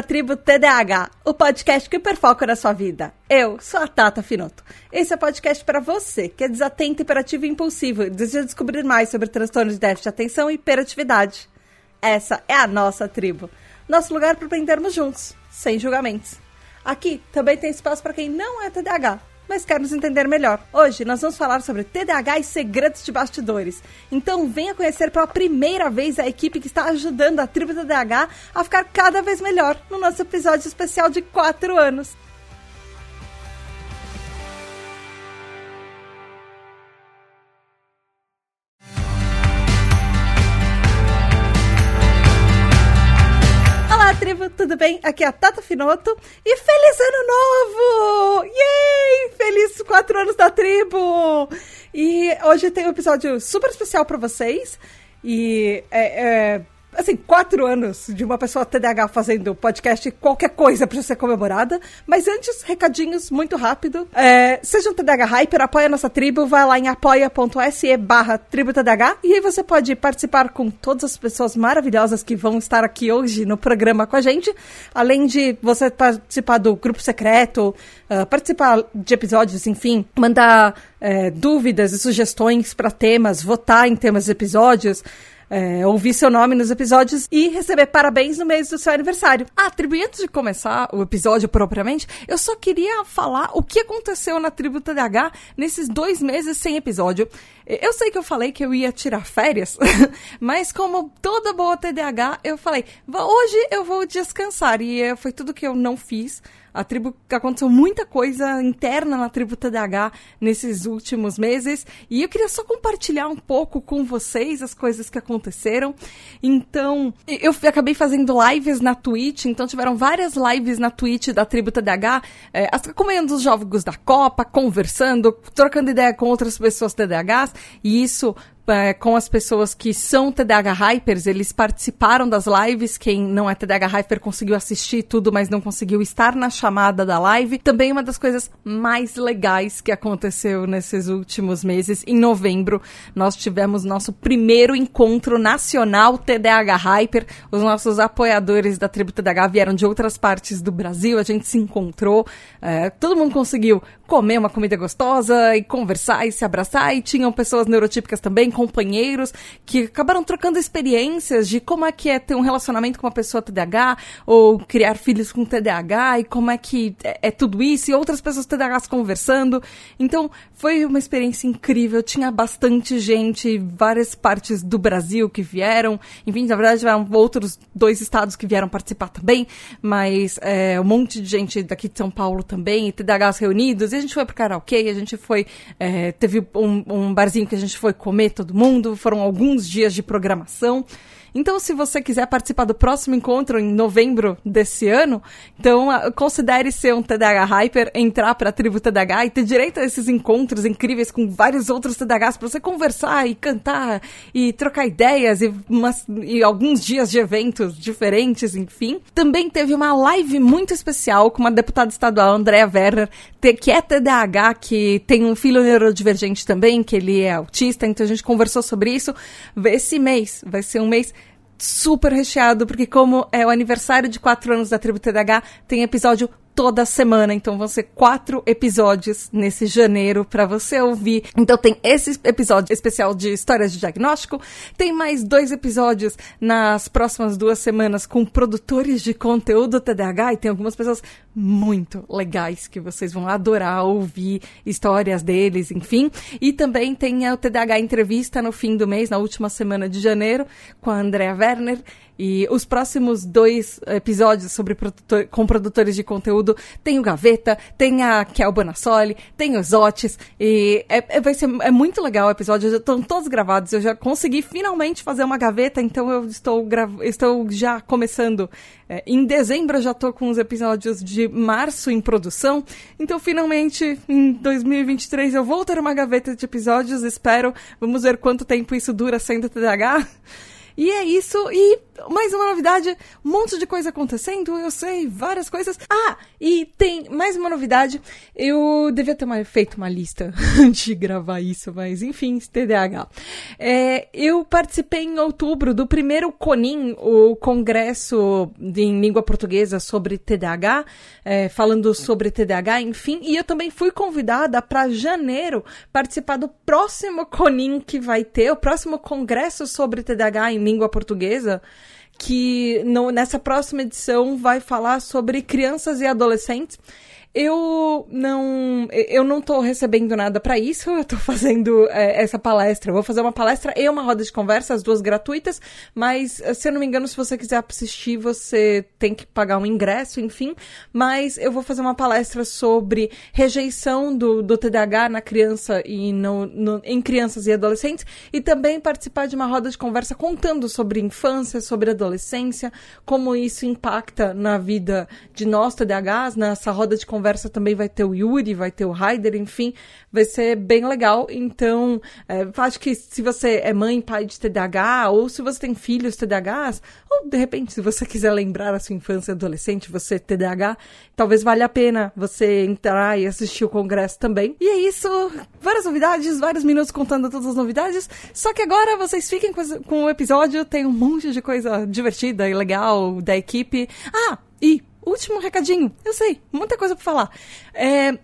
à tribo TDAH, o podcast que perfoca na sua vida. Eu sou a Tata Finoto. Esse é o podcast para você que é desatento, hiperativo e impulsivo e deseja descobrir mais sobre transtornos de déficit de atenção e hiperatividade. Essa é a nossa tribo, nosso lugar para aprendermos juntos, sem julgamentos. Aqui também tem espaço para quem não é TDAH mas quer nos entender melhor. Hoje nós vamos falar sobre TDAH e segredos de bastidores. Então venha conhecer pela primeira vez a equipe que está ajudando a tribo TDAH a ficar cada vez melhor no nosso episódio especial de 4 anos. Tribo, tudo bem? Aqui é a Tata Finoto e feliz ano novo! Yay! Feliz quatro anos da tribo! E hoje tem um episódio super especial para vocês e é, é assim, quatro anos de uma pessoa TDAH fazendo podcast, qualquer coisa precisa ser comemorada. Mas antes, recadinhos muito rápido. É, seja um TDAH Hyper, apoia nossa tribo, vai lá em apoia.se barra tribo TDAH e aí você pode participar com todas as pessoas maravilhosas que vão estar aqui hoje no programa com a gente. Além de você participar do grupo secreto, uh, participar de episódios, enfim, mandar uh, dúvidas e sugestões para temas, votar em temas de episódios é, ouvir seu nome nos episódios e receber parabéns no mês do seu aniversário. Ah, tribo, antes de começar o episódio propriamente, eu só queria falar o que aconteceu na tribo TDH nesses dois meses sem episódio. Eu sei que eu falei que eu ia tirar férias, mas como toda boa TDAH, eu falei, hoje eu vou descansar. E eh, foi tudo que eu não fiz. A tribo aconteceu muita coisa interna na tribo TDAH nesses últimos meses. E eu queria só compartilhar um pouco com vocês as coisas que aconteceram. Então, eu acabei fazendo lives na Twitch, então tiveram várias lives na Twitch da tribo TDAH, é, acompanhando os jogos da Copa, conversando, trocando ideia com outras pessoas TDAHs, e isso é, com as pessoas que são TDAH Hypers, eles participaram das lives. Quem não é TDAH Hyper conseguiu assistir tudo, mas não conseguiu estar na chamada da live. Também uma das coisas mais legais que aconteceu nesses últimos meses. Em novembro, nós tivemos nosso primeiro encontro nacional TDAH Hyper. Os nossos apoiadores da tribo TDAH vieram de outras partes do Brasil. A gente se encontrou. É, todo mundo conseguiu comer uma comida gostosa e conversar e se abraçar. E tinham pessoas neurotípicas também companheiros que acabaram trocando experiências de como é que é ter um relacionamento com uma pessoa TDAH ou criar filhos com TDAH e como é que é, é tudo isso e outras pessoas TDAHs conversando. Então, foi uma experiência incrível. Tinha bastante gente, várias partes do Brasil que vieram. Enfim, na verdade, tiveram outros dois estados que vieram participar também, mas é, um monte de gente daqui de São Paulo também, TDAHs reunidos. E a gente foi pro karaokê, a gente foi. É, teve um, um barzinho que a gente foi comer todo mundo. Foram alguns dias de programação. Então, se você quiser participar do próximo encontro em novembro desse ano, então ah, considere ser um TDAH Hyper, entrar para a tribo TDAH e ter direito a esses encontros incríveis com vários outros TDAHs para você conversar e cantar e trocar ideias e, umas, e alguns dias de eventos diferentes, enfim. Também teve uma live muito especial com uma deputada estadual, Andrea Werner, que é TDAH, que tem um filho neurodivergente também, que ele é autista, então a gente conversou sobre isso. Esse mês vai ser um mês super recheado, porque como é o aniversário de quatro anos da Tribo TDH, tem episódio toda semana. Então vão ser quatro episódios nesse janeiro para você ouvir. Então tem esse episódio especial de histórias de diagnóstico, tem mais dois episódios nas próximas duas semanas com produtores de conteúdo TDAH e tem algumas pessoas muito legais que vocês vão adorar ouvir histórias deles, enfim. E também tem a TDAH entrevista no fim do mês, na última semana de janeiro, com a Andrea Werner e os próximos dois episódios sobre produtor, com produtores de conteúdo tem o Gaveta, tem a Kel Bonassoli, tem os Otis. E é, é, vai ser é muito legal o episódio. Já estão todos gravados. Eu já consegui finalmente fazer uma gaveta, então eu estou, estou já começando. É, em dezembro eu já estou com os episódios de março em produção. Então, finalmente, em 2023, eu vou ter uma gaveta de episódios. Espero. Vamos ver quanto tempo isso dura sendo TDAH. E é isso. E mais uma novidade, um monte de coisa acontecendo, eu sei, várias coisas. Ah, e tem mais uma novidade. Eu devia ter feito uma lista antes de gravar isso, mas enfim, TDAH. É, eu participei em outubro do primeiro CONIM, o Congresso em Língua Portuguesa sobre TDAH, é, falando sobre TDAH, enfim, e eu também fui convidada para janeiro participar do próximo CONIM que vai ter, o próximo Congresso sobre TDAH em Língua Portuguesa que no, nessa próxima edição vai falar sobre crianças e adolescentes. Eu não, eu não tô recebendo nada para isso, eu tô fazendo é, essa palestra. Eu vou fazer uma palestra e uma roda de conversa, as duas gratuitas, mas se eu não me engano, se você quiser assistir, você tem que pagar um ingresso, enfim. Mas eu vou fazer uma palestra sobre rejeição do, do TDAH na criança e no, no, em crianças e adolescentes, e também participar de uma roda de conversa contando sobre infância, sobre adolescência, como isso impacta na vida de nós TDAHs, nessa roda de conversa conversa também vai ter o Yuri, vai ter o Raider, enfim, vai ser bem legal. Então, é, acho que se você é mãe, pai de TDAH, ou se você tem filhos TDAHs, ou de repente, se você quiser lembrar a sua infância adolescente, você TDAH, talvez valha a pena você entrar e assistir o congresso também. E é isso, várias novidades, vários minutos contando todas as novidades. Só que agora vocês fiquem com o episódio, tem um monte de coisa divertida e legal da equipe. Ah, e último recadinho. Eu sei, muita coisa pra falar. É,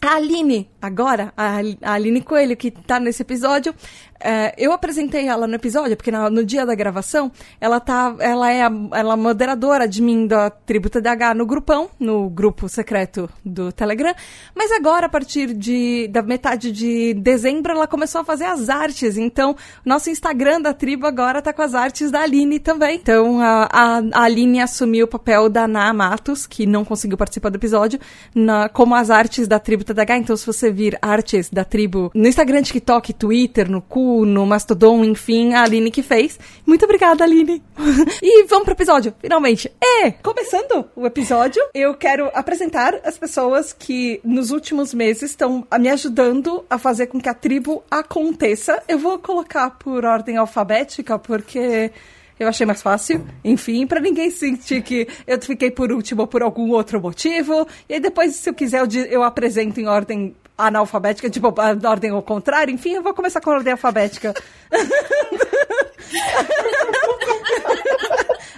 a Aline, agora, a Aline Coelho, que tá nesse episódio, é, eu apresentei ela no episódio, porque no, no, dia da gravação, ela tá. Ela é a ela é moderadora de mim da Tribo TDH no grupão, no grupo secreto do Telegram. Mas agora, a partir de, da metade de dezembro, ela começou a fazer as artes. Então, nosso Instagram da tribo agora tá com as artes da Aline também. Então, a, a, a Aline assumiu o papel da Ana Matos, que não conseguiu participar do episódio, na, como as artes da tribo TDH. Então, se você vir artes da tribo no Instagram, TikTok, Twitter, no cu no Mastodon, enfim, a Aline que fez. Muito obrigada, Aline. e vamos pro episódio, finalmente. É, começando o episódio, eu quero apresentar as pessoas que nos últimos meses estão me ajudando a fazer com que a tribo aconteça. Eu vou colocar por ordem alfabética, porque eu achei mais fácil, enfim, para ninguém sentir que eu fiquei por último por algum outro motivo. E aí depois, se eu quiser, eu, eu apresento em ordem analfabética, tipo, a ordem ao contrário. Enfim, eu vou começar com a ordem alfabética.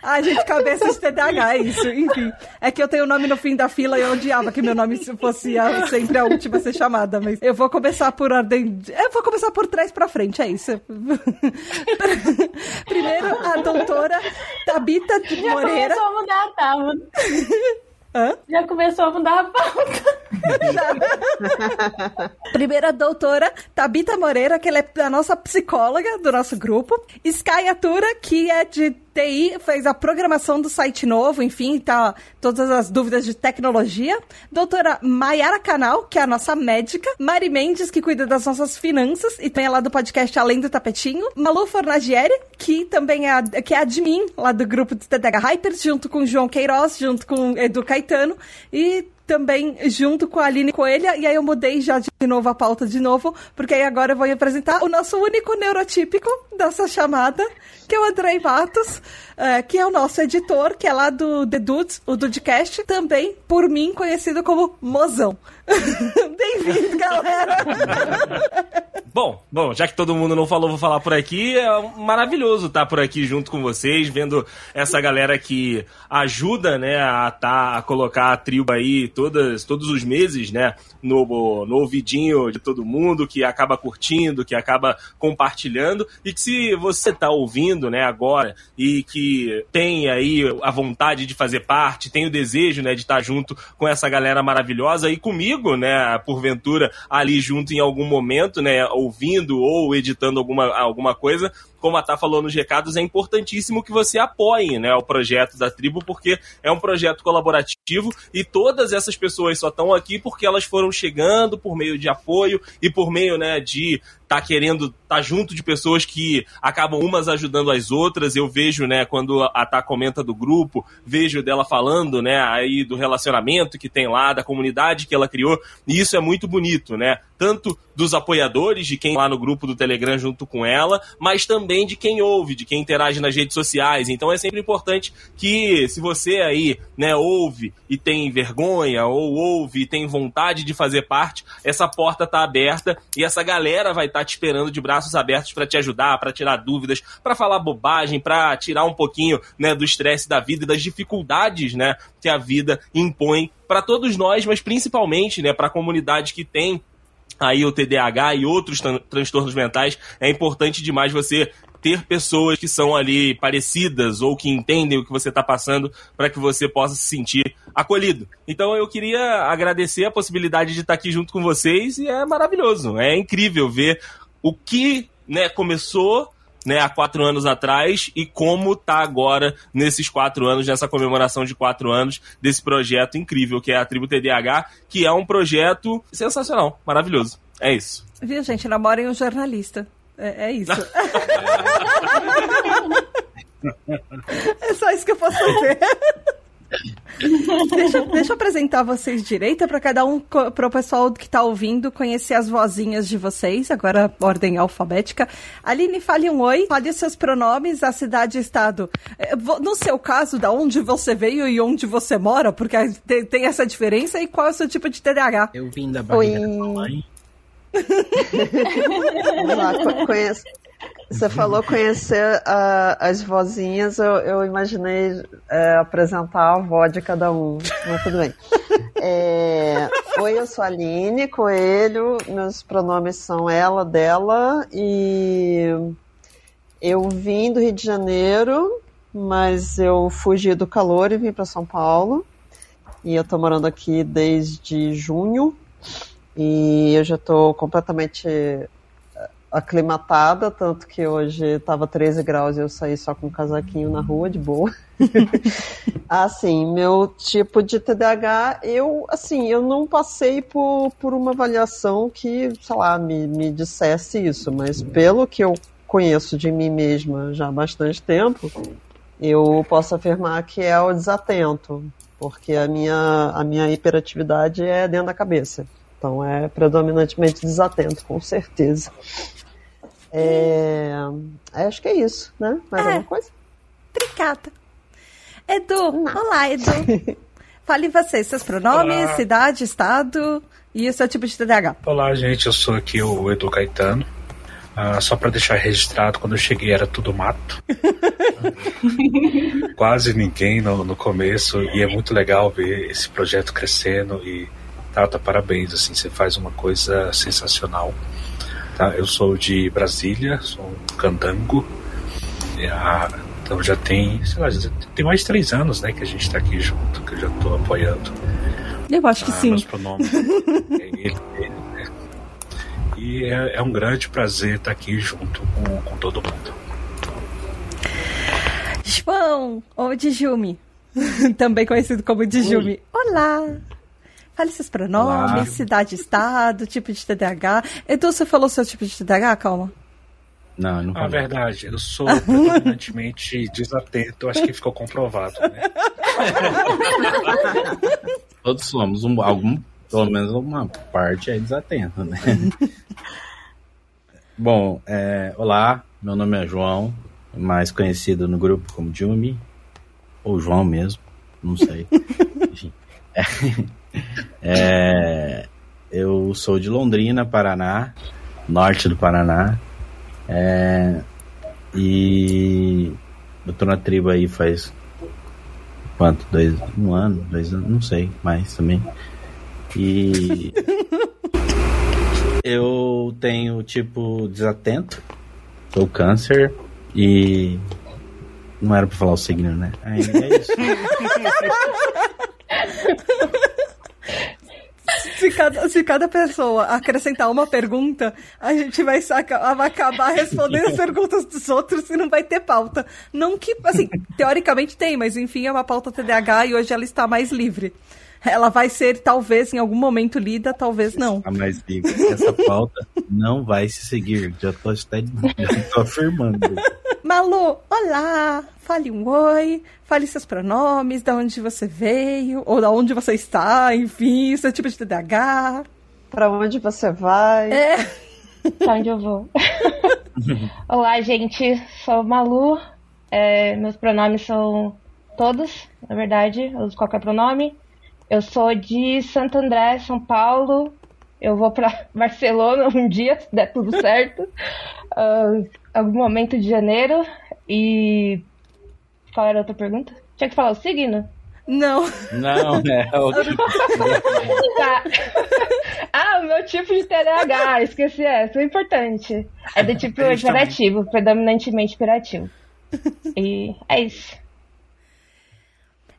Ai, gente, cabeça de TDAH, é isso. Enfim. É que eu tenho o nome no fim da fila e eu odiava que meu nome fosse a, sempre a última a ser chamada. Mas eu vou começar por ordem. Eu vou começar por trás pra frente, é isso. Primeiro, a doutora Tabita Moreira. Já começou a mudar a tábua. Hã? Já começou a mudar a pauta. Primeira doutora, Tabita Moreira, que ela é a nossa psicóloga do nosso grupo. Sky Atura, que é de TI, fez a programação do site novo, enfim, tá todas as dúvidas de tecnologia. Doutora Mayara Canal, que é a nossa médica. Mari Mendes, que cuida das nossas finanças e tem lá do podcast Além do Tapetinho. Malu Fornagieri, que também é, que é admin lá do grupo de TDH Hypers, junto com João Queiroz, junto com Edu Caetano. E também junto com a Aline Coelha, e aí eu mudei já de novo a pauta de novo, porque aí agora eu vou apresentar o nosso único neurotípico dessa chamada, que é o Andrei Matos, é, que é o nosso editor, que é lá do The Dudes, o Dudecast, também por mim conhecido como Mozão. Bem-vindo, galera! bom, bom, já que todo mundo não falou, vou falar por aqui. É maravilhoso estar por aqui junto com vocês, vendo essa galera que ajuda, né, a, tá, a colocar a tribo aí todas, todos os meses, né, no, no ouvidinho de todo mundo, que acaba curtindo, que acaba compartilhando, e que se você tá ouvindo, né, agora, e que tem aí a vontade de fazer parte, tem o desejo, né, de estar junto com essa galera maravilhosa e comigo, né, porventura, ali junto em algum momento, né, ouvindo ou editando alguma, alguma coisa, como a Tá falou nos recados, é importantíssimo que você apoie né, o projeto da tribo, porque é um projeto colaborativo e todas essas pessoas só estão aqui porque elas foram chegando por meio de apoio e por meio né, de tá querendo tá junto de pessoas que acabam umas ajudando as outras. Eu vejo, né, quando a Tá comenta do grupo, vejo dela falando, né, aí do relacionamento que tem lá, da comunidade que ela criou, e isso é muito bonito, né? Tanto dos apoiadores, de quem lá no grupo do Telegram junto com ela, mas também de quem ouve, de quem interage nas redes sociais. Então é sempre importante que, se você aí, né, ouve e tem vergonha, ou ouve e tem vontade de fazer parte, essa porta tá aberta e essa galera vai estar tá te esperando de braços abertos para te ajudar, para tirar dúvidas, para falar bobagem, para tirar um pouquinho, né, do estresse da vida e das dificuldades, né, que a vida impõe para todos nós, mas principalmente, né, para a comunidade que tem aí o TDAH e outros transtornos mentais, é importante demais você ter pessoas que são ali parecidas ou que entendem o que você está passando para que você possa se sentir acolhido. Então eu queria agradecer a possibilidade de estar aqui junto com vocês e é maravilhoso, é incrível ver o que né, começou né, há quatro anos atrás e como tá agora nesses quatro anos, nessa comemoração de quatro anos desse projeto incrível que é a Tribo TDAH, que é um projeto sensacional, maravilhoso. É isso. Viu, gente? Namorem um jornalista. É, é isso. é só isso que eu posso fazer deixa, deixa eu apresentar vocês direito para cada um, para o pessoal que está ouvindo conhecer as vozinhas de vocês, agora ordem alfabética. Aline, fale um oi, fale os seus pronomes, a cidade e estado. É, no seu caso, da onde você veio e onde você mora, porque tem essa diferença, e qual é o seu tipo de TDAH? Eu vim da barriga da mamãe. Vamos lá, conheço. Você falou conhecer uh, as vozinhas, eu, eu imaginei é, apresentar a avó de cada um, mas tudo bem. É, Oi, eu sou a Aline Coelho, meus pronomes são ela, dela, e eu vim do Rio de Janeiro, mas eu fugi do calor e vim para São Paulo, e eu tô morando aqui desde junho, e eu já tô completamente aclimatada, tanto que hoje estava 13 graus e eu saí só com um casaquinho na rua, de boa. assim, meu tipo de TDAH, eu, assim, eu não passei por, por uma avaliação que, sei lá, me, me dissesse isso, mas pelo que eu conheço de mim mesma já há bastante tempo, eu posso afirmar que é o desatento, porque a minha, a minha hiperatividade é dentro da cabeça. Então é predominantemente desatento, com certeza. É, acho que é isso, né? Mais é. alguma coisa? Tricata. Edu, Não. olá, Edu. Fale você, seus pronomes, olá. cidade, estado e o seu tipo de TDAH. Olá, gente, eu sou aqui o Edu Caetano. Uh, só para deixar registrado, quando eu cheguei era tudo mato. Quase ninguém no, no começo e é muito legal ver esse projeto crescendo e Tata, parabéns, assim, você faz uma coisa sensacional. Tá? Eu sou de Brasília, sou um candango. então já tem, sei lá, já tem mais de três anos né, que a gente está aqui junto, que eu já estou apoiando. Eu acho que ah, sim. Meus pronomes é ele, ele, né? E é, é, um grande prazer estar aqui junto com, com todo mundo. João, ou Dijumi, também conhecido como Dijumi. Olá! Fale seus pronomes, Olá. cidade, estado, tipo de TDAH. Edu, você falou seu tipo de TDAH? Calma. Não, não. Na ah, verdade, eu sou predominantemente desatento. Acho que ficou comprovado. Né? Todos somos um, algum, pelo menos uma parte é desatento, né? Bom, é, olá, meu nome é João, mais conhecido no grupo como Jumi, ou João mesmo, não sei. Enfim. É, é, eu sou de Londrina, Paraná, norte do Paraná. É, e eu tô na tribo aí faz quanto? Dois, um ano, dois anos, não sei, mais também. E eu tenho tipo desatento, sou câncer e não era pra falar o signo, né? Aí, é isso. se cada, se cada pessoa acrescentar uma pergunta, a gente vai, saca, vai acabar respondendo as perguntas dos outros e não vai ter pauta. Não que, assim, teoricamente tem, mas enfim, é uma pauta TDAH e hoje ela está mais livre. Ela vai ser, talvez, em algum momento lida, talvez não. Está mais livre. Essa pauta não vai se seguir. Já estou afirmando. Malu, olá! Fale um oi, fale seus pronomes, de onde você veio, ou da onde você está, enfim, seu tipo de TDAH. Pra onde você vai? É. Pra onde eu vou? Olá, gente. Sou Malu. É, meus pronomes são todos, na verdade. Eu uso qualquer pronome. Eu sou de Santo André, São Paulo. Eu vou pra Barcelona um dia, se der tudo certo. Uh, algum momento de janeiro. E. Qual era a outra pergunta? Tinha que falar o signo? Não. Não, é o Tá. Ah, o meu tipo de TDAH, esqueci essa, é importante. É do tipo hiperativo, predominantemente hiperativo. E é isso.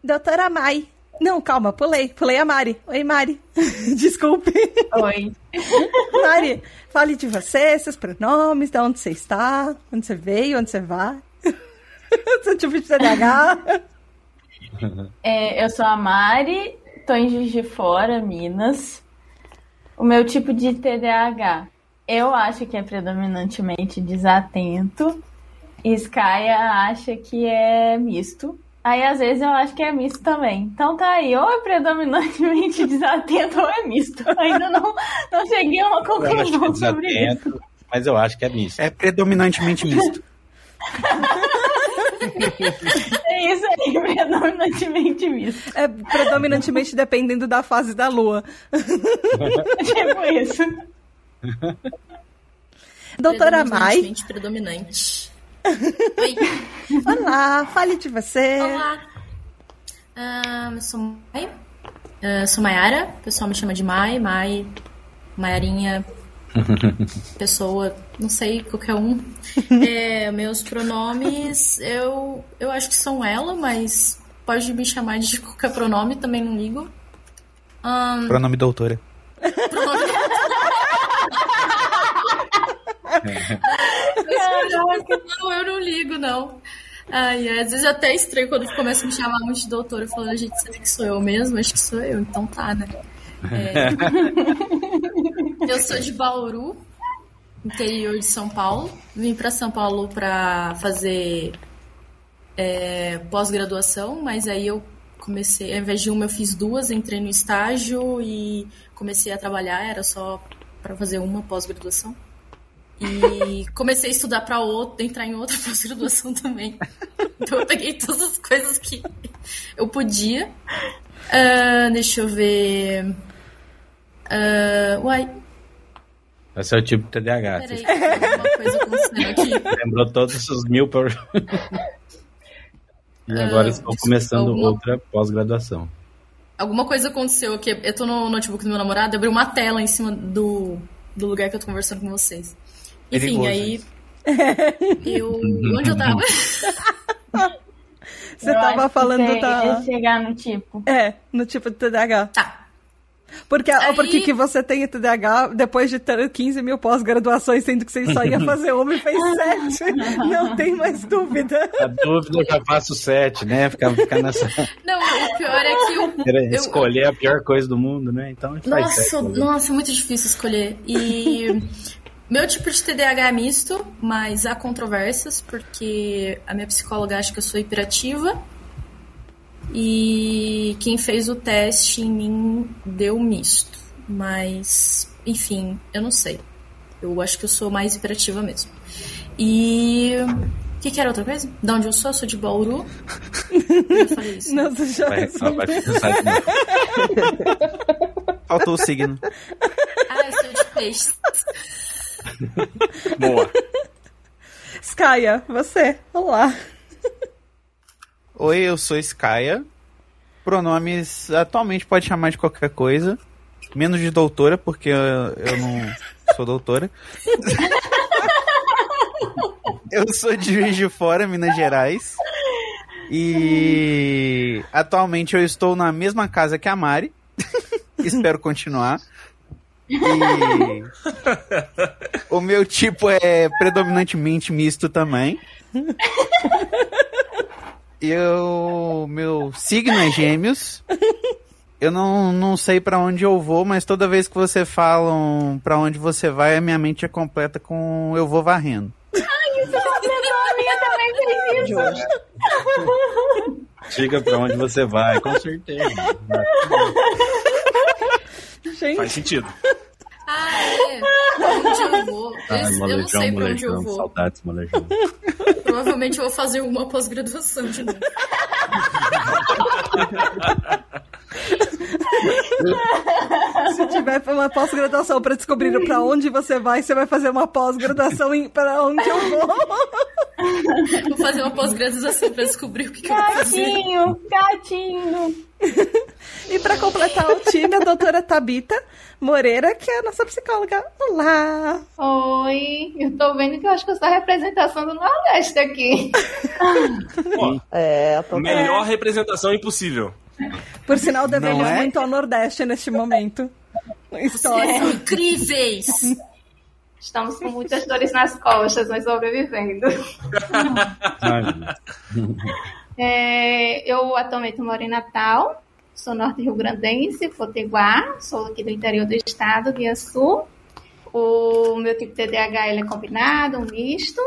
Doutora Mai. Não, calma, pulei. Pulei a Mari. Oi, Mari. Desculpe. Oi. Mari, fale de você, seus pronomes, de onde você está, onde você veio, onde você vai. Seu tipo de TDAH. É, eu sou a Mari, tô em Juiz de Fora, Minas. O meu tipo de TDAH, eu acho que é predominantemente desatento. E Skaya acha que é misto. Aí às vezes eu acho que é misto também. Então tá aí, ou é predominantemente desatento ou é misto. Ainda não, não cheguei a uma Eu acho que é conclusão sobre isso. desatento, mas eu acho que é misto. É predominantemente misto. É isso aí, predominantemente misto. É predominantemente dependendo da fase da lua. tipo isso. Doutora Mai. Predominantemente predominante. Oi. Olá, fale de você. Olá. Eu sou Mai. Ah, sou Maiara. O pessoal me chama de Mai. Mai. Maiarinha. Pessoa. Não sei, qualquer um. É, meus pronomes, eu, eu acho que são ela, mas pode me chamar de qualquer pronome, também não ligo. Ahn, Pronome doutora. Não, eu não ligo, não. Ai, ai, às vezes até estranho quando começa a me chamar muito de doutora. Eu falo, gente, será que sou eu mesmo? Acho que sou eu, então tá, né? É. eu sou de Bauru, interior de São Paulo. Vim pra São Paulo pra fazer é, pós-graduação, mas aí eu comecei, ao invés de uma, eu fiz duas, entrei no estágio e comecei a trabalhar, era só pra fazer uma pós-graduação. E comecei a estudar para outra, entrar em outra pós-graduação também. Então eu peguei todas as coisas que eu podia. Ah, deixa eu ver. Ah, uai, Esse é o tipo de TDAH. peraí, tem alguma coisa acontecendo aqui. lembrou todos os mil por... E agora Ah, estou começando alguma- outra pós-graduação. Alguma coisa aconteceu aqui. Eu tô no notebook do meu namorado, abri uma tela em cima do, do lugar que eu tô conversando com vocês. Enfim, Perigoso aí. Eu. Onde eu tava? Você Eu tava falando da. chegar no tipo. É, no tipo de TDAH. Tá. Porque, Aí- porque que você tem TDAH depois de ter 15 mil pós-graduações, sendo que você só ia fazer uma e fez sete. Não tem mais dúvida. A dúvida eu já faço sete, né? Ficar ficar nessa. Não, o pior é que eu. eu- escolher a pior coisa do mundo, né? Então a gente faz Nossa, sete. nossa, muito difícil escolher. E meu tipo de TDAH é misto, mas há controvérsias, porque a minha psicóloga acha que eu sou hiperativa. E quem fez o teste em mim deu misto. Mas, enfim, eu não sei. Eu acho que eu sou mais hiperativa mesmo. E. O que, que era outra coisa? De onde eu sou? Eu sou de Bauru. Eu falei isso. Não, você já Vai, ela vai. Faltou o signo. Ah, eu sou de peixe. Boa. Skaya, você. Olá. Oi, eu sou Skaya. Pronomes atualmente pode chamar de qualquer coisa. Menos de doutora, porque eu, eu não sou doutora. eu sou de Juiz de Fora, Minas Gerais. E atualmente eu estou na mesma casa que a Mari. Espero continuar. E o meu tipo é predominantemente misto também. Eu, meu signo é Gêmeos. Eu não, não sei pra onde eu vou, mas toda vez que você falam pra onde você vai, a minha mente é completa com eu vou varrendo. Justo. Diga pra onde você vai, com certeza. Gente, Faz sentido. Ah, é. Onde eu vou? Ah, eu não sei pra onde eu molejão, vou. saudades, molejão. Provavelmente eu vou fazer uma pós-graduação de novo. Se tiver uma pós-graduação pra descobrir pra onde você vai, você vai fazer uma pós-graduação em pra onde eu vou. Vou fazer uma pós-graduação pra descobrir o que, que eu vou fazer. Gatinho, gatinho. E pra completar o time, a doutora Tabita Moreira, que é a nossa psicóloga. Olá! Oi, eu tô vendo que eu acho que eu sou a representação do Nordeste aqui. É, tô... Melhor representação impossível. Por sinal, devemos é? muito ao Nordeste neste momento. História. São incríveis! Estamos com muitas dores nas costas, mas sobrevivendo. É, eu atualmente moro em Natal, sou norte rio-grandense, potiguar, sou aqui do interior do estado, Guia Sul. O meu tipo de TDAH ele é combinado, um misto.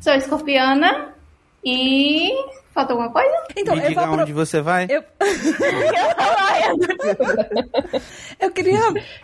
Sou escorpiana e... Falta alguma coisa? Então, Me eu diga vou onde você vai. Eu... eu queria,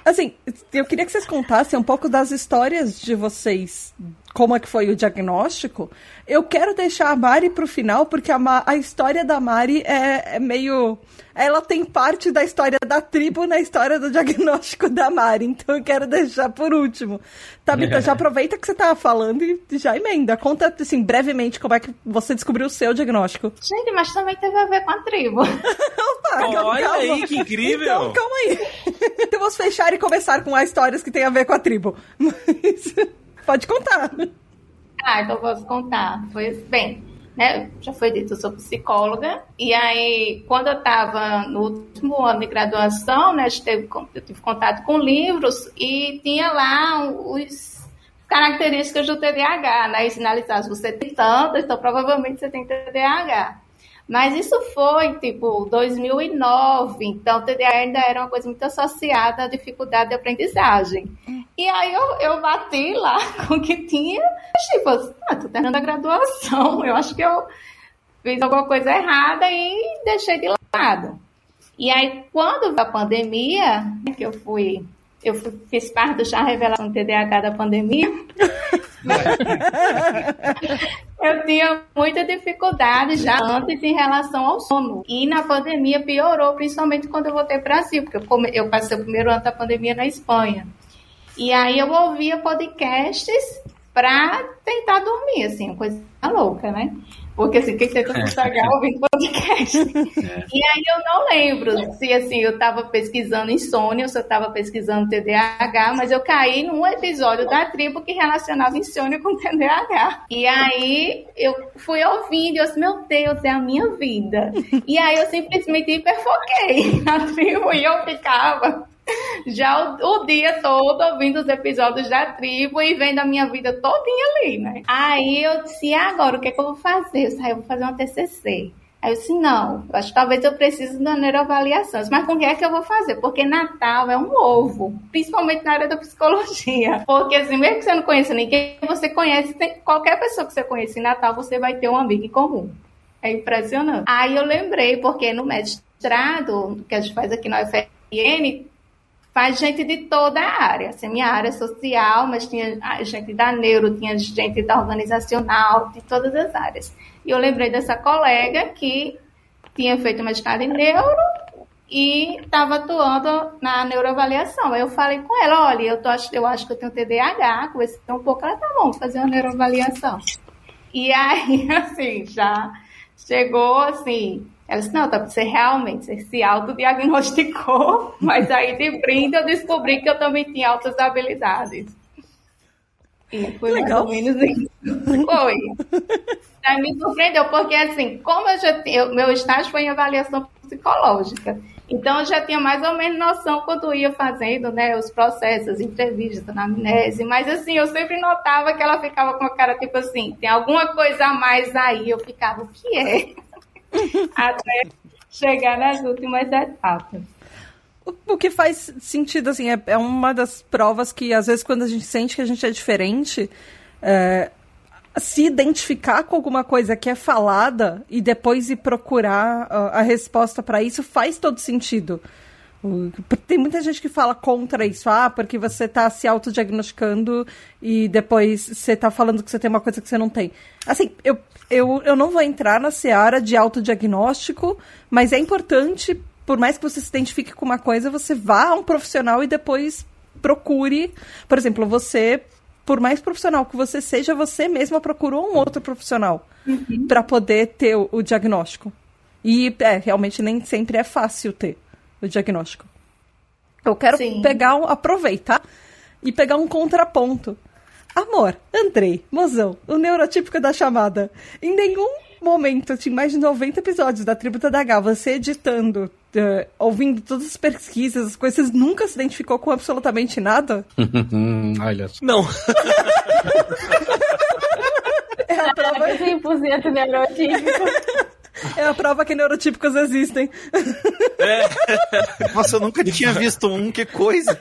assim, eu queria que vocês contassem um pouco das histórias de vocês, como é que foi o diagnóstico. Eu quero deixar a Mari pro final, porque a, Ma- a história da Mari é, é meio... Ela tem parte da história da tribo na história do diagnóstico da Mari, então eu quero deixar por último. Tabita, já aproveita que você tava falando e já emenda. Conta, assim, brevemente como é que você descobriu o seu diagnóstico. Gente, mas também teve a ver com a tribo. Opa, calma, Olha calma. aí, que incrível! Então, calma aí. Então vamos fechar e começar com as histórias que tem a ver com a tribo. Mas, pode contar. Ah, então posso contar. Foi bem, né? Já foi dito, eu sou psicóloga. E aí, quando eu estava no último ano de graduação, né? eu tive contato com livros e tinha lá os características do TDAH, né? E sinalizar você tem tanto, então provavelmente você tem TDAH. Mas isso foi, tipo, 2009, então o TDAH ainda era uma coisa muito associada à dificuldade de aprendizagem. E aí eu, eu bati lá com o que tinha, tipo, ah, tô terminando a graduação, eu acho que eu fiz alguma coisa errada e deixei de lado. E aí, quando veio a pandemia, que eu fui, eu fiz parte do chá revelação TDAH da pandemia, eu tinha muita dificuldade já antes em relação ao sono. E na pandemia piorou, principalmente quando eu voltei para o Brasil, porque eu, come- eu passei o primeiro ano da pandemia na Espanha. E aí eu ouvia podcasts para tentar dormir, assim, uma coisa louca, né? Porque assim, quem tenta sossegar ouvindo podcast. E aí eu não lembro se assim, eu estava pesquisando insônia ou se eu estava pesquisando TDAH, mas eu caí num episódio da tribo que relacionava insônia com TDAH. E aí eu fui ouvindo e eu disse, meu Deus, é a minha vida. E aí eu simplesmente hiperfoquei na tribo e eu ficava já o, o dia todo ouvindo os episódios da tribo e vendo a minha vida todinha ali, né? Aí eu disse, e agora, o que é que eu vou fazer? Eu disse, "Ah, eu vou fazer uma TCC. Aí eu disse, não, acho que talvez eu precise da neuroavaliação. Eu disse, Mas com o que é que eu vou fazer? Porque Natal é um ovo, principalmente na área da psicologia. Porque assim, mesmo que você não conheça ninguém, você conhece, qualquer pessoa que você conhece em Natal, você vai ter um amigo em comum. É impressionante. Aí eu lembrei, porque no mestrado que a gente faz aqui na UFRN, faz gente de toda a área. Assim, minha área social, mas tinha gente da neuro, tinha gente da organizacional, de todas as áreas. E eu lembrei dessa colega que tinha feito mestrado em neuro e estava atuando na neuroavaliação. Aí eu falei com ela, olha, eu, tô, eu acho que eu tenho TDAH, conversei um pouco, ela tá bom, fazer uma neuroavaliação. E aí, assim, já chegou assim, ela disse, não, tá, você realmente você se autodiagnosticou, mas aí de brinde eu descobri que eu também tinha altas habilidades. E foi Legal. mais ou menos isso. Foi. Aí me surpreendeu, porque assim, como eu já tinha, meu estágio foi em avaliação psicológica, então eu já tinha mais ou menos noção quando ia fazendo, né, os processos, as entrevistas, anamnese, mas assim, eu sempre notava que ela ficava com a cara tipo assim, tem alguma coisa a mais aí, eu ficava, o que é? Até chegar nas últimas etapas. O, que faz sentido, assim, é, é uma das provas que, às vezes, quando a gente sente que a gente é diferente, é, se identificar com alguma coisa que é falada e depois ir procurar ah, a resposta para isso faz todo sentido. Tem muita gente que fala contra isso, ah, porque você tá se autodiagnosticando e depois você tá falando que você tem uma coisa que você não tem. Assim, eu, eu, eu não vou entrar na seara de autodiagnóstico, mas é importante, por mais que você se identifique com uma coisa, você vá a um profissional e depois procure. Por exemplo, você, por mais profissional que você seja, você mesma procurou um outro profissional para poder ter o, o diagnóstico. E é, realmente nem sempre é fácil ter o diagnóstico. Eu quero Sim. pegar, um, aproveitar e pegar um contraponto. Amor, Andrei, mozão, o neurotípico da chamada. Em nenhum momento, assim, mais de 90 episódios da Tributa da H, você editando, eh, ouvindo todas as pesquisas, as coisas, nunca se identificou com absolutamente nada? Olha só. Não, É a prova, 100% neurotípico. É a prova que neurotípicos existem. Nossa, eu nunca tinha visto um, que coisa.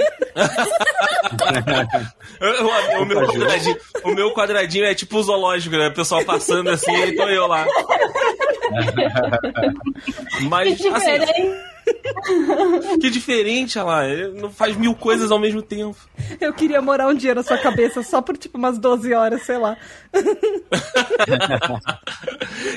Eu- o, meu quadradinho, o meu quadradinho é tipo zoológico, né? O pessoal passando assim, e tô eu lá. Mas, Que assim. que diferente, olha lá. Ele não faz mil coisas ao mesmo tempo. Eu queria morar um dia na sua cabeça, só por tipo umas 12 horas, sei lá.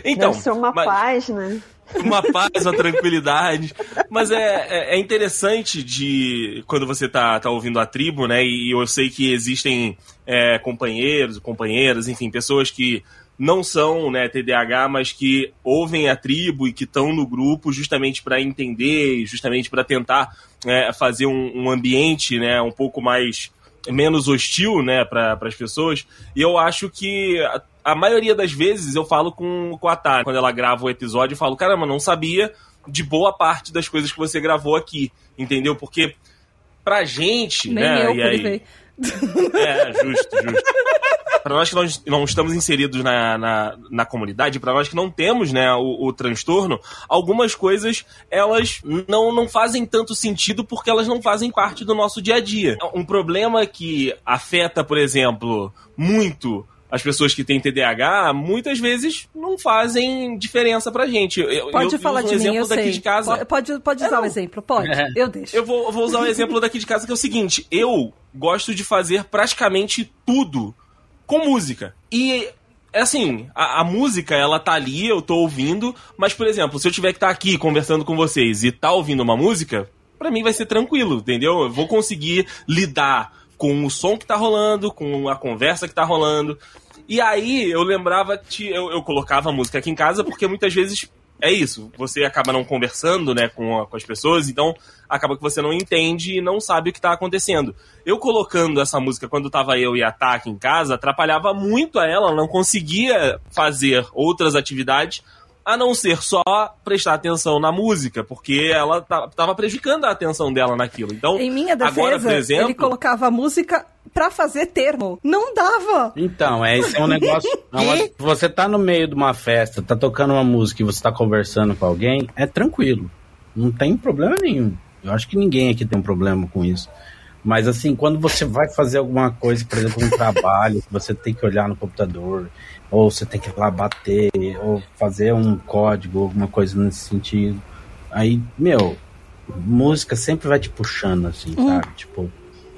Então, Deve ser uma mas- paz, né? uma paz, uma tranquilidade. Mas é, é, é interessante de quando você tá, tá ouvindo a tribo, né? E eu sei que existem é, companheiros, companheiras, enfim, pessoas que não são né, TDAH, mas que ouvem a tribo e que estão no grupo justamente para entender, justamente para tentar é, fazer um, um ambiente né, um pouco mais menos hostil né, para as pessoas. E eu acho que a, a maioria das vezes eu falo com, com a Tara, quando ela grava o episódio, eu falo, caramba, não sabia de boa parte das coisas que você gravou aqui, entendeu? Porque pra gente, Nem né? eu e aí-. É, justo, justo. Para nós que não, estamos inseridos na, na, na comunidade, para nós que não temos né, o, o transtorno, algumas coisas elas não, não fazem tanto sentido porque elas não fazem parte do nosso dia a dia. Um problema que afeta, por exemplo, muito as pessoas que têm TDAH, muitas vezes não fazem diferença pra gente. Eu, Pode eu falar um de mim, exemplo eu daqui sei. de casa. Po- Pode, pode usar o exemplo, pode. Eu deixo. Eu vou, vou usar o exemplo daqui de casa, que é o seguinte: eu gosto de fazer praticamente tudo com música. E, assim, a, a música, ela tá ali, eu tô ouvindo, mas, por exemplo, se eu tiver que estar aqui conversando com vocês e tá ouvindo uma música, pra mim vai ser tranquilo, entendeu? Eu vou conseguir lidar com o som que tá rolando, com a conversa que tá rolando. E aí eu lembrava que eu, eu colocava a música aqui em casa porque muitas vezes é isso, você acaba não conversando né, com, a- com as pessoas, então acaba que você não entende e não sabe o que tá acontecendo. Eu colocando essa música quando tava eu e a aqui em casa, atrapalhava muito a ela, ela não conseguia fazer outras atividades a não ser só prestar atenção na música, porque ela ta- tava prejudicando a atenção dela naquilo. Então, Em minha defesa, agora, por exemplo, ele colocava música pra fazer termo. Não dava. Então, é, esse é um negócio. é uma- você tá no meio de uma festa, tá tocando uma música e você tá conversando com alguém, é tranquilo. Não tem problema nenhum. Eu acho que ninguém aqui tem um problema com isso. Mas assim, quando você vai fazer alguma coisa, por exemplo, um trabalho, que você tem que olhar no computador, ou você tem que ir lá bater, ou fazer um código, alguma coisa nesse sentido. Aí, meu, música sempre vai te puxando, assim, sabe? Tipo,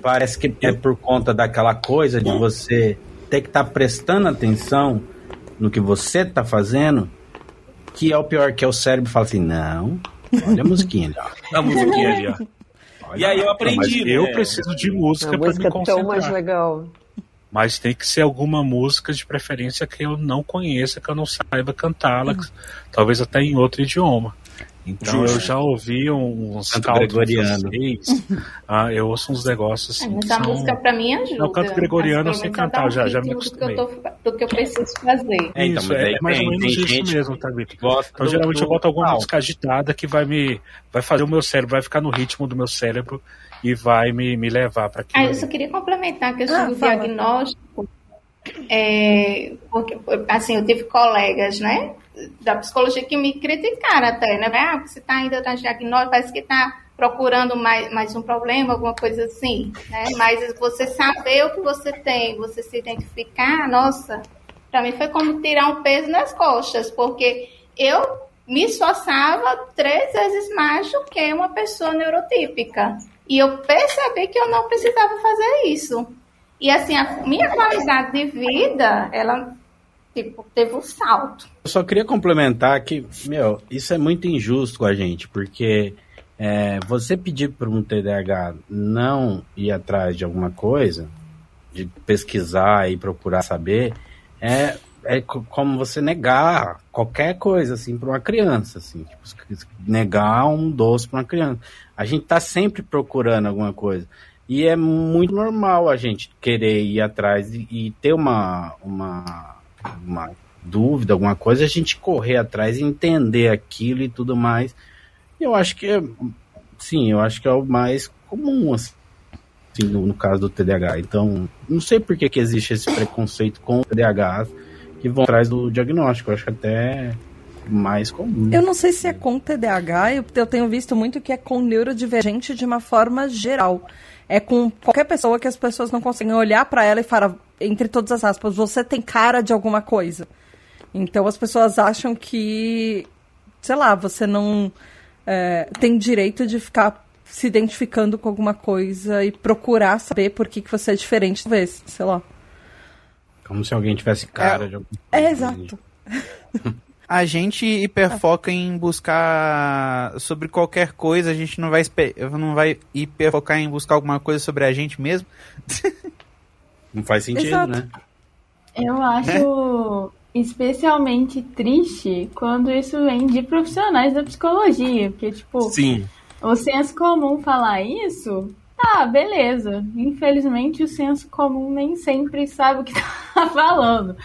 parece que é por conta daquela coisa de você ter que estar prestando atenção no que você tá fazendo, que é o pior, que é o cérebro fala assim, não, olha a musiquinha ali, ó. a musiquinha ali, ó. E aí eu Mas aprendi, né? eu preciso de música A para música me é tão mais concentrar. legal. Mas tem que ser alguma música de preferência que eu não conheça, que eu não saiba cantá-la, talvez até em outro idioma. Então Justo. eu já ouvi uns Canto cautos gregoriano. vocês, ah, eu ouço uns negócios É, assim. mas que a são- música pra mim ajuda. Não, canto gregoriano eu sei menos, cantar, um já- já me ritmo do que, eu tô, acostumei. do que eu preciso fazer. É, então, isso, mas é, aí é mais tem- ou menos isso gente mesmo, tá, Vitor? Então do- geralmente eu do boto alguma música agitada que vai me vai fazer o meu cérebro, vai ficar no ritmo do meu cérebro e vai me, me levar para Ah, aquilo. eu só queria complementar a questão Ah, do fala. diagnóstico. É, porque, assim, eu tive colegas, né, da psicologia que me criticaram até, né? Ah, você está ainda no diagnóstico, parece que está procurando mais, mais um problema, alguma coisa assim, né? Mas você saber o que você tem, você se identificar, nossa, para mim foi como tirar um peso nas costas, porque eu me esforçava três vezes mais do que uma pessoa neurotípica. E eu percebi que eu não precisava fazer isso. E assim, a minha qualidade de vida, ela tipo, teve um salto. Eu só queria complementar que, meu, isso é muito injusto com a gente, porque é, você pedir para um TDAH não ir atrás de alguma coisa, de pesquisar e procurar saber, é, é como você negar qualquer coisa assim para uma criança, assim, tipo, negar um doce para uma criança. A gente está sempre procurando alguma coisa. E é muito normal a gente querer ir atrás e, e ter uma, uma, uma dúvida, alguma coisa, a gente correr atrás e entender aquilo e tudo mais. Eu acho que é, sim, eu acho que é o mais comum, assim, no, no caso do TDAH. Então, não sei por que, que existe esse preconceito com o TDAH que vão atrás do diagnóstico. Eu acho que até mais comum. Eu não sei se é com TDAH, eu, eu tenho visto muito que é com neurodivergente de uma forma geral é com qualquer pessoa que as pessoas não conseguem olhar para ela e falar, entre todas as aspas, você tem cara de alguma coisa. Então as pessoas acham que, sei lá, você não é, tem direito de ficar se identificando com alguma coisa e procurar saber por que, que você é diferente, talvez, sei lá. Como se alguém tivesse cara é, de alguma coisa. É, exato. A gente hiperfoca em buscar sobre qualquer coisa, a gente não vai, não vai hiperfocar em buscar alguma coisa sobre a gente mesmo. Não faz sentido, Exato. né? Eu acho especialmente triste quando isso vem de profissionais da psicologia, porque, tipo, Sim. o senso comum falar isso, tá, beleza. Infelizmente, o senso comum nem sempre sabe o que tá falando.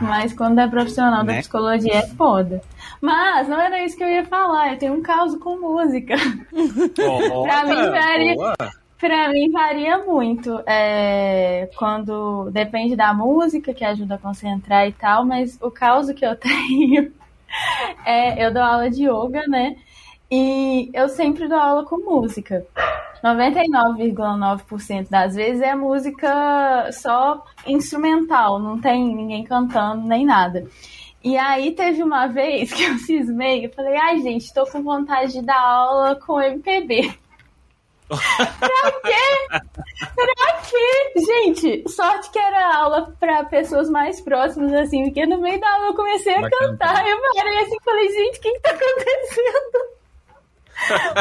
Mas quando é profissional né? da psicologia é foda. Mas não era isso que eu ia falar. Eu tenho um caos com música. Oh, pra mim varia. Pra mim varia muito. É, quando depende da música, que ajuda a concentrar e tal, mas o caos que eu tenho é eu dou aula de yoga, né? E eu sempre dou aula com música. 99,9% das vezes é música só instrumental, não tem ninguém cantando nem nada. E aí teve uma vez que eu cismei, eu falei, ai gente, tô com vontade de dar aula com MPB. Pra quê? Pra quê? Gente, sorte que era aula pra pessoas mais próximas, assim, porque no meio da aula eu comecei a cantar. cantar. Eu parei assim e falei, gente, o que, que tá acontecendo?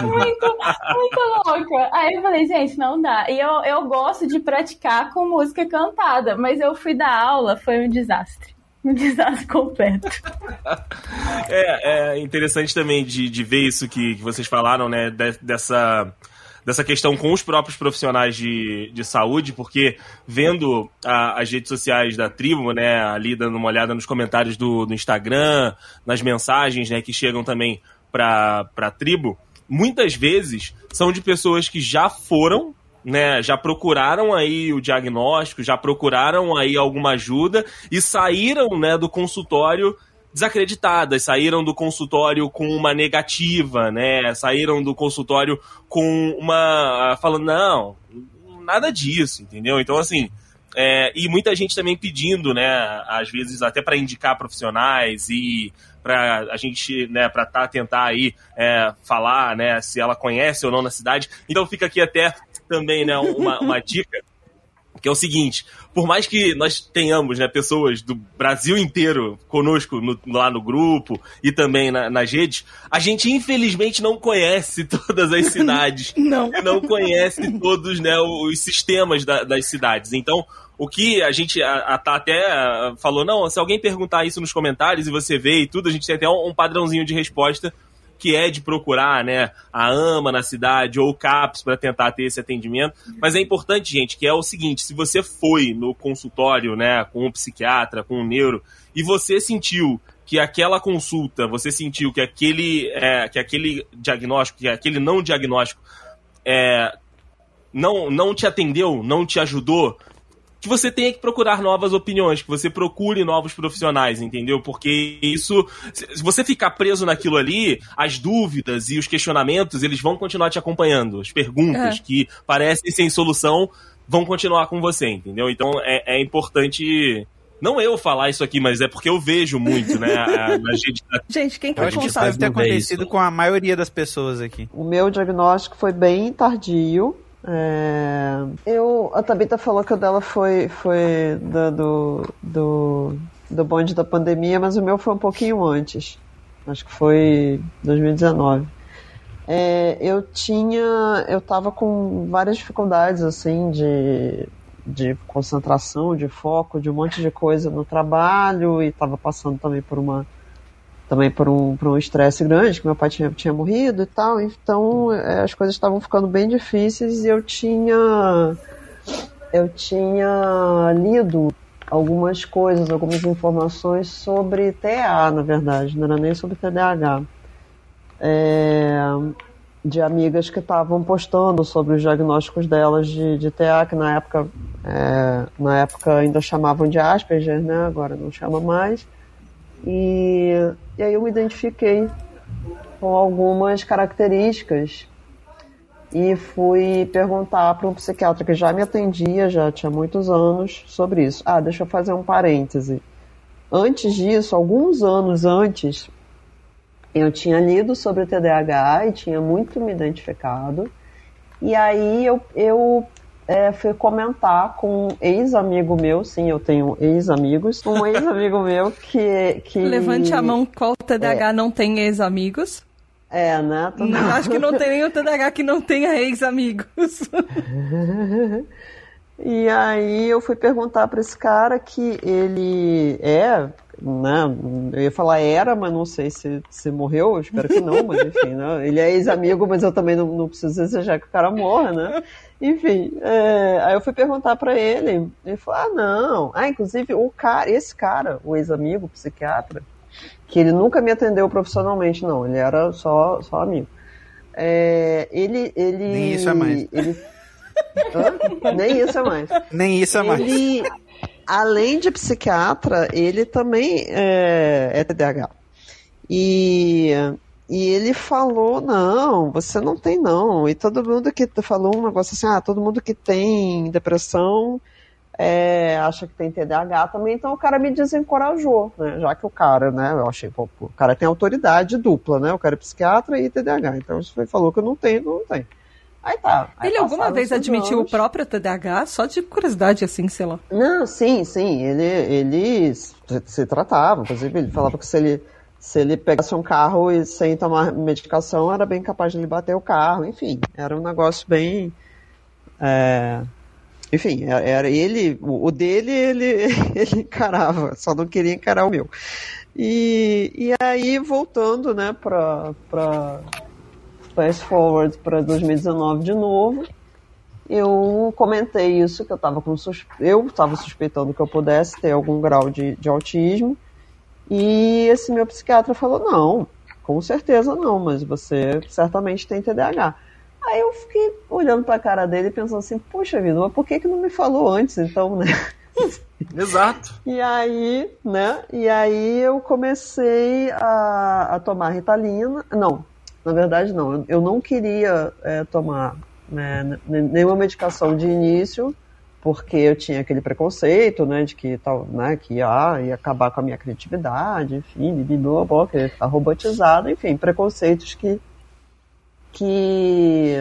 muito, muito louca. Aí eu falei, gente, não dá. E eu, eu gosto de praticar com música cantada, mas eu fui dar aula, foi um desastre. Um desastre completo. É, é interessante também de, de ver isso que, que vocês falaram, né? De, dessa dessa questão com os próprios profissionais de, de saúde, porque vendo a, as redes sociais da tribo, né, ali dando uma olhada nos comentários do, do Instagram, nas mensagens, né, que chegam também para a tribo, muitas vezes são de pessoas que já foram né, já procuraram aí o diagnóstico, já procuraram aí alguma ajuda e saíram, né, do consultório desacreditadas, saíram do consultório com uma negativa, né, saíram do consultório com uma falando não, nada disso, entendeu? Então assim, é, e muita gente também pedindo, né, às vezes até para indicar profissionais e para a gente, né, para tá, tentar aí é, falar, né, se ela conhece ou não na cidade. Então fica aqui até também, né, uma, uma dica que é o seguinte: por mais que nós tenhamos né, pessoas do Brasil inteiro conosco no, lá no grupo e também na, nas redes, a gente infelizmente não conhece todas as cidades. não. Não conhece todos né, os sistemas da, das cidades. Então, o que a gente a, a, tá até falou, não, se alguém perguntar isso nos comentários e você vê e tudo, a gente tem até um, um padrãozinho de resposta que é de procurar, né, a AMA na cidade ou o CAPS para tentar ter esse atendimento. Mas é importante, gente, que é o seguinte, se você foi no consultório, né, com um psiquiatra, com um neuro, e você sentiu que aquela consulta, você sentiu que aquele, é, que aquele diagnóstico, que aquele não diagnóstico é, não, não te atendeu, não te ajudou, que você tenha que procurar novas opiniões, que você procure novos profissionais, entendeu? Porque isso, se você ficar preso naquilo ali, as dúvidas e os questionamentos, eles vão continuar te acompanhando. As perguntas é. que parecem sem solução vão continuar com você, entendeu? Então é, é importante Não eu falar isso aqui, mas é porque eu vejo muito, né? A, na gente. Gente, quem que Eu é responsável? deve ter acontecido isso. com a maioria das pessoas aqui. O meu diagnóstico foi bem tardio. É, eu, a Tabita falou que o dela foi, foi da- do, do, do bonde da pandemia, mas o meu foi um pouquinho antes. Acho que foi 2019. É, eu tinha. Eu tava com várias dificuldades, assim, de, de concentração, de foco, de um monte de coisa no trabalho, e tava passando também por uma também por um por um estresse grande, que meu pai tinha, tinha morrido e tal, então eh, as coisas estavam ficando bem difíceis e eu tinha eu tinha lido algumas coisas, algumas informações sobre TA, na verdade, não era nem sobre TDAH. É, de amigas que estavam postando sobre os diagnósticos delas de, de TA, que na época, é, na época ainda chamavam de Asperger, né? agora não chama mais. E, e aí eu me identifiquei com algumas características e fui perguntar para um psiquiatra que já me atendia, já tinha muitos anos, sobre isso. Ah, deixa eu fazer um parêntese. Antes disso, alguns anos antes, eu tinha lido sobre o TDAH e tinha muito me identificado. E aí eu, eu é, fui comentar com um ex-amigo meu, sim, eu tenho ex-amigos, um ex-amigo meu que, que. Levante a mão qual TDAH não tem ex-amigos. É, né? Acho que não tem nenhum TDAH que não tenha ex-amigos. E aí eu fui perguntar para esse cara que ele é, né? Eu ia falar era, mas não sei se, se morreu, eu espero que não, mas enfim, né? Ele é ex-amigo, mas eu também não, não preciso desejar que o cara morra, né? Enfim, é, aí eu fui perguntar para ele, ele falou, ah, não. Ah, inclusive o cara, esse cara, o ex-amigo, psiquiatra, que ele nunca me atendeu profissionalmente, não, ele era só, só amigo. É, ele, ele. Nem isso é mais. Ele, Hã? Nem isso é mais. Nem isso é mais. Ele, além de psiquiatra, ele também é, é TDAH. E, e ele falou, não, você não tem não. E todo mundo que falou um negócio assim, ah, todo mundo que tem depressão é, acha que tem TDAH também, então o cara me desencorajou, né? Já que o cara, né, eu achei, pô, o cara tem autoridade dupla, né? O cara é psiquiatra e TDAH. Então ele falou que eu não tenho, não tem. Aí tá. Aí Ele alguma vez admitiu o anos. próprio TDAH? Só de curiosidade, assim, sei lá. Não, sim, sim. Ele, ele se, se tratava. Inclusive, ele falava que se ele, se ele pegasse um carro e sem tomar medicação, era bem capaz de ele bater o carro. Enfim, era um negócio bem. é, enfim, era era ele, o dele ele, ele encarava, só não queria encarar o meu. E, e aí, voltando, né, pra fast forward para 2019 de novo, eu comentei isso, que eu estava com sus... eu estava suspeitando que eu pudesse ter algum grau de, de autismo, e esse meu psiquiatra falou, não, com certeza não, mas você certamente tem TDAH. Aí eu fiquei olhando para a cara dele e pensando assim, puxa vida, mas por que, que não me falou antes, então, né? Exato. E aí, né? E aí eu comecei a, a tomar Ritalina. Não, na verdade não. Eu, eu não queria é, tomar né, nenhuma medicação de início, porque eu tinha aquele preconceito, né, de que tal, né, que ia, ia acabar com a minha criatividade, enfim, blá, que ia ficar robotizado, enfim, preconceitos que que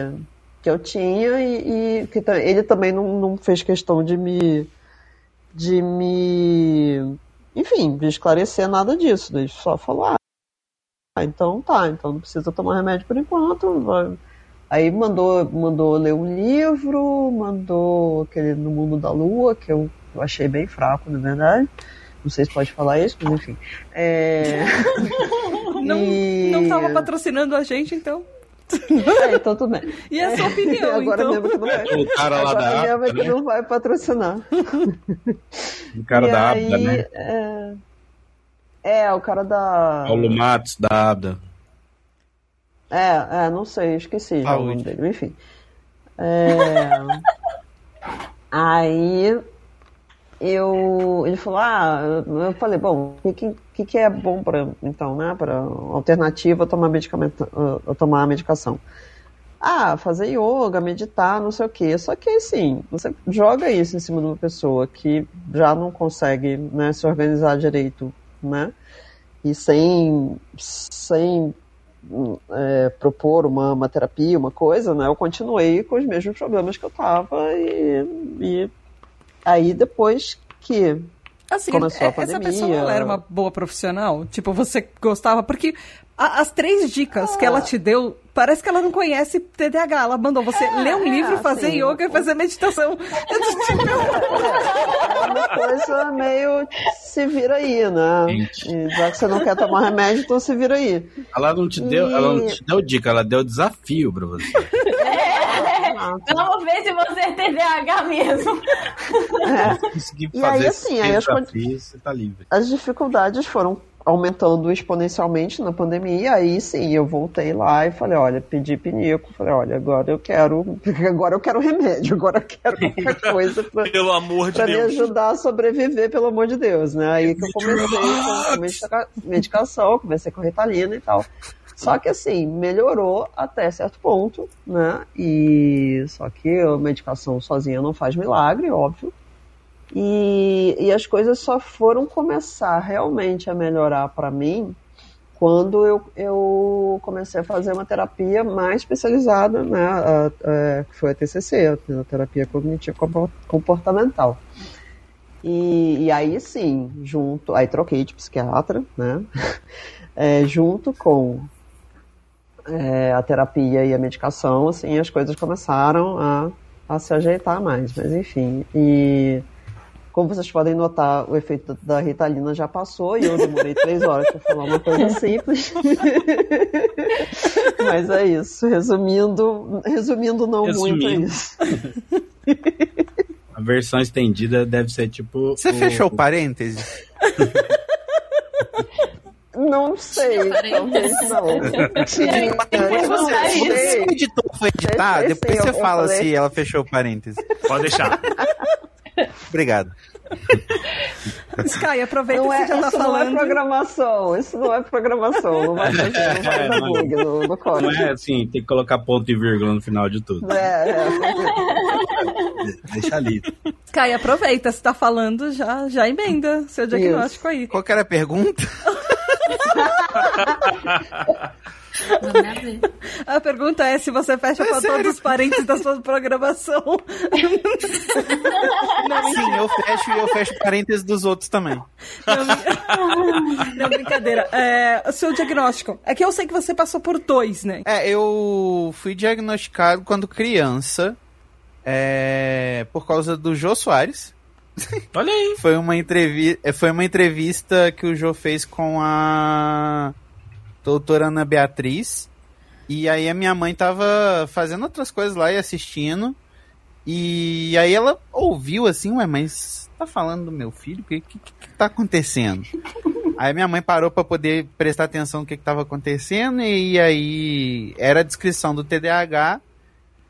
que eu tinha e, e que ele também não, não fez questão de me de me enfim de esclarecer nada disso ele só falou ah então tá então não precisa tomar remédio por enquanto vai- aí mandou mandou ler um livro mandou aquele no mundo da lua que eu, eu achei bem fraco na verdade não sei se pode falar isso mas enfim é... Não, E- não tava patrocinando a gente, então. É, então tudo bem E a sua opinião, agora então. mesmo que não vai O cara lá agora da mesmo é Abda, que né? não vai patrocinar O cara E da aí, Abda, né? É... é, o cara da. Paulo Matos, da Abda. É, é, não sei, esqueci já o nome dele, enfim. É... Aí eu ele falou, ah, eu eu falei, bom, o que, que, que é bom para então, né, para alternativa a tomar medicamento, a tomar a medicação. ah, fazer yoga, meditar, não sei o quê. Só que assim, você joga isso em cima de uma pessoa que já não consegue né, se organizar direito, né? E sem, sem é, propor uma, uma terapia, uma coisa, né? Eu continuei com os mesmos problemas que eu tava e, e aí depois que Assim, começou a essa pandemia... pessoa ela era uma boa profissional? Tipo, você gostava? Porque a- as três dicas que ela te deu, parece que ela não conhece TDAH. Ela mandou você ler um é, livro, fazer assim, yoga e fazer meditação. Eu disse, É uma coisa meio se vira aí, né? Gente. E já que você não quer tomar remédio, então se vira aí. Ela não te deu, E- ela não te deu dica, ela deu desafio pra você. Vamos ver se você é TDAH mesmo. É. Conseguir E fazer aí, assim, aí as você tá livre. As dificuldades foram aumentando exponencialmente na pandemia, aí sim, eu voltei lá e falei, olha, pedi pinico, falei, olha, agora eu quero, agora eu quero remédio, agora eu quero qualquer coisa pra, Pelo amor de pra me Deus. ajudar a sobreviver, pelo amor de Deus, né? Aí que eu comecei com medica- medicação, comecei com Ritalina e tal. Só que assim, melhorou até certo ponto, né? E só que a medicação sozinha não faz milagre, óbvio. E, e as coisas só foram começar realmente a melhorar para mim quando eu, eu comecei a fazer uma terapia mais especializada, né, a- a- que foi a TCC, a terapia cognitivo comportamental. E, e aí sim, junto, aí troquei de psiquiatra, né, É, junto com é, a terapia e a medicação, assim, as coisas começaram a, a se ajeitar mais, mas enfim, e como vocês podem notar, o efeito da Ritalina já passou e eu demorei três horas para falar uma coisa simples. Mas é isso. Resumindo, resumindo não muito é Resumindo. isso. A versão estendida deve ser tipo. Você o- fechou parênteses? Não sei, talvez não. Tinha, Depois não você, se o editor for editar, depois você fala falei. se ela fechou parênteses. Pode deixar. Obrigado. Sky, aproveita Não que é, já tá isso não é falando. programação, isso não é programação, não vai fazer, não É, não. bug no, no Não código. é assim, tem que colocar ponto e vírgula no final de tudo. É, é, Deixa ali. Sky, aproveita, você tá falando, já, já emenda seu diagnóstico aí. Qual que era a pergunta? Ver. A pergunta é se você fecha pra todos os parentes da sua programação. Não, Sim, eu fecho e eu fecho parênteses dos outros também. Não, não, brincadeira. É, o seu diagnóstico. É que eu sei que você passou por dois, né? É, eu fui diagnosticado quando criança é, por causa do Jô Soares. Olha aí. Foi uma, entrevi foi uma entrevista que o Jô fez com a doutora Ana Beatriz. E aí a minha mãe tava fazendo outras coisas lá e assistindo. E aí ela ouviu assim, ué, mas tá falando do meu filho? O que, que, que tá acontecendo? Aí minha mãe parou pra poder prestar atenção no que, que tava acontecendo. E aí era a descrição do TDAH.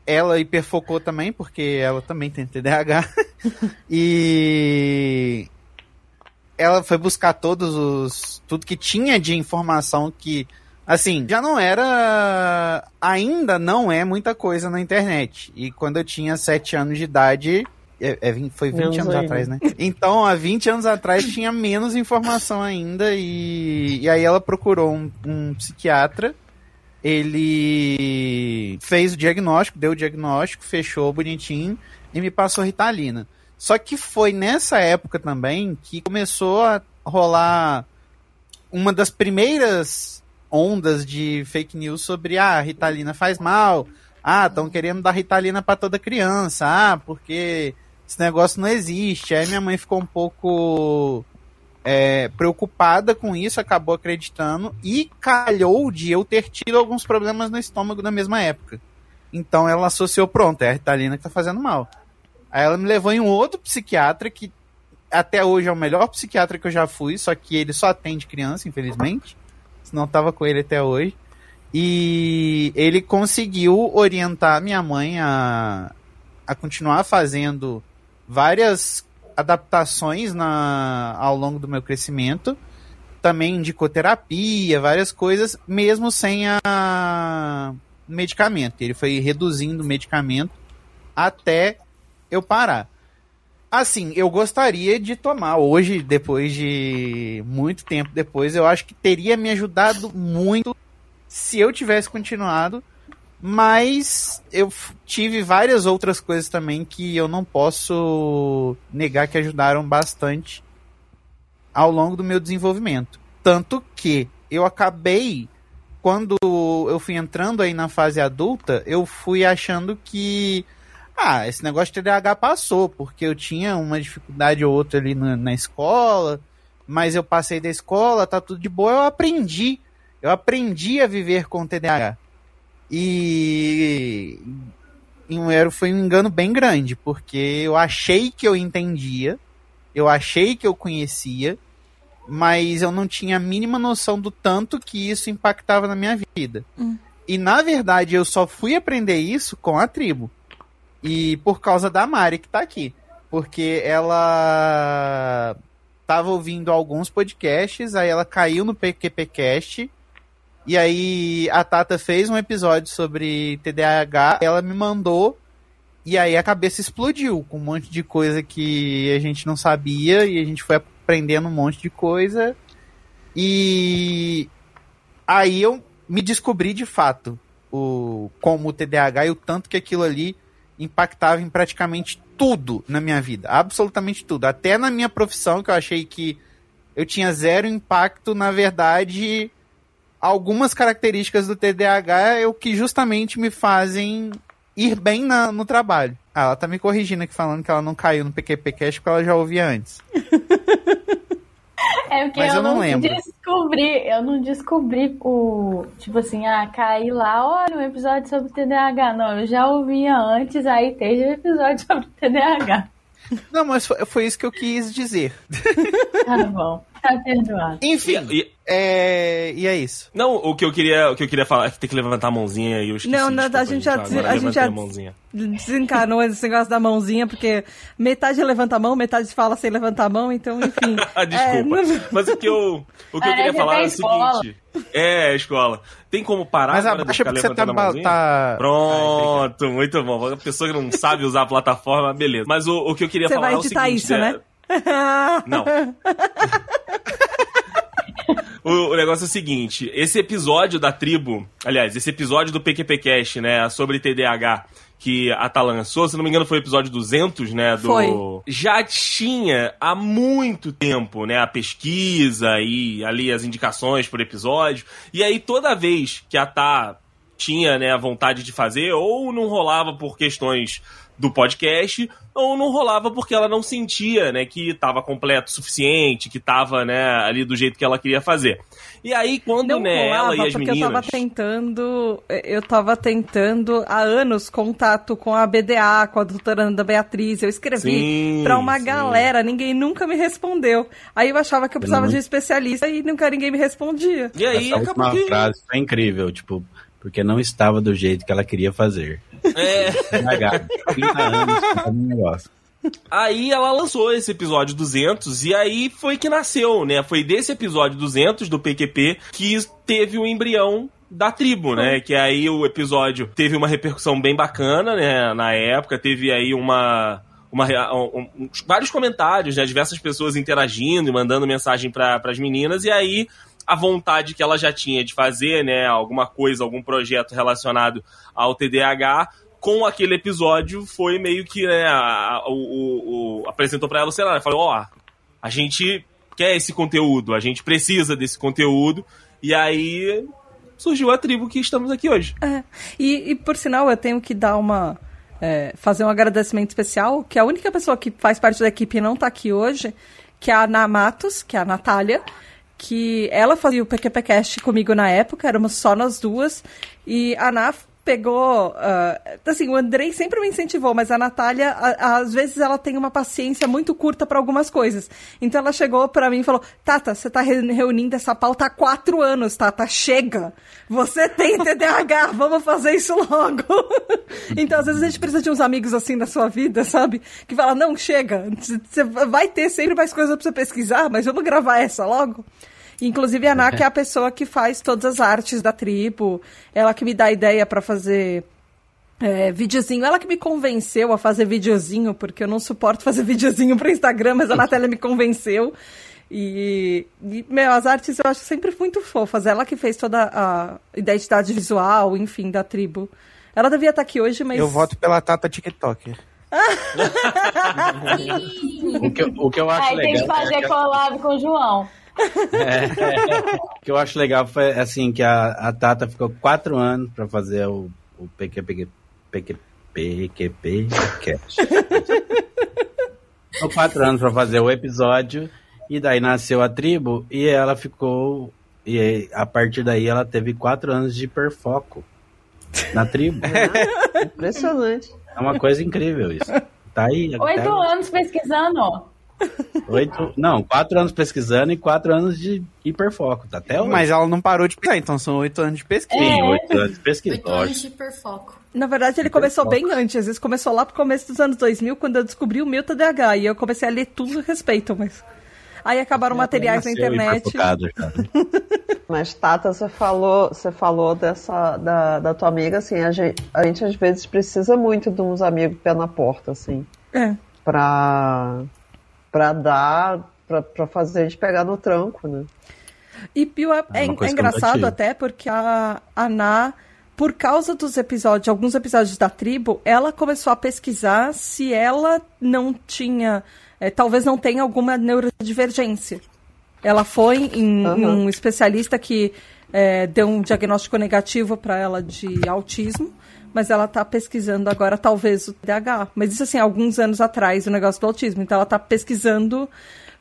Ela hiperfocou também, porque ela também tem TDAH. e ela foi buscar todos os. tudo que tinha de informação que. Assim, já não era. Ainda não é muita coisa na internet. E quando eu tinha 7 anos de idade. É, é foi 20 Menos anos ainda. atrás, né? Então, há 20 anos atrás tinha menos informação ainda. E, e aí ela procurou um, um psiquiatra. Ele fez o diagnóstico, deu o diagnóstico, fechou bonitinho e me passou Ritalina. Só que foi nessa época também que começou a rolar uma das primeiras ondas de fake news sobre ah, Ritalina faz mal. Ah, estão querendo dar Ritalina para toda criança. Ah, porque esse negócio não existe. Aí minha mãe ficou um pouco é, preocupada com isso, acabou acreditando e calhou de eu ter tido alguns problemas no estômago na mesma época. Então ela associou, pronto, é a Ritalina que tá fazendo mal. Aí ela me levou em um outro psiquiatra que até hoje é o melhor psiquiatra que eu já fui, só que ele só atende criança, infelizmente. Senão eu tava com ele até hoje. E ele conseguiu orientar minha mãe a, a continuar fazendo várias adaptações na, ao longo do meu crescimento. Também indicou terapia, várias coisas, mesmo sem a, medicamento. Ele foi reduzindo o medicamento até eu parar. Assim, eu gostaria de tomar hoje, depois de muito tempo depois, eu acho que teria me ajudado muito se eu tivesse continuado, mas eu tive várias outras coisas também que eu não posso negar que ajudaram bastante ao longo do meu desenvolvimento. Tanto que eu acabei, quando eu fui entrando aí na fase adulta, eu fui achando que ah, esse negócio de TDAH passou, porque eu tinha uma dificuldade ou outra ali na, na escola, mas eu passei da escola, tá tudo de boa, eu aprendi. Eu aprendi a viver com TDAH. E, e um erro foi um engano bem grande, porque eu achei que eu entendia, eu achei que eu conhecia, mas eu não tinha a mínima noção do tanto que isso impactava na minha vida. E na verdade eu só fui aprender isso com a tribo. E por causa da Mari que tá aqui. Porque ela tava ouvindo alguns podcasts, aí ela caiu no PQPcast. E aí a Tata fez um episódio sobre TDAH, ela me mandou. E aí a cabeça explodiu com um monte de coisa que a gente não sabia e a gente foi aprendendo um monte de coisa. E aí eu me descobri de fato o como o TDAH e o tanto que aquilo ali impactava em praticamente tudo na minha vida, absolutamente tudo, até na minha profissão que eu achei que eu tinha zero impacto, na verdade, algumas características do TDAH é o que justamente me fazem ir bem na- no trabalho. Ah, ela tá me corrigindo aqui falando que ela não caiu no PQPcast porque ela já ouvia antes. É porque Mas eu, eu não lembro. descobri, eu não descobri o. Tipo assim, ah, caí lá, olha, um episódio sobre TDAH. Não, eu já ouvia antes, aí teve um episódio sobre TDAH. Não, mas foi, foi isso que eu quis dizer. Tá bom, tá perdoado. Enfim, E- é, e é isso. Não, o que eu queria, o que eu queria falar é que tem que levantar a mãozinha e eu esqueci. Não, não, desculpa, a gente já- Agora a gente já- a mãozinha. Desencanou esse negócio da mãozinha, porque metade levanta a mão, metade fala sem levantar a mão, então, enfim. É, Desculpa. não- Mas o que eu, o que eu Parece queria falar até é o seguinte. É, escola. Tem como parar Mas agora de abaixa ficar você tá, levantando a mãozinha? tá... Pronto, muito bom. A pessoa que não sabe usar a plataforma, beleza. Mas o, o que eu queria Você falar vai é o editar seguinte, isso, né? Não. O, negócio é o seguinte: esse episódio da tribo, aliás, esse episódio do PQPcast, né, sobre TDAH que a Tá lançou, se não me engano foi o episódio 200, né, do Foi. já tinha há muito tempo, né, a pesquisa e ali as indicações por episódio. E aí toda vez que a Tá tinha, né, a vontade de fazer, ou não rolava por questões do podcast, ou não rolava porque ela não sentia, né, que estava completo o suficiente, que estava, né, ali do jeito que ela queria fazer. E aí quando, Não né, rolava, ela e as porque eu tava meninas tentando. Eu tava tentando há anos contato com a BDA, com a doutora Ana Beatriz. Eu escrevi Sim, pra uma sim. galera, ninguém nunca me respondeu. Aí eu achava que eu precisava não- de um especialista e nunca ninguém me respondia. E aí Essa acabou que frase foi incrível, tipo, porque não estava do jeito que ela queria fazer. É, Cagado. 30 anos fazendo negócio. Aí ela lançou esse episódio 200 e aí foi que nasceu, né? Foi desse episódio 200 do PQP que teve o embrião da tribo, né? Que aí o episódio teve uma repercussão bem bacana, né? Na época, teve aí uma. Uma, um- um- vários comentários, né? Diversas pessoas interagindo e mandando mensagem para as meninas, e aí a vontade que ela já tinha de fazer, né? Alguma coisa, algum projeto relacionado ao TDAH, com aquele episódio foi meio que, né, a- o, o- apresentou pra ela o cenário, falou, ó, a gente quer esse conteúdo, a gente precisa desse conteúdo, e aí surgiu a tribo que estamos aqui hoje. É. E, e, por sinal, eu tenho que dar uma. é, fazer um agradecimento especial, que a única pessoa que faz parte da equipe e não tá aqui hoje, que é a Ana Matos, que é a Natália, que ela fazia o PQPcast comigo na época, éramos só nós duas, e a Ana pegou. ah, assim, o Andrei sempre me incentivou, mas a Natália, a- às vezes, ela tem uma paciência muito curta para algumas coisas. Então ela chegou para mim e falou: Tata, você tá re- reunindo essa pauta há quatro anos, Tata, chega! Você tem TDAH, vamos fazer isso logo! então, às vezes, a gente precisa de uns amigos assim na sua vida, sabe? Que fala: não, chega, você vai ter sempre mais coisa pra você pesquisar, mas vamos gravar essa logo. Inclusive a Ana, que é a pessoa que faz todas as artes da tribo, ela que me dá ideia para fazer é, videozinho. Ela que me convenceu a fazer videozinho, porque eu não suporto fazer videozinho para Instagram, mas a Natália me convenceu. E, e, meu, as artes eu acho sempre muito fofas. Ela que fez toda a identidade visual, enfim, da tribo. Ela devia estar aqui hoje, mas. Eu voto pela Tata TikToker. O que, eu- o que eu acho Aí tem legal. que fazer collab com o João. É, o que eu acho legal foi assim que a, a Tata ficou quatro anos para fazer o, o PQP, PQP, PQP Cast. Ficou quatro anos para fazer o episódio e daí nasceu a tribo e ela ficou e aí, a partir daí ela teve quatro anos de hiperfoco na tribo. Impressionante. É uma coisa incrível isso. Tá aí. Oito anos pesquisando. Oito, não, quatro anos pesquisando e quatro anos de hiperfoco. Tá até hoje. Mas ela não parou de pesquisar, então são oito anos de pesquisa. Sim, oito anos de pesquisa. Oito anos de hiperfoco. Na verdade, ele começou bem antes. Às vezes começou lá pro começo dos anos 2000, quando eu descobri o meu TDAH. E eu comecei a ler tudo a respeito, mas... Aí acabaram materiais na internet. Mas, Tata, você falou, você falou dessa, da, da tua amiga, assim, a gente, a gente às vezes precisa muito de uns amigos pé na porta, assim, É. pra, pra dar, pra, pra fazer a gente pegar no tranco, né? E Pio é, É é, engraçado até porque a Ana, por causa dos episódios, alguns episódios da tribo, ela começou a pesquisar se ela não tinha, é, talvez não tenha alguma neurodivergência. Ela foi em, em Aham. um especialista que é, deu um diagnóstico negativo para ela de autismo, mas ela está pesquisando agora talvez o TDAH. Mas isso assim, alguns anos atrás, o negócio do autismo. Então ela está pesquisando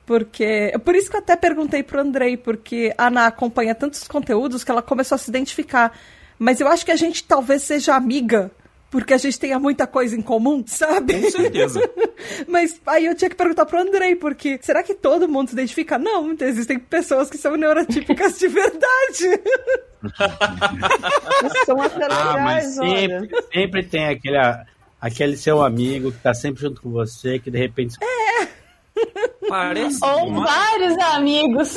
porque. Por isso que eu até perguntei pro Andrei, porque a Ana acompanha tantos conteúdos que ela começou a se identificar. Mas eu acho que a gente talvez seja amiga, porque a gente tenha muita coisa em comum, sabe? Com certeza. Mas aí eu tinha que perguntar pro Andrei, porque será que todo mundo se identifica? Não, existem pessoas que são neurotípicas de verdade. São até Ah, mas olha. sempre, sempre tem aquele, aquele seu amigo que tá sempre junto com você, que de repente. Parece Ou uma- vários amigos.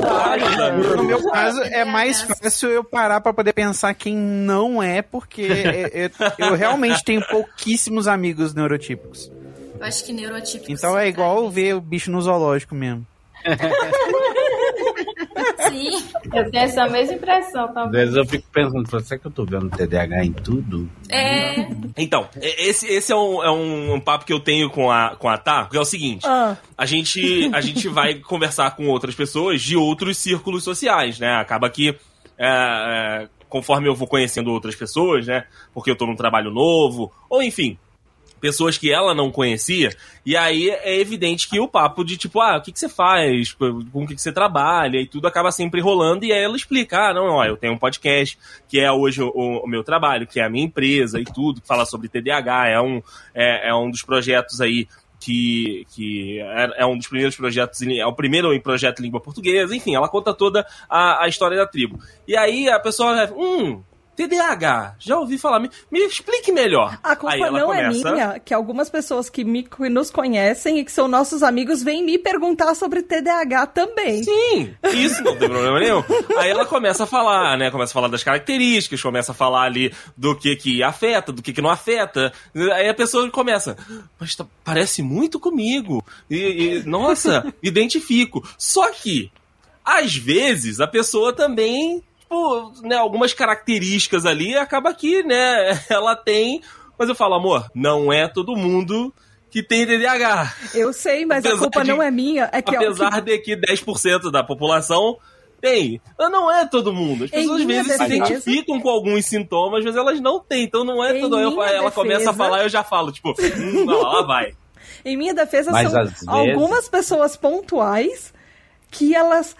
vários amigos. No meu caso, é mais fácil eu parar pra poder pensar quem não é, porque é- é- eu realmente tenho pouquíssimos amigos neurotípicos. Eu acho que neurotípico. Então é igual ver o bicho no zoológico mesmo. Sim. Eu tenho essa mesma impressão Às também. vezes eu fico pensando, será que eu tô vendo TDAH em tudo? É. Então, esse, esse é, um, é um, um papo que eu tenho com a, com a Tá, porque é o seguinte. Ah, a gente, a gente vai conversar com outras pessoas de outros círculos sociais, né? Acaba que, é, é, conforme eu vou conhecendo outras pessoas, né? Porque eu tô num trabalho novo, ou enfim, pessoas que ela não conhecia, e aí é evidente que o papo de tipo, ah, o que, que você faz, com o que, que você trabalha, e tudo acaba sempre rolando, e aí ela explica, ah, não, ó, eu tenho um podcast, que é hoje o, o meu trabalho, que é a minha empresa e tudo, que fala sobre TDAH, é um, é, é um dos projetos aí que, que é, é um dos primeiros projetos, é o primeiro em projeto língua portuguesa, enfim, ela conta toda a, a história da tribo. E aí a pessoa, hum, TDAH, já ouvi falar, me, me explique melhor. a culpa não é começa, minha, que algumas pessoas que, me, que nos conhecem e que são nossos amigos vêm me perguntar sobre TDAH também. Sim, isso não tem problema nenhum. Aí ela começa a falar, né? Começa a falar das características, começa a falar ali do que que afeta, do que que não afeta. Aí a pessoa começa, mas tá- parece muito comigo. E, e, nossa, identifico. Só que, às vezes, a pessoa também, tipo, né, algumas características ali, acaba que, né, ela tem. Mas eu falo, amor, não é todo mundo que tem TDAH. Eu sei, mas a Apesar culpa de- não é minha. É que, Apesar de que 10% da população tem. Mas não é todo mundo. As Em pessoas às vezes se defesa- identificam com alguns sintomas, mas elas não têm. Então não é todo. Eu, minha ela começa a defesa- falar eu já falo, tipo, hum, não, lá vai. Em minha defesa, Mas são às vezes- algumas pessoas pontuais que elas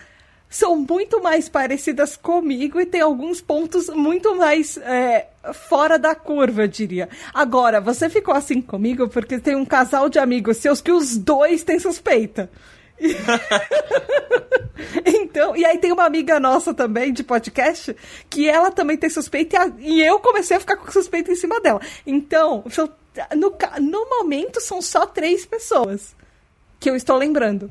são muito mais parecidas comigo e tem alguns pontos muito mais é, fora da curva, eu diria. Agora, você ficou assim comigo porque tem um casal de amigos seus que os dois têm suspeita. Então, e aí tem uma amiga nossa também de podcast que ela também tem suspeita e, a- e eu comecei a ficar com suspeita em cima dela. Então, no, no momento são só três pessoas que eu estou lembrando.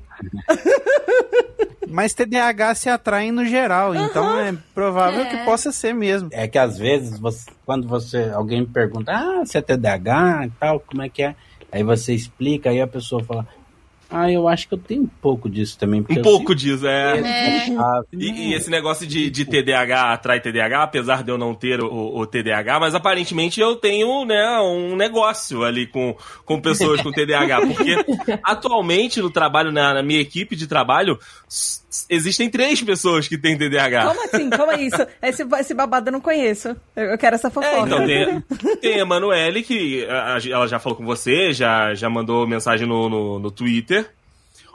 Mas TDAH se atrai no geral, então é provável É. que possa ser mesmo. É que às vezes, você, quando você alguém me pergunta, ah, você é TDAH e tal, como é que é? Aí você explica, aí a pessoa fala, ah, eu acho que eu tenho um pouco disso também. Um pouco disso, é. sempre- Ah, E, e esse negócio de, de TDAH atrai TDAH, apesar de eu não ter o, o TDAH, mas aparentemente eu tenho né, um negócio ali com, com pessoas com TDAH. Porque atualmente no trabalho, na, na minha equipe de trabalho, existem três pessoas que têm TDAH. Como assim? Como é isso? Esse, esse babado eu não conheço. Eu, eu quero essa É, fofoca. então, tem, tem a Emanuele, que a- a- ela já falou com você, já, já mandou mensagem no, no, no Twitter.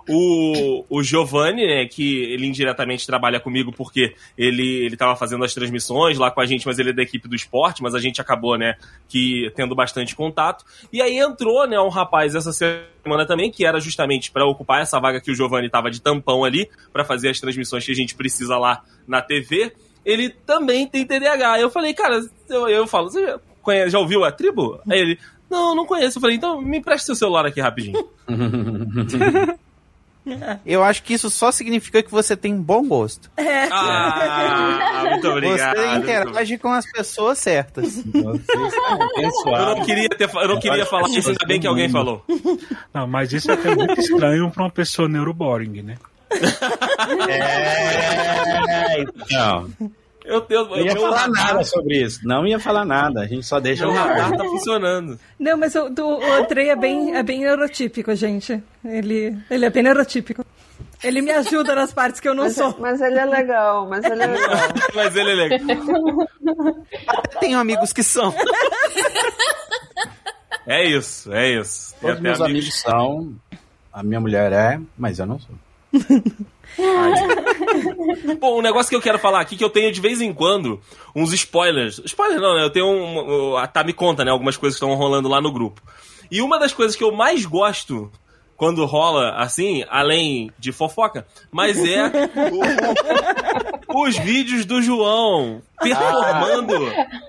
O, o Giovanni, né, que ele indiretamente trabalha comigo porque ele, ele tava fazendo as transmissões lá com a gente, mas ele é da equipe do esporte, mas a gente acabou, né, que tendo bastante contato. E aí entrou, né, um rapaz essa semana também, que era justamente para ocupar essa vaga que o Giovanni tava de tampão ali, para fazer as transmissões que a gente precisa lá na TV. Ele também tem TDAH. Eu falei, cara, eu, eu falo, você já, conhece, já ouviu a tribo? Aí ele, não, não conheço. Eu falei, então me empresta seu celular aqui rapidinho. Eu acho que isso só significa que você tem bom gosto. Ah, muito obrigado. Você muito interage com as pessoas certas. Vocês são Eu abençoados. não queria, ter, eu não queria falar isso, ainda bem que alguém falou. Não, mas isso é até muito estranho pra uma pessoa neuroboring, né? É, então. Eu, eu, Não ia meu falar radar- nada sobre isso. Não ia falar nada. A gente só deixa Meu no radar ar. tá funcionando. Não, mas o, do, o Andrei é bem, é bem neurotípico, gente. Ele, ele é bem neurotípico. Ele me ajuda nas partes que eu não Mas, sou. mas ele é legal, mas ele é legal. Mas ele é legal. Tenho amigos que são. É isso, é isso. Todos até meus amigos- amigos são. A minha mulher é, mas eu não sou. Bom, um negócio que eu quero falar aqui que eu tenho de vez em quando uns spoilers. Spoiler não, né? Eu tenho um. A Tá me conta, né? Algumas coisas que estão rolando lá no grupo. E uma das coisas que eu mais gosto quando rola assim, além de fofoca, mas é o- os vídeos do João performando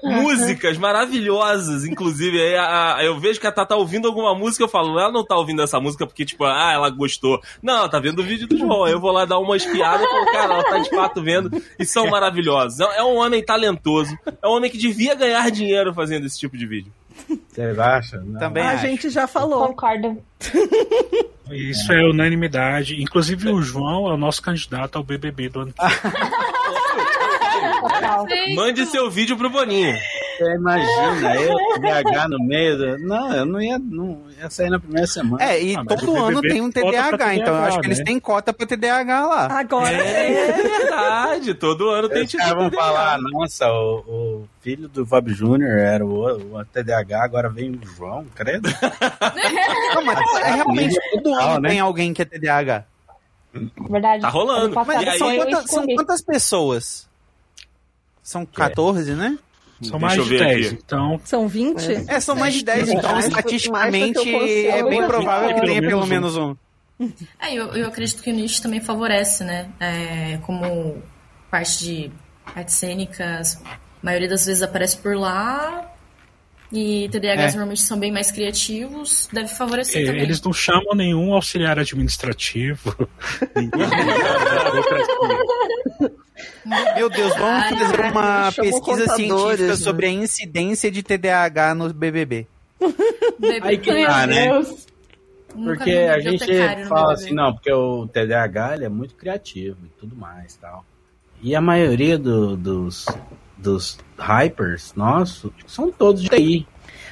músicas maravilhosas. Inclusive, aí a- a- eu vejo que a Tata tá ouvindo alguma música, eu falo, ela não tá ouvindo essa música porque, tipo, ah, ela gostou. Não, ela tá vendo o vídeo do João. Aí eu vou lá dar uma espiada e falo, cara, ela tá de fato vendo. E são maravilhosos. É é um homem talentoso. É um homem que devia ganhar dinheiro fazendo esse tipo de vídeo. Você acha? Não. Também A acho. gente já falou. Concordo. Isso é unanimidade. Inclusive o João é o nosso candidato ao BBB do ano que vem. Mande seu vídeo pro Boninho. Você imagina, eu, DH no meio. do- Não, eu não ia, não ia sair na primeira semana. É, e Ah, todo ano tem um pra TDAH, então eu TDAH, acho que eles né? têm cota pra TDAH lá. Agora É verdade, todo ano tem Os tido caras vão TDAH. falar, nossa, o, o filho do Fábio Júnior era o, o TDAH, agora vem o João, credo. Não, mas é, realmente todo Total, ano né? tem alguém que é TDAH. Verdade. Tá rolando. Mas aí- são, eu quantas, são quantas pessoas? São 14, né? São Deixa mais de ver 10, aqui. então são 20? É, são mais de 10, então estatisticamente é bem provável que tenha pelo menos menos um. É, eu, eu acredito que o nicho também favorece, né? É, como parte de artes cênicas, a maioria das vezes aparece por lá. E TDAHs É. normalmente são bem mais criativos, deve é, favorecer também. eles não chamam nenhum auxiliar administrativo. Meu Deus, vamos fazer uma pesquisa científica né? sobre a incidência de TDAH no BBB. Bebê- Aí que Meu tá, né? Porque a gente fala BBB. assim, não, porque o TDAH ele é muito criativo e tudo mais tal. E a maioria do- dos, dos hypers nossos são todos de TI.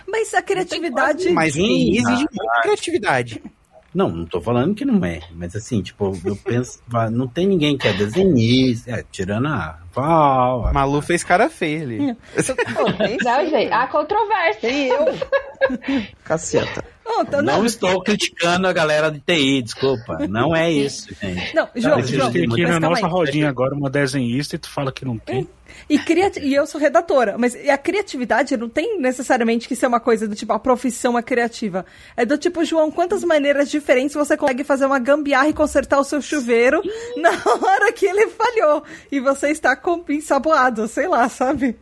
Mas a criatividade. Mas Sim, exige muita criatividade. Não, não tô falando que não é, mas assim, tipo, eu penso, não tem ninguém que é desenhista, é, tirando a Val, a- Malu fez cara feia ali. Não, gente, há controvérsia. Tem eu. Caceta. Não, então, não não, estou criticando a galera de TI, desculpa, não é isso, gente. não, João, gente João, tem aqui na nossa aí. rodinha agora uma desenhista e tu fala que não tem. E, criati- e eu sou redatora, mas e a criatividade não tem necessariamente que ser uma coisa do tipo, a profissão é criativa. É do tipo, João, quantas maneiras diferentes você consegue fazer uma gambiarra e consertar o seu chuveiro na hora que ele falhou. E você está com ensaboado, sei lá, sabe?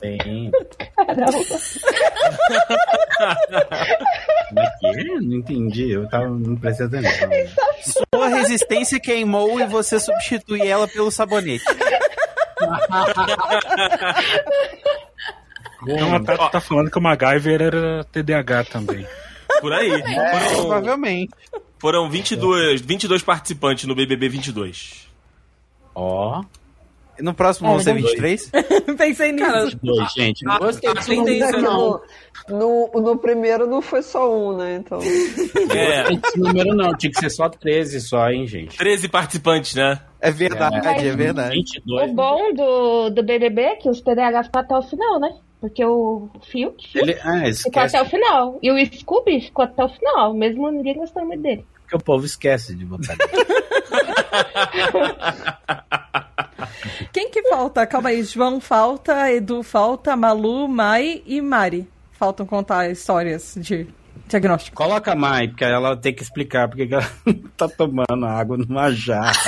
Tem. Caramba. Como é que é? Não entendi. Eu tava não atenção. Sua resistência queimou e você substitui ela pelo sabonete. Então Tata tá falando que o MacGyver era TDAH também. Por aí. Foram, Provavelmente. foram 22, 22 participantes no BBB 22. Ó. E no próximo vamos ser 23? Pensei nisso. Dois, gente. Não gostei disso não. É que não. no, no, no primeiro não foi só um, né? Então. É, Não esse número não. Tinha que ser só 13 só, hein, gente. 13 participantes, né? É verdade, é verdade. 22. O bom do, do BBB é que os TDAH ficam até o final, né? Porque o Fiuk Ele, ah, ficou até o final. E o Scooby ficou até o final, mesmo ninguém gostando muito dele. que o povo esquece de botar. Quem que falta? Calma aí. João falta, Edu falta, Malu, Mai e Mari. Faltam contar histórias de diagnóstico. Coloca a Mai, porque ela tem que explicar porque que ela tá tomando água numa jarra.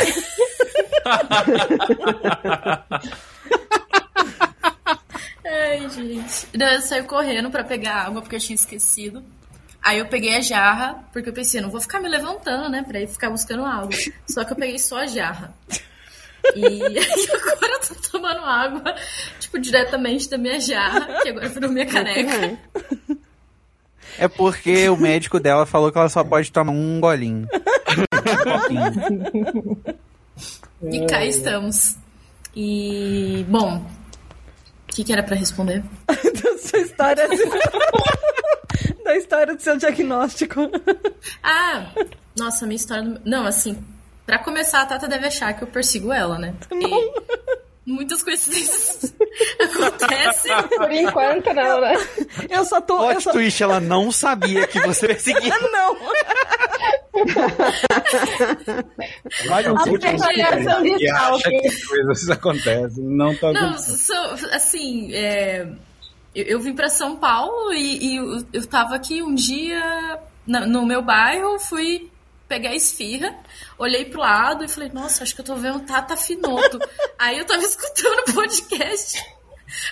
Ai, gente. Daí eu saí correndo pra pegar água porque eu tinha esquecido. Aí eu peguei a jarra, porque eu pensei, não vou ficar me levantando, né, pra ir ficar buscando água. Só que eu peguei só a jarra. E aí agora eu tô tomando água, tipo, diretamente da minha jarra, que agora virou minha caneca. É porque o médico dela falou que ela só pode tomar um golinho. Um. E cá estamos. E, bom, o que, que era pra responder? da sua história. da história do seu diagnóstico. Ah, nossa, minha história. do- Não, assim, pra começar, a Tata deve achar que eu persigo ela, né? Porque muitas coincidências acontecem. Por enquanto, não, né? Eu só tô. Eu Plot só... twist, ela não sabia que você perseguia. Não! Vai no A sítio perseguição de e acha que coisas acontecem. Não tá Não, sou- assim, é, eu, eu vim pra São Paulo e, e eu, eu tava aqui um dia na- no meu bairro, fui pegar esfirra, olhei pro lado e falei, nossa, acho que eu tô vendo Tata Finoto. Aí eu tava escutando o podcast.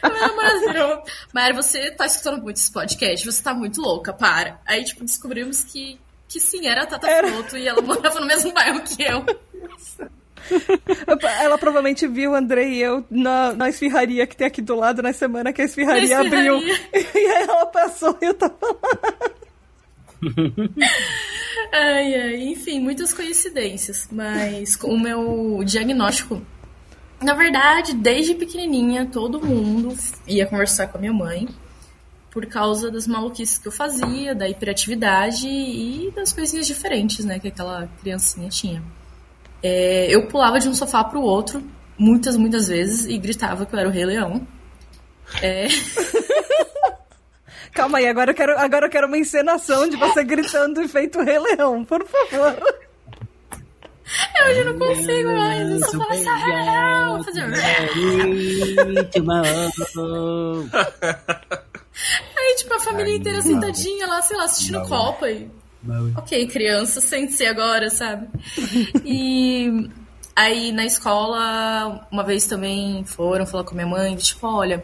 A namorada virou, Mari, você tá escutando muito esse podcast, você tá muito louca, para. Aí, tipo, descobrimos que, que sim, era a Tata Finoto e ela morava no mesmo bairro que eu. Ela provavelmente viu o Andrei e eu na, na esfirraria que tem aqui do lado na semana que a esfirraria, Na esfirraria. abriu. E aí ela passou e eu tava lá. Ai, ai, enfim, muitas coincidências, mas com o meu diagnóstico. Na verdade, desde pequenininha, todo mundo ia conversar com a minha mãe por causa das maluquices que eu fazia, da hiperatividade e das coisinhas diferentes, né, que aquela criancinha tinha. É, eu pulava de um sofá pro outro, muitas, muitas vezes, e gritava que eu era o Rei Leão. É, Calma aí, agora eu quero, agora eu quero uma encenação de você gritando e feito Rei Leão, por favor. eu já não consigo mais, eu só falo assim, "Rei Leão", fazer... Aí, tipo, a família inteira sentadinha lá, sei lá, assistindo Copa e. Ok, criança, sente-se agora, sabe? E aí na escola, uma vez também foram falar com a minha mãe, tipo, olha,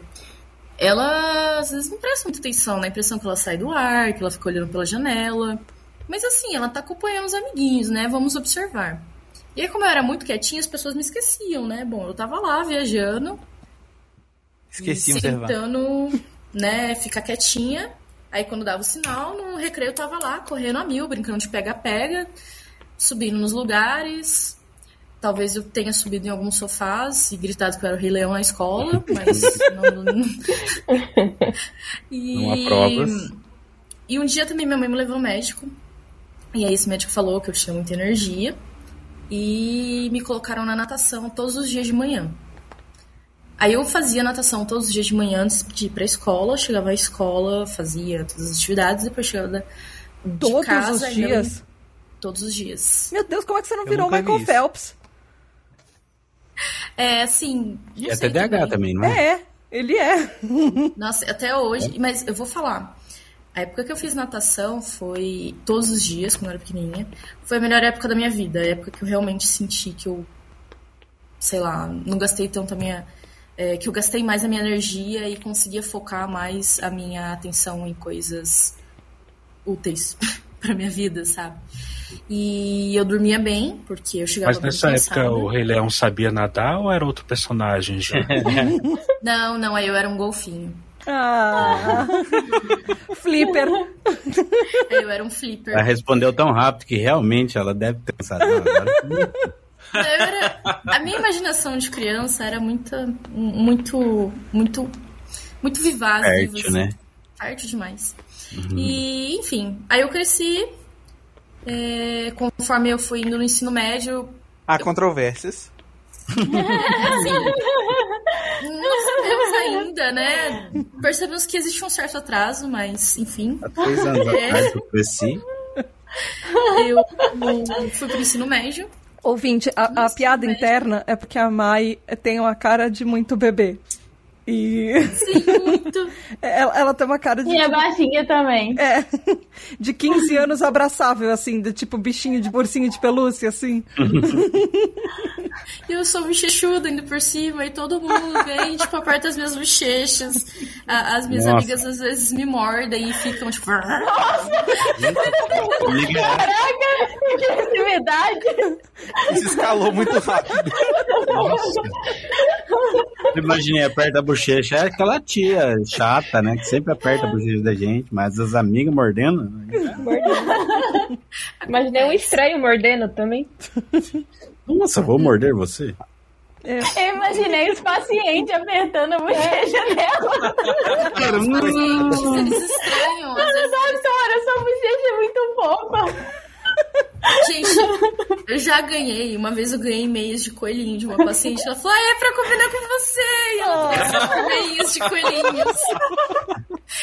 ela às vezes não presta muita atenção, na impressão que ela sai do ar, que ela fica olhando pela janela. Mas assim, ela tá acompanhando os amiguinhos, né? Vamos observar. E aí, como eu era muito quietinha, as pessoas me esqueciam, né? Bom, eu tava lá viajando, Esqueci observar. tentando, né, ficar quietinha. Aí quando dava o sinal, no recreio eu tava lá, correndo a mil, brincando de pega-pega, subindo nos lugares. Talvez eu tenha subido em alguns sofás e gritado que eu era o Rei Leão na escola, mas não. não- e... Não há provas. E um dia também minha mãe me levou ao médico. E aí esse médico falou que eu tinha muita energia. E me colocaram na natação todos os dias de manhã. Aí eu fazia natação todos os dias de manhã antes de ir pra escola. Chegava à escola, fazia todas as atividades, depois chegava da, de Todos casa. os e minha dias. Todos os dias. Meu Deus, como é que você não Eu virou Michael isso. Phelps? É, assim. E é TDAH também, não é? É, ele é. Nossa, até hoje. Mas eu vou falar. A época que eu fiz natação foi todos os dias, quando eu era pequenininha. Foi a melhor época da minha vida. A época que eu realmente senti que eu. Sei lá, não gastei tanto a minha, é, que eu gastei mais a minha energia e conseguia focar mais a minha atenção em coisas úteis para minha vida, sabe? E eu dormia bem, porque eu chegava Mas nessa bem época cansada. o Rei Leão sabia nadar ou era outro personagem já? Não, não, aí eu era um golfinho. Ah. Flipper. Aí eu era um flipper. Ela respondeu tão rápido que realmente ela deve ter pensado. "Não, agora Eu era- a minha imaginação de criança era muita, muito, muito, muito vivaz. Fértil, assim. né? Fértil demais. E, enfim, aí eu cresci. é, conforme eu fui indo no ensino médio, Há controvérsias. não sabemos ainda, né? Percebemos que existe um certo atraso, mas, enfim, há três anos É. atrás eu cresci. eu fui pro ensino médio. Ouvinte, a, a piada interna é porque a Mai tem uma cara de muito bebê. E Sim, muito. ela, ela tem uma cara de, E é baixinha também. é, de 15 anos abraçável, assim, de tipo bichinho de ursinho de pelúcia, assim. E eu sou bochechuda ainda por cima, e todo mundo vem, tipo, aperta as minhas bochechas. As minhas Nossa. amigas às vezes me mordem e ficam, tipo. Liga, Que intimidade. Isso escalou muito rápido. nossa. Eu Imaginei, aperta a bochecha. É aquela tia chata, né? Que sempre aperta a bochecha da gente, mas as amigas mordendo. Imaginei um estranho mordendo também. Nossa, vou morder você? Eu imaginei os pacientes apertando a bochecha dela. Eles estranham. às vezes. Doutora, sua bochecha é muito fofa. Gente, eu já ganhei. Uma vez eu ganhei meias de coelhinho de uma paciente. Ela falou: ah, é pra combinar com você. E ela trouxe meias de coelhinhos.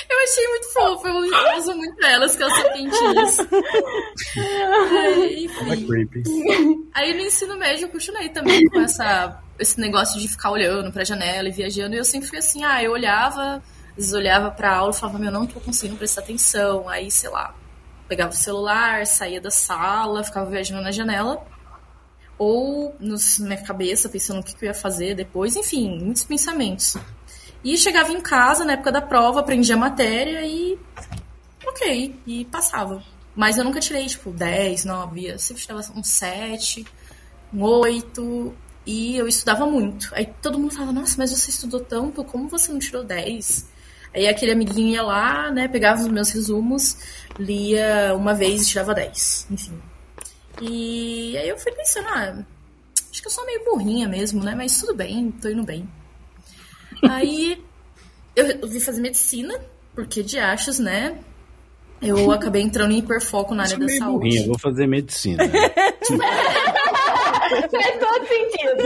Eu achei muito fofo. Eu uso muito elas, porque elas são quentinhas. Ai, É enfim. Aí no ensino médio eu continuei também com essa, esse negócio de ficar olhando pra janela e viajando. E eu sempre fui assim, ah, eu olhava, às vezes olhava pra aula e falava, meu, não tô conseguindo prestar atenção. Aí, sei lá, pegava o celular, saía da sala, ficava viajando na janela. Ou na minha cabeça, pensando o que, que eu ia fazer depois. Enfim, muitos pensamentos. E chegava em casa, na época da prova, aprendia a matéria e... Ok, e passava. Mas eu nunca tirei, tipo, 10, 9, eu sempre tirava um 7, um 8, e eu estudava muito. Aí todo mundo falava, nossa, mas você estudou tanto, como você não tirou 10? Aí aquele amiguinho ia lá, né, pegava os meus resumos, lia uma vez e tirava 10, enfim. E aí eu fui pensando, ah, acho que eu sou meio burrinha mesmo, né, mas tudo bem, tô indo bem. Aí eu resolvi fazer medicina, porque de achos, né, eu acabei entrando em hiperfoco na área Sou da meio saúde. burrinha, vou fazer medicina. Faz todo sentido.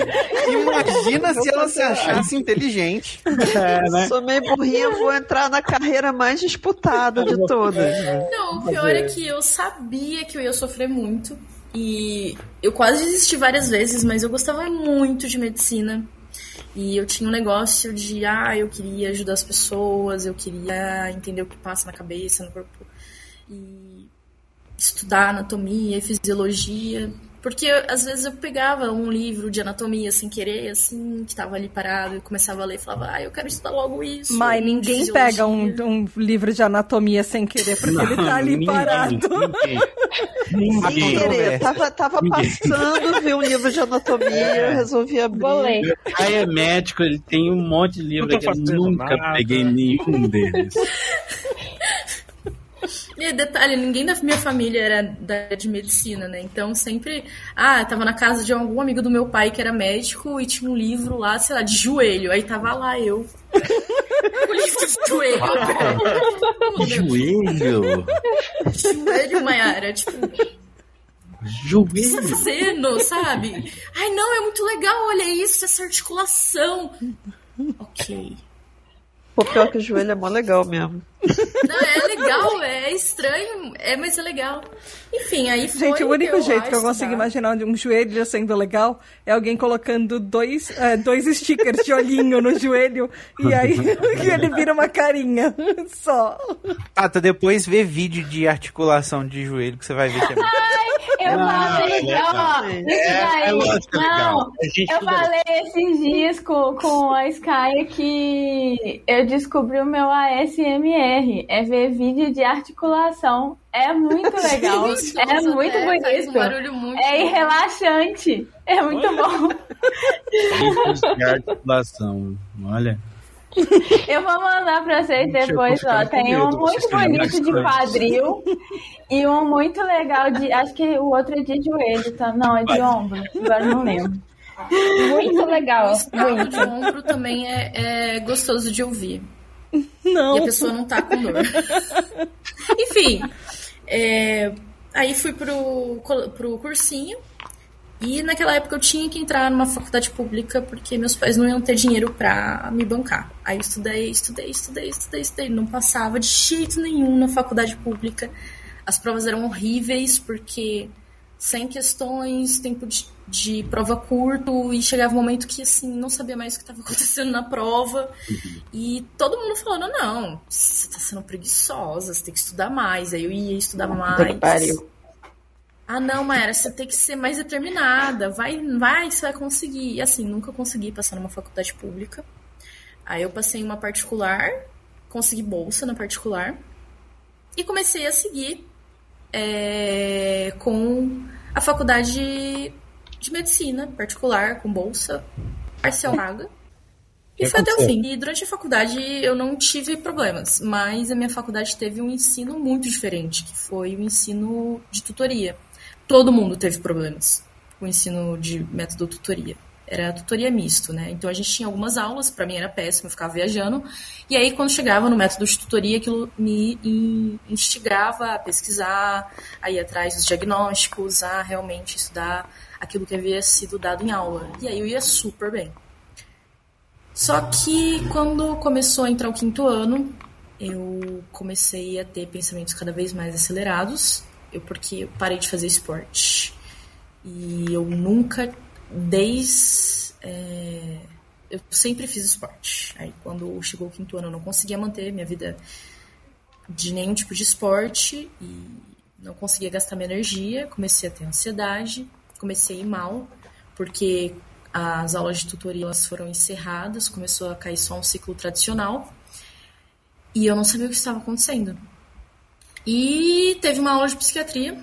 Imagina se ela se achasse inteligente. É, né? Sou meio burrinha, vou entrar na carreira mais disputada de todas. Não, o pior é que eu sabia que eu ia sofrer muito. E eu quase desisti várias vezes, mas eu gostava muito de medicina. E eu tinha um negócio de, ah, eu queria ajudar as pessoas, eu queria entender o que passa na cabeça, no corpo. E estudar anatomia e fisiologia. Porque às vezes eu pegava um livro de anatomia sem querer, assim, que tava ali parado, e começava a ler e falava, ah, eu quero estudar logo isso. Mas ninguém pega um, um livro de anatomia sem querer, porque ele tá ali ninguém, parado. Ninguém. Sem Ninguém. querer, tava, tava passando, vi um livro de anatomia, resolvi abrir. Vou ler. Meu pai é médico, ele tem um monte de livro Não que eu nunca nada. peguei nenhum deles. E detalhe, ninguém da minha família era da área de medicina, né? Então sempre. Ah, tava na casa de algum amigo do meu pai que era médico e tinha um livro lá, sei lá, de joelho. Aí tava lá eu. o livro de joelho. Joelho! joelho, Mayara. Tipo, Joelho! fazendo, sabe? Ai, não, é muito legal, olha isso, essa articulação. Ok. Pô, pior que o joelho é mó legal mesmo. Não, é legal, é estranho, é, mas é legal. Enfim, aí foi. Gente, o único jeito que eu consigo imaginar de um joelho sendo legal é alguém colocando dois, é, dois stickers de olhinho no joelho e aí ele vira uma carinha só. Tata, depois vê vídeo de articulação de joelho que você vai ver que é muito Eu eu Ah, falei, legal. ó, É, isso é daí. é. Não, eu falei esses dias com, com a Sky que eu descobri o meu ASMR. É ver vídeo de articulação. É muito legal. É muito um bonito. barulho muito É bom. relaxante. É muito bom. Ricos de articulação. Olha. Eu vou mandar pra vocês depois, ó. Tem medo, um muito bonito de quadril e um muito legal de. Acho que o outro é de joelho, tá? Não, é de ombro. Agora não lembro. Muito legal. Muito. de ombro também é, é gostoso de ouvir. E a Não. pessoa não tá com dor. Enfim, é, aí fui pro, pro cursinho. E naquela época eu tinha que entrar numa faculdade pública porque meus pais não iam ter dinheiro pra me bancar. Aí eu estudei, estudei, estudei, estudei, estudei. Não passava de jeito nenhum na faculdade pública. As provas eram horríveis porque sem questões, tempo de, de prova curto, e chegava um momento que assim, não sabia mais o que estava acontecendo na prova. E todo mundo falando, não, você tá sendo preguiçosa, você tem que estudar mais. Aí eu ia estudar mais. Pariu. Ah, não, Maera, você tem que ser mais determinada. Vai, vai, você vai conseguir. E assim, nunca consegui passar numa faculdade pública. Aí eu passei em uma particular, consegui bolsa na particular. E comecei a seguir é, com a faculdade de medicina particular, com bolsa, parcial paga. E foi até o fim. E durante a faculdade eu não tive problemas, mas a minha faculdade teve um ensino muito diferente, que foi o ensino de tutoria. Todo mundo teve problemas com o ensino de método tutoria. Era tutoria misto, né? Então a gente tinha algumas aulas, pra mim era péssimo, eu ficava viajando. E aí quando chegava no método de tutoria, aquilo me in- instigava a pesquisar, a ir atrás dos diagnósticos, a realmente estudar aquilo que havia sido dado em aula. E aí eu ia super bem. Só que quando começou a entrar o quinto ano, eu comecei a ter pensamentos cada vez mais acelerados, eu porque eu parei de fazer esporte. E eu nunca, desde. é, eu sempre fiz esporte. Aí quando chegou o quinto ano eu não conseguia manter minha vida de nenhum tipo de esporte e não conseguia gastar minha energia, comecei a ter ansiedade, comecei a ir mal, porque as aulas de tutoria elas foram encerradas, começou a cair só um ciclo tradicional e eu não sabia o que estava acontecendo. E teve uma aula de psiquiatria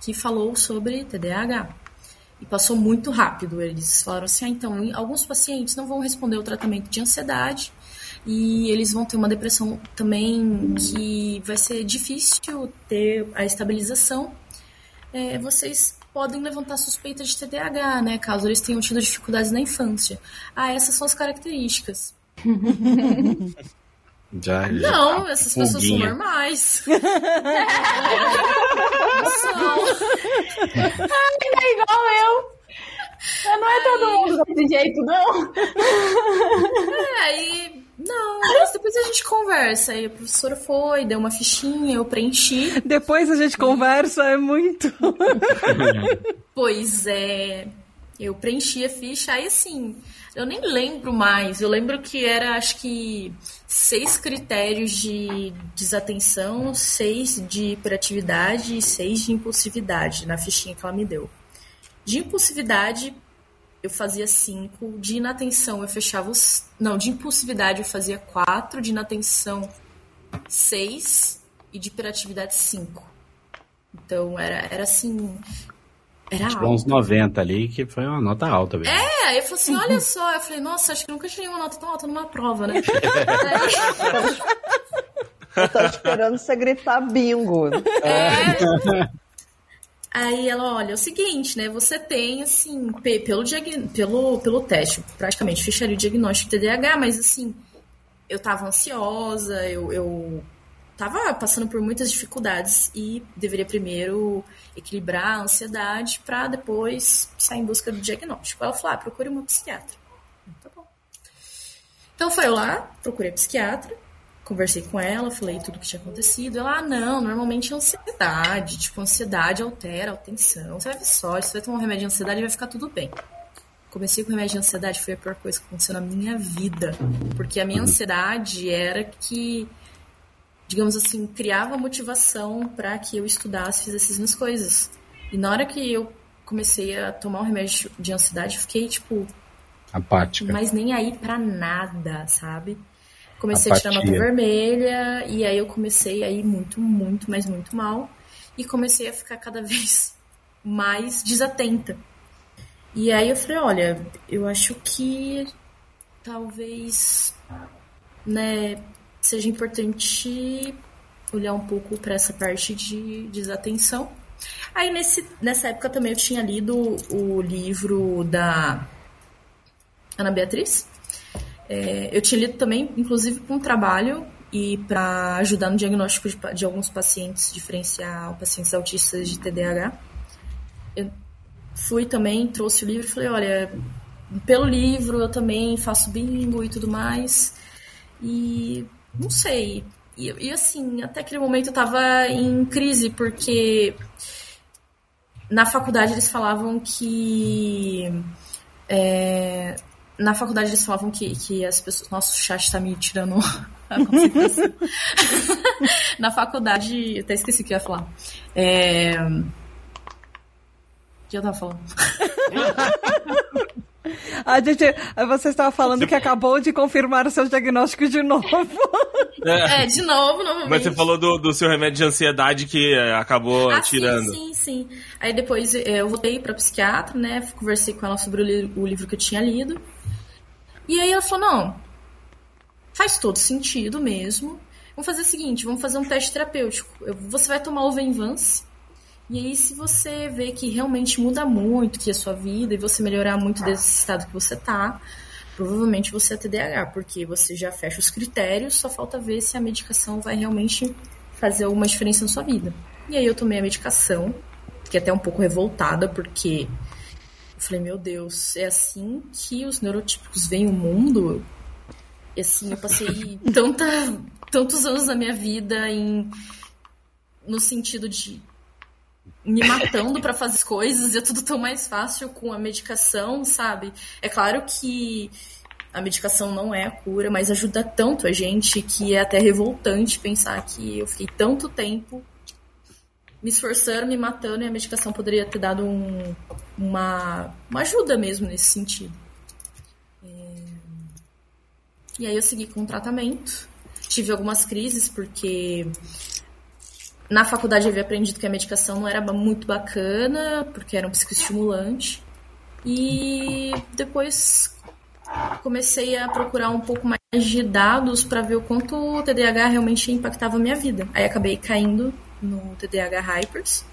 que falou sobre TDAH. E passou muito rápido. Eles falaram assim: ah, então, alguns pacientes não vão responder o tratamento de ansiedade e eles vão ter uma depressão também que vai ser difícil ter a estabilização. É, vocês podem levantar suspeita de TDAH, né? Caso eles tenham tido dificuldades na infância. Ah, essas são as características. Já, já Não, essas pessoas são foguinha. normais. São. É igual eu. Mas não é todo mundo desse jeito, não. É, aí. Não, mas depois a gente conversa. Aí a professora foi, deu uma fichinha, eu preenchi. Depois a gente conversa, é muito. Pois é. Eu preenchi a ficha, aí assim, eu nem lembro mais. Eu lembro que era, acho que, seis critérios de desatenção, seis de hiperatividade e seis de impulsividade na fichinha que ela me deu. De impulsividade, eu fazia cinco. De inatenção, eu fechava os. Não, de impulsividade eu fazia quatro. De inatenção, seis. E de hiperatividade, cinco. Então, era, era assim. Era alto. uns 90 ali, que foi uma nota alta mesmo. É, aí eu falei assim, olha só. Eu falei, nossa, acho que nunca tirei uma nota tão alta numa prova, né? Eu tô esperando você gritar bingo. É. Aí ela, olha, é o seguinte, né? Você tem, assim, pe- pelo, diagn- pelo, pelo teste, praticamente fecharia o diagnóstico de TDAH, mas assim, eu tava ansiosa, eu, eu tava passando por muitas dificuldades e deveria primeiro equilibrar a ansiedade pra depois sair em busca do diagnóstico. Ela falou, ah, procure uma psiquiatra. Tá bom. Então foi lá, procurei a psiquiatra, conversei com ela, falei tudo o que tinha acontecido. Ela, ah, não, normalmente é ansiedade. Tipo, ansiedade altera a atenção. Você vai ver só, você vai tomar um remédio de ansiedade e vai ficar tudo bem. Comecei com remédio de ansiedade, foi a pior coisa que aconteceu na minha vida. Porque a minha ansiedade era que, digamos assim, criava motivação para que eu estudasse, fizesse as minhas coisas. E na hora que eu comecei a tomar o remédio de ansiedade, eu fiquei, tipo, Apática. mas nem aí pra nada, sabe? Comecei a tirar Apatia. nota vermelha, e aí eu comecei a ir muito, muito, mas muito mal. E comecei a ficar cada vez mais desatenta. E aí eu falei, olha, eu acho que talvez, né, seja importante olhar um pouco para essa parte de desatenção. Aí nesse, nessa época também eu tinha lido o livro da Ana Beatriz. É, eu tinha lido também, inclusive, para um trabalho e para ajudar no diagnóstico de, de alguns pacientes, diferenciar pacientes autistas de TDAH. Eu fui também, trouxe o livro e falei, olha, pelo livro eu também faço bingo e tudo mais. E não sei. E, e, assim, até aquele momento eu tava em crise, porque na faculdade eles falavam que. é, na faculdade eles falavam que, que as pessoas. Nossa, o chat tá me tirando a na faculdade. Até esqueci o que eu ia falar. É, o que eu tava falando? A gente, você estava falando que acabou de confirmar o seu diagnóstico de novo. É, de novo, novamente. Mas você falou do, do seu remédio de ansiedade que é, acabou Ah, tirando. Sim, sim, sim. Aí depois é, eu voltei pra psiquiatra, né? Conversei com ela sobre o, li- o livro que eu tinha lido. E aí ela falou: não, faz todo sentido mesmo. Vamos fazer o seguinte: vamos fazer um teste terapêutico. Eu- Você vai tomar o Venvance. E aí, se você vê que realmente muda muito que a sua vida e você melhorar muito desse estado que você tá, provavelmente você é TDAH, porque você já fecha os critérios, só falta ver se a medicação vai realmente fazer alguma diferença na sua vida. E aí eu tomei a medicação, fiquei até um pouco revoltada, porque eu falei, meu Deus, é assim que os neurotípicos veem o mundo? E assim, eu passei tanta, tantos anos da minha vida em no sentido de me matando pra fazer as coisas e é tudo tão mais fácil com a medicação, sabe? É claro que a medicação não é a cura, mas ajuda tanto a gente que é até revoltante pensar que eu fiquei tanto tempo me esforçando, me matando e a medicação poderia ter dado um- uma, uma ajuda mesmo nesse sentido. É, E aí eu segui com o tratamento. Tive algumas crises porque na faculdade eu havia aprendido que a medicação não era muito bacana, porque era um psicoestimulante. E depois comecei a procurar um pouco mais de dados para ver o quanto o TDAH realmente impactava a minha vida. Aí acabei caindo no TDAH Hypers.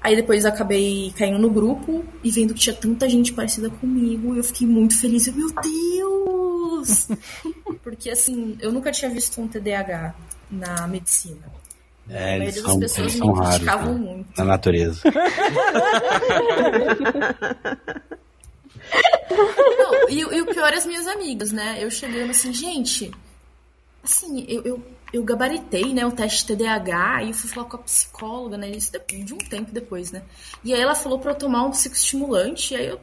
Aí depois acabei caindo no grupo e vendo que tinha tanta gente parecida comigo. E eu fiquei muito feliz. Eu, meu Deus! Porque assim, eu nunca tinha visto um TDAH na medicina. É, eles são, eles são raros né, muito. na natureza. Não, e, e o pior é as minhas amigas, né? Eu chegando assim, gente, assim, eu, eu, eu gabaritei, né, o teste TDAH, e fui falar com a psicóloga, né, isso de, de um tempo depois, né? E aí ela falou pra eu tomar um psicoestimulante, e aí eu,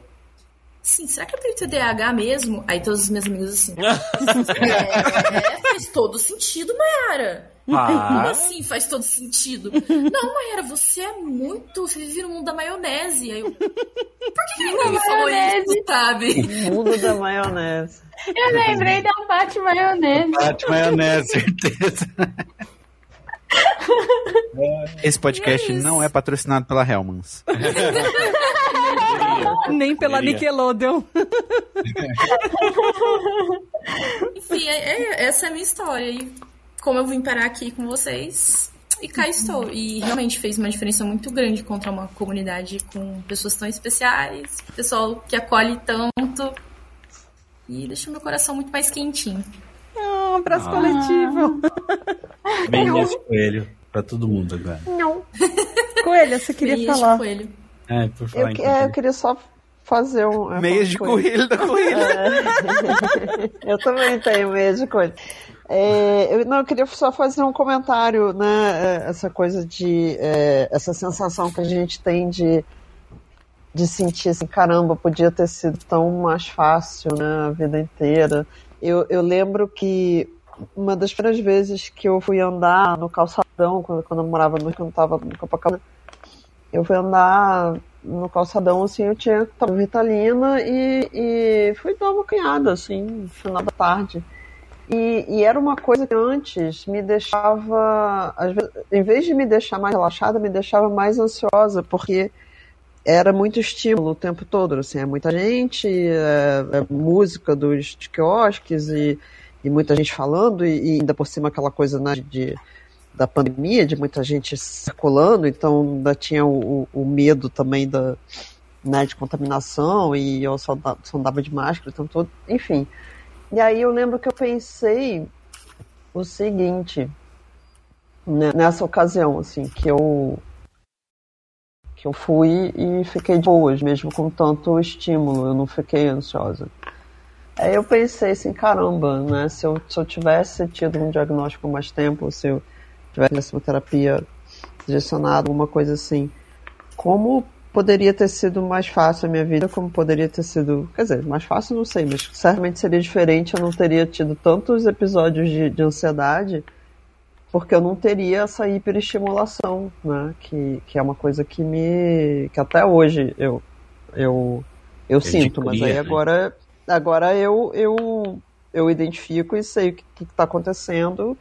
assim, será que eu tenho TDAH mesmo? Aí todas as minhas amigas assim, é, é, faz todo sentido, Mayara. Como Ah, assim faz todo sentido? Não, Mayara, você é muito. Você vive no mundo da maionese. Aí eu. Por que, que ninguém me falou isso, sabe? Mundo da maionese. Eu lembrei da Pate Maionese. Bate maionese, certeza. Esse podcast É não é patrocinado pela Hellmans. Nem pela Queria. Nickelodeon. Enfim, é- é- essa é a minha história. E como eu vim parar aqui com vocês, e cá estou. E realmente fez uma diferença muito grande contra uma comunidade com pessoas tão especiais, pessoal que acolhe tanto. E deixa meu coração muito mais quentinho. Ah, um abraço coletivo. Bem coelho pra todo mundo agora. Coelho, você queria Beijo, falar. coelho. É, por Eu, falar em que- é, eu coelho. queria só fazer um. eu Meias de coelho. coelho da coelha. Eu também tenho meia de coisa. É, eu, não, eu queria só fazer um comentário, né? é, Essa coisa de. é, essa sensação que a gente tem de, de sentir assim, caramba, podia ter sido tão mais fácil, né? A vida inteira. Eu, eu lembro que uma das primeiras vezes que eu fui andar no calçadão, quando, quando eu morava no quando eu tava no Copacabana, eu fui andar no calçadão, assim, eu tinha tomado Ritalina e, e fui dar uma cunhada, assim, no final da tarde. E, e, era uma coisa que antes me deixava, vezes, em vez de me deixar mais relaxada, me deixava mais ansiosa, porque era muito estímulo o tempo todo, assim, é muita gente, é, é música dos quiosques e, e, muita gente falando, e, e, ainda por cima aquela coisa né, de, da pandemia, de muita gente circulando, então ainda tinha o, o medo também da, né, de contaminação, e eu só, só andava de máscara, então todo, enfim. E aí eu lembro que eu pensei o seguinte, né, nessa ocasião, assim, que eu que eu fui e fiquei de boas, mesmo com tanto estímulo, eu não fiquei ansiosa. Aí eu pensei assim, caramba, né, se eu, se eu tivesse tido um diagnóstico mais tempo, se eu tivesse uma terapia direcionada, alguma coisa assim, como poderia ter sido mais fácil a minha vida, como poderia ter sido. Quer dizer, mais fácil não sei, mas certamente seria diferente. Eu não teria tido tantos episódios de, de ansiedade, porque eu não teria essa hiperestimulação, né? Que, que é uma coisa que me. que até hoje eu, eu, eu sinto, mas aí né? agora, agora eu, eu, eu identifico e sei o que está acontecendo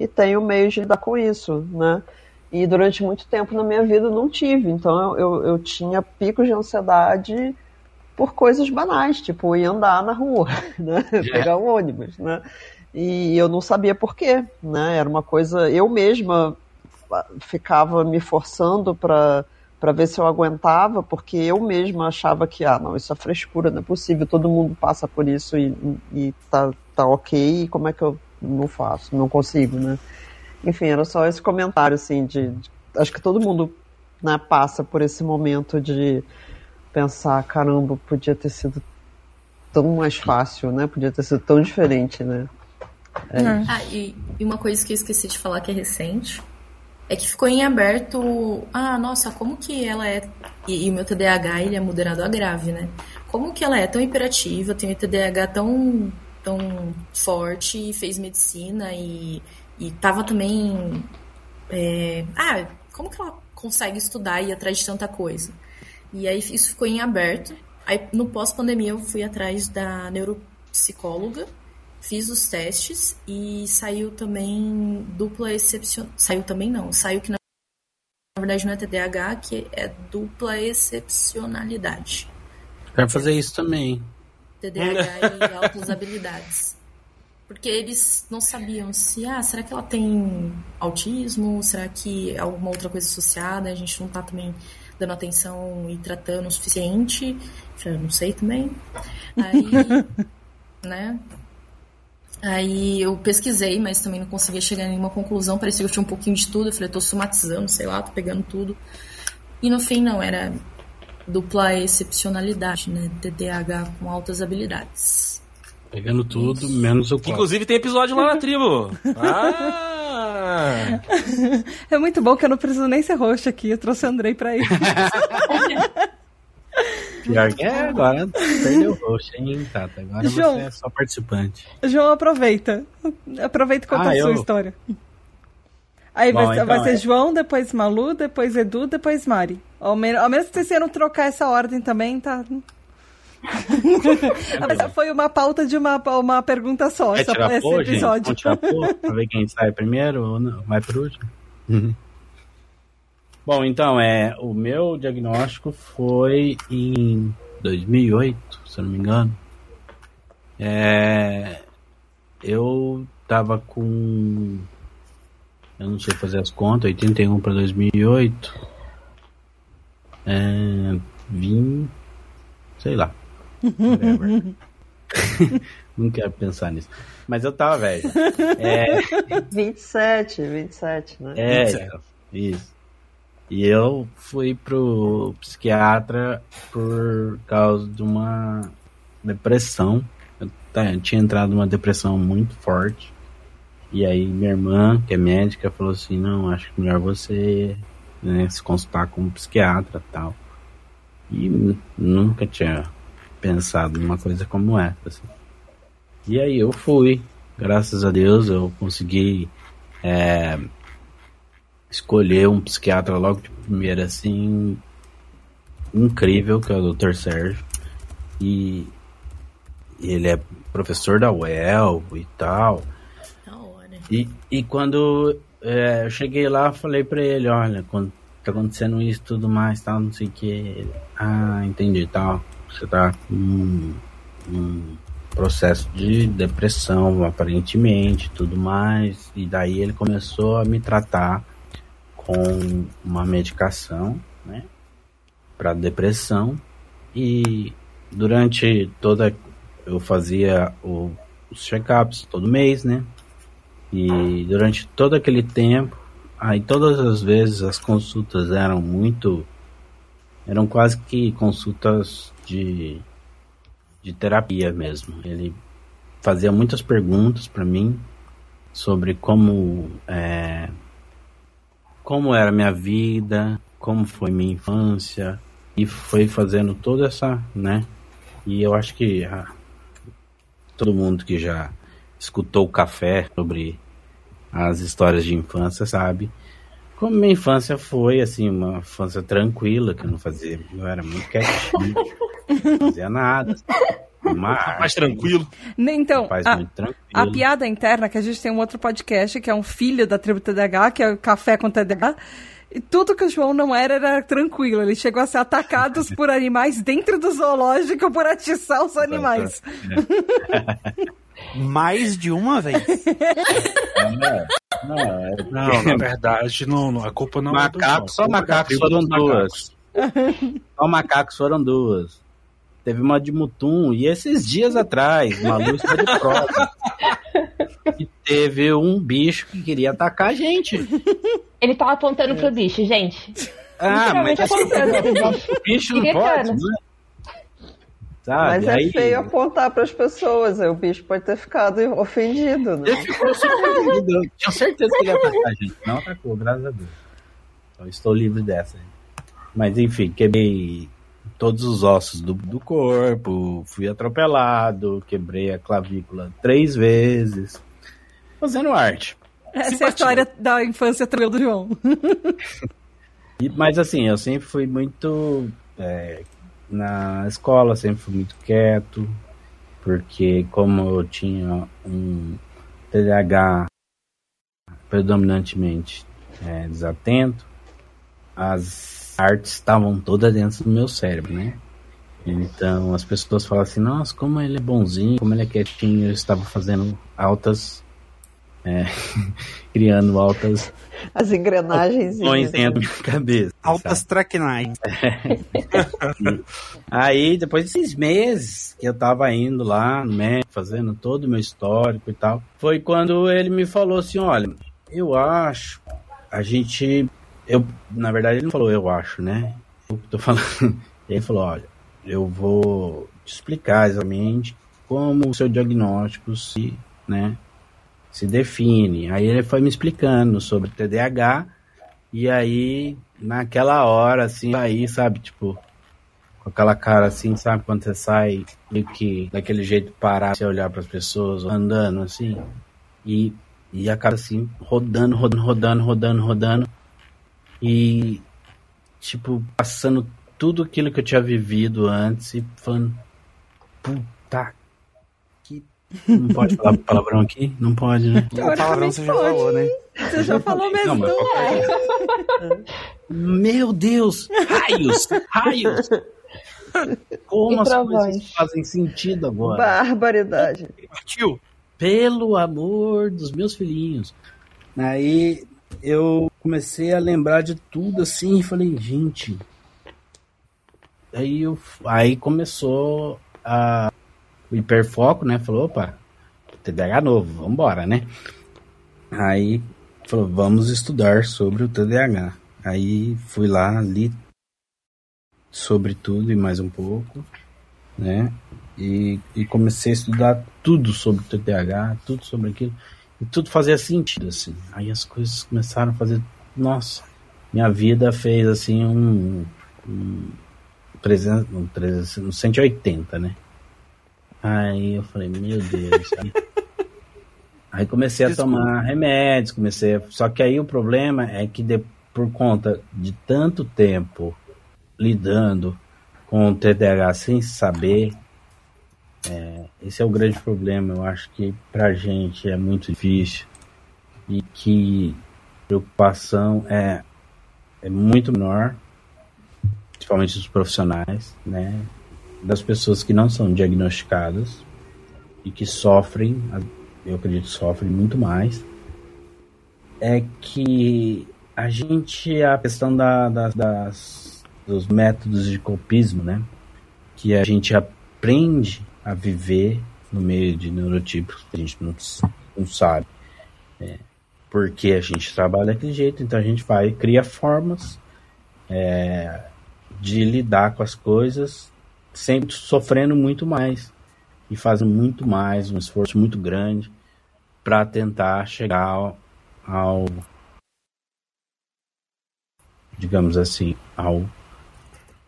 e tenho meios de lidar com isso, né? E durante muito tempo na minha vida não tive. Então eu, eu tinha picos de ansiedade por coisas banais, tipo ir andar na rua, né? É. pegar um ônibus, né? E eu não sabia por quê, né? Era uma coisa eu mesma ficava me forçando para para ver se eu aguentava, porque eu mesma achava que ah, não, isso é frescura, não é possível, todo mundo passa por isso e, e tá, tá ok, e como é que eu não faço, não consigo, né? Enfim, era só esse comentário, assim, de, de acho que todo mundo né, passa por esse momento de pensar, caramba, podia ter sido tão mais fácil, né? Podia ter sido tão diferente, né? É. Ah, e, e, uma coisa que eu esqueci de falar que é recente é que ficou em aberto. Ah, nossa, como que ela é. E, e o meu TDAH ele é moderado a grave, né? Como que ela é tão imperativa, tem o TDAH tão, tão forte, fez medicina e e tava também. É, ah, como que ela consegue estudar e ir atrás de tanta coisa? E aí isso ficou em aberto. Aí no pós-pandemia eu fui atrás da neuropsicóloga, fiz os testes e saiu também dupla excepção. Saiu também não, saiu que na verdade não é TDAH, que é dupla excepcionalidade. Quero fazer isso também. TDAH e altas habilidades. Porque eles não sabiam se, ah, será que ela tem autismo? Será que é alguma outra coisa associada? A gente não tá também dando atenção e tratando o suficiente. Já não sei também. Aí, né? Aí eu pesquisei, mas também não conseguia chegar a nenhuma conclusão. Parecia que eu tinha um pouquinho de tudo. Eu falei, tô somatizando, sei lá, tô pegando tudo. E no fim, não, era dupla excepcionalidade, né? TDAH com altas habilidades. Pegando tudo, menos o copo. Inclusive tem episódio lá na tribo. Ah! É muito bom que eu não preciso nem ser roxo aqui. Eu trouxe o Andrei pra ir. Pior que é, agora perdeu o roxo, hein, Tata? Agora João, você é só participante. João, aproveita. Aproveita e conta ah, a sua eu... história. Aí Bom, vai, então, vai, ser é... João, depois Malu, depois Edu, depois Mari. Ao menos, ao menos que vocês queiram trocar essa ordem também, tá? Mas foi uma pauta de uma, uma pergunta só, Quer essa, esse pô, episódio. Gente? Pra ver quem sai primeiro ou não? Vai por último? Uhum. Bom, então, é, o meu diagnóstico foi em 2008, se eu não me engano. É, eu tava com. Eu não sei fazer as contas, 81 para 2008. É, vim. Sei lá. Não quero pensar nisso. Mas eu tava velho. É... 27, 27, né? É, 27. isso. E eu fui pro psiquiatra por causa de uma depressão. Eu, tá, eu tinha entrado numa depressão muito forte. E aí minha irmã, que é médica, falou assim, não, acho que melhor você né, se consultar com um psiquiatra tal. E nunca tinha pensado numa coisa como essa. Assim. E aí eu fui, graças a Deus eu consegui é, escolher um psiquiatra logo de primeira, assim, incrível, que é o Dr. Sérgio. E ele é professor da UEL e tal. E, e quando é, eu cheguei lá, falei pra ele, olha, quando tá acontecendo isso tudo mais, tal, não sei o que. Ah, entendi, tal. Você tá com um, um processo de depressão, aparentemente, tudo mais. E daí ele começou a me tratar com uma medicação, né, para depressão. E durante toda eu fazia o, os check-ups todo mês, né? E durante todo aquele tempo, aí todas as vezes as consultas eram muito eram quase que consultas de de terapia mesmo. Ele fazia muitas perguntas para mim sobre como é, como era minha vida, como foi minha infância e foi fazendo toda essa, né? E eu acho que ah, todo mundo que já escutou o café sobre as histórias de infância sabe como minha infância foi assim uma infância tranquila que eu não fazia eu era muito quietinho não fazia nada mas Mais tranquilo. Então, a, muito tranquilo. a piada interna, que a gente tem um outro podcast, que é um filho da tribo TDH, que é o Café com TDH. E tudo que o João não era, era tranquilo. Ele chegou a ser atacado por animais dentro do zoológico por atiçar os animais. Mais de uma vez. não, é Não, na verdade, não, não, a culpa não é. Macaco, só é da macacos foram duas. Só macacos foram duas. Teve uma de Mutum, e esses dias atrás, uma luz foi de prova. E teve um bicho que queria atacar a gente. Ele tava apontando pro bicho, gente. Ah, mas Literalmente apontando pro bicho. o bicho não pode, né? Sabe? Mas é Aí- feio apontar para as pessoas, o bicho pode ter ficado ofendido, né? Ele ficou surpreendido. Eu tinha certeza que ele ia atacar a gente. Não atacou, graças a Deus. Então estou livre dessa. Mas enfim, quebrei todos os ossos do, do corpo, fui atropelado, quebrei a clavícula três vezes. Fazendo arte. Essa é a história da infância tranquila do João. E- mas assim, eu sempre fui muito. é, na escola, sempre fui muito quieto, porque como eu tinha um TDAH predominantemente é, desatento, as artes estavam todas dentro do meu cérebro, né? Então as pessoas falam assim, nossa, como ele é bonzinho, como ele é quietinho, eu estava fazendo altas. É, criando altas As engrenagens. ações dentro da minha cabeça. Altas traquinagens. Aí, depois de seis meses que eu tava indo lá no médico, fazendo todo o meu histórico e tal, foi quando ele me falou assim: olha, eu acho, a gente. Eu, na verdade, ele não falou eu acho, né? Eu tô falando. Ele falou: olha, eu vou te explicar exatamente como o seu diagnóstico se, né, se define. Aí ele foi me explicando sobre TDAH, e aí, naquela hora, assim, aí, sabe, tipo, com aquela cara assim, sabe? Quando você sai meio que daquele jeito parar, você olhar para as pessoas andando assim, e, e a cara assim, rodando, rodando, rodando, rodando, rodando, e tipo, passando tudo aquilo que eu tinha vivido antes e falando, puta. Não pode falar palavrão aqui? Não pode, né? O palavrão você já falou, né? Você já falou mesmo. Não, Meu Deus! Raios! Raios! Como as coisas fazem sentido agora? Barbaridade. Partiu. Pelo amor dos meus filhinhos. Aí eu comecei a lembrar de tudo assim e falei, gente. Aí, eu, aí começou a, o hiperfoco, né? Falou, opa, TDAH novo, vambora, né? Aí falou, vamos estudar sobre o TDAH. Aí fui lá, li sobre tudo e mais um pouco, né? E, e comecei a estudar tudo sobre o TDAH, tudo sobre aquilo. E tudo fazia sentido, assim. Aí as coisas começaram a fazer. Nossa, minha vida fez assim um. um, 300, um, 300, um 180, né? Aí eu falei, meu Deus. Aí, comecei a tomar remédios, comecei. a- Só que aí o problema é que de- por conta de tanto tempo lidando com o TDAH sem saber, é, esse é o grande problema. Eu acho que pra gente é muito difícil e que a preocupação é, é muito menor, principalmente dos profissionais, né? Das pessoas que não são diagnosticadas e que sofrem, eu acredito sofrem muito mais, é que a gente, a questão da, da- das, dos métodos de copismo, né? Que a gente aprende a viver no meio de neurotipos que a gente não, não sabe. É, porque a gente trabalha daquele jeito, então a gente vai, cria formas é, de lidar com as coisas, sempre sofrendo muito mais e fazendo muito mais, um esforço muito grande para tentar chegar ao, ao, digamos assim, ao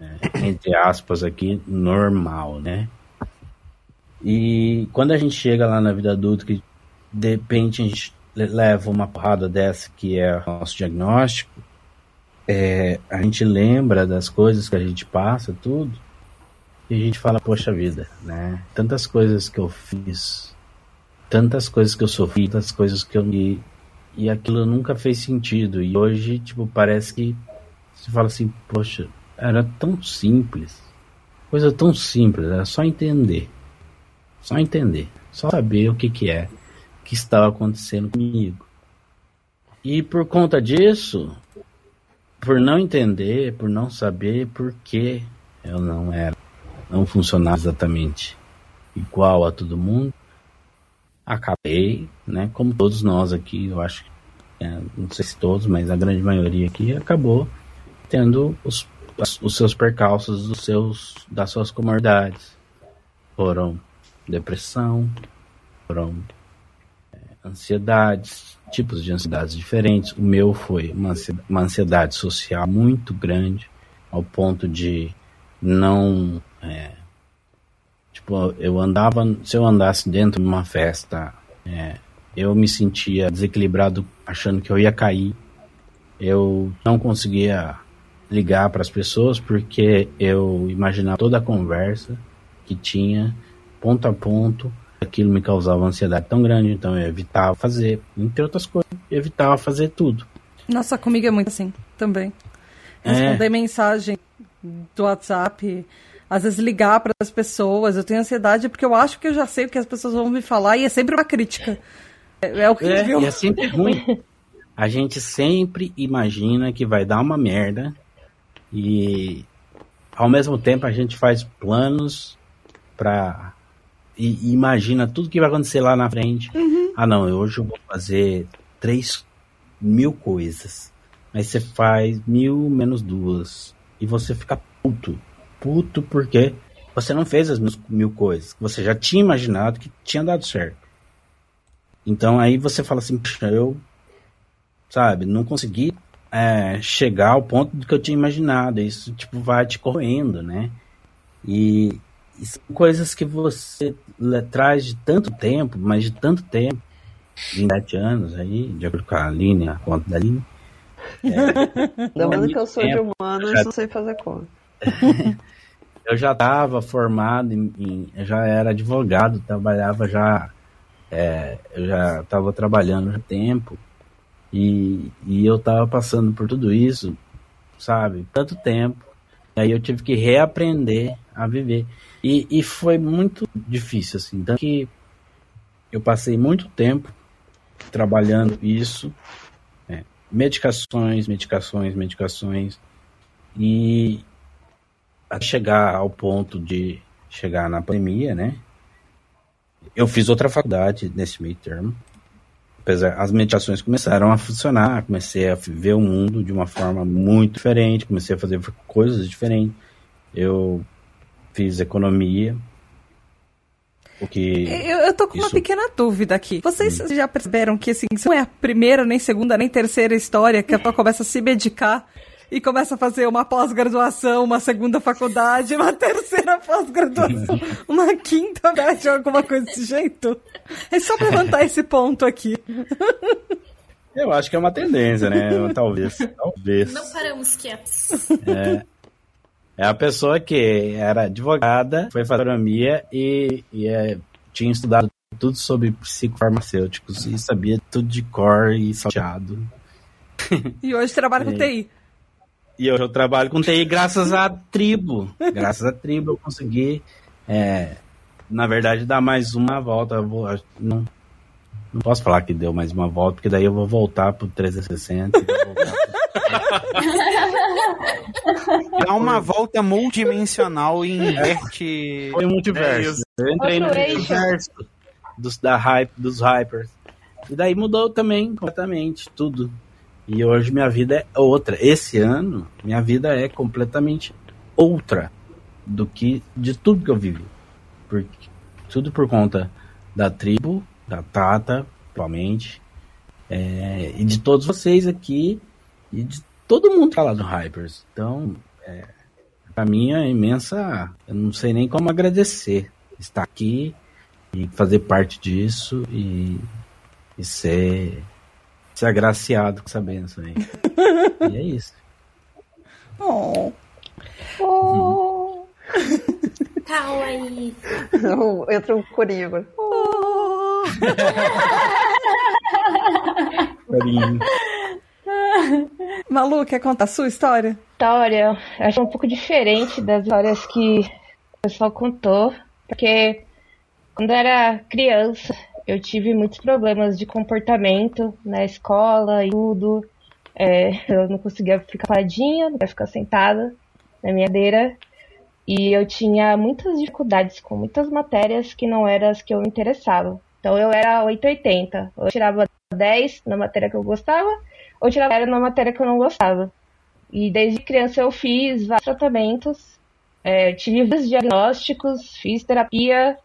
é, entre aspas aqui normal, né? E quando a gente chega lá na vida adulta que de repente a gente le- leva uma porrada dessa que é o nosso diagnóstico, é, a gente lembra das coisas que a gente passa, tudo, e a gente fala, poxa vida, né? Tantas coisas que eu fiz, tantas coisas que eu sofri, tantas coisas que eu me. E aquilo nunca fez sentido. E hoje, tipo, parece que você fala assim, poxa, era tão simples. Coisa tão simples, era só entender. Só entender. Só saber o que que é que estava acontecendo comigo. E por conta disso, por não entender, por não saber por que eu não era, não funcionava exatamente igual a todo mundo, acabei, né, como todos nós aqui, eu acho, é, não sei se todos, mas a grande maioria aqui acabou tendo os, os seus percalços, os seus, das suas comorbidades. Foram depressão, foram é, ansiedades, tipos de ansiedades diferentes. O meu foi uma uma ansiedade social muito grande, ao ponto de não. É, tipo, eu andava. Se eu andasse dentro de uma festa, é, eu me sentia desequilibrado, achando que eu ia cair. Eu não conseguia ligar para as pessoas porque eu imaginava toda a conversa que tinha, ponto a ponto. Aquilo me causava ansiedade tão grande, então eu evitava fazer, entre outras coisas, eu evitava fazer tudo. Nossa, comigo é muito assim também. É. Responder mensagem do WhatsApp, às vezes ligar para as pessoas. Eu tenho ansiedade porque eu acho que eu já sei o que as pessoas vão me falar e é sempre uma crítica. É, é horrível. É, e é sempre ruim. A gente sempre imagina que vai dar uma merda e ao mesmo tempo a gente faz planos pra. E, e imagina tudo que vai acontecer lá na frente. Ah, não, hoje eu vou fazer três mil coisas. Aí você faz mil menos duas. E você fica puto. Puto porque você não fez as mil- mil coisas. que Você já tinha imaginado que tinha dado certo. Então aí você fala assim, "Puxa, eu, sabe, não consegui é, chegar ao ponto do que eu tinha imaginado. Isso, tipo, vai te corroendo, né? E, e são coisas que você traz de tanto tempo, mas de tanto tempo, 27 anos aí, de acordo com a Aline, a conta da Aline. Lembrando que eu sou de tempo, humanas, já- não sei fazer conta. eu já estava formado em, em- já era advogado, trabalhava já, é, eu já estava trabalhando há tempo e, e eu estava passando por tudo isso, sabe, tanto tempo. Aí eu tive que reaprender a viver e, e foi muito difícil assim, tanto que eu passei muito tempo trabalhando isso, é, medicações, medicações, medicações e até chegar ao ponto de chegar na pandemia, né? Eu fiz outra faculdade nesse meio termo. Apesar, as meditações começaram a funcionar, comecei a ver o mundo de uma forma muito diferente, comecei a fazer coisas diferentes. Eu fiz economia, o que Eu, eu tô com uma Isso. pequena dúvida aqui. Vocês já perceberam que assim, não é a primeira, nem segunda, nem terceira história que a pessoa começa a se medicar e começa a fazer uma pós-graduação, uma segunda faculdade, uma terceira pós-graduação, uma quinta faculdade, alguma coisa desse jeito. É só pra levantar esse ponto aqui. Eu acho que é uma tendência, né? Talvez. Talvez. Não paramos quietos. É, é a pessoa que era advogada, foi fazer agronomia e, e é, tinha estudado tudo sobre psicofarmacêuticos e sabia tudo de cor e salteado. E hoje trabalha com É. TI. E hoje eu trabalho com TI graças à tribo. Graças à tribo eu consegui, é, na verdade, dar mais uma volta. Eu vou, não, não posso falar que deu mais uma volta, porque daí eu vou voltar pro 360. e vou voltar pro- Dá uma volta multidimensional e inverte. Foi É multiverso. isso. eu entrei no Outro multiverso dos, da hype, dos hypers. E daí mudou também completamente tudo. E hoje minha vida é outra. Esse ano, minha vida é completamente outra do que de tudo que eu vivi. Porque, tudo por conta da tribo, da Tata, principalmente, é, e de todos vocês aqui, e de todo mundo que tá lá no Hypers. Então, é, para mim é imensa. Eu não sei nem como agradecer estar aqui e fazer parte disso e, e ser, ser agraciado com essa benção aí. e é isso. Oh. Oh. Calma aí. Entra um corinho agora. Oh. Carinho. Malu, quer contar a sua história? História, acho um pouco diferente das histórias que o pessoal contou, porque quando eu era criança, eu tive muitos problemas de comportamento na escola e tudo. É, eu não conseguia ficar paradinha, não conseguia ficar sentada na minha cadeira. E eu tinha muitas dificuldades com muitas matérias que não eram as que eu me interessava. Então eu era 880. Eu tirava 10 na matéria que eu gostava, ou tirava 0 na matéria que eu não gostava. E desde criança eu fiz vários tratamentos, é, tive vários diagnósticos, fiz terapia,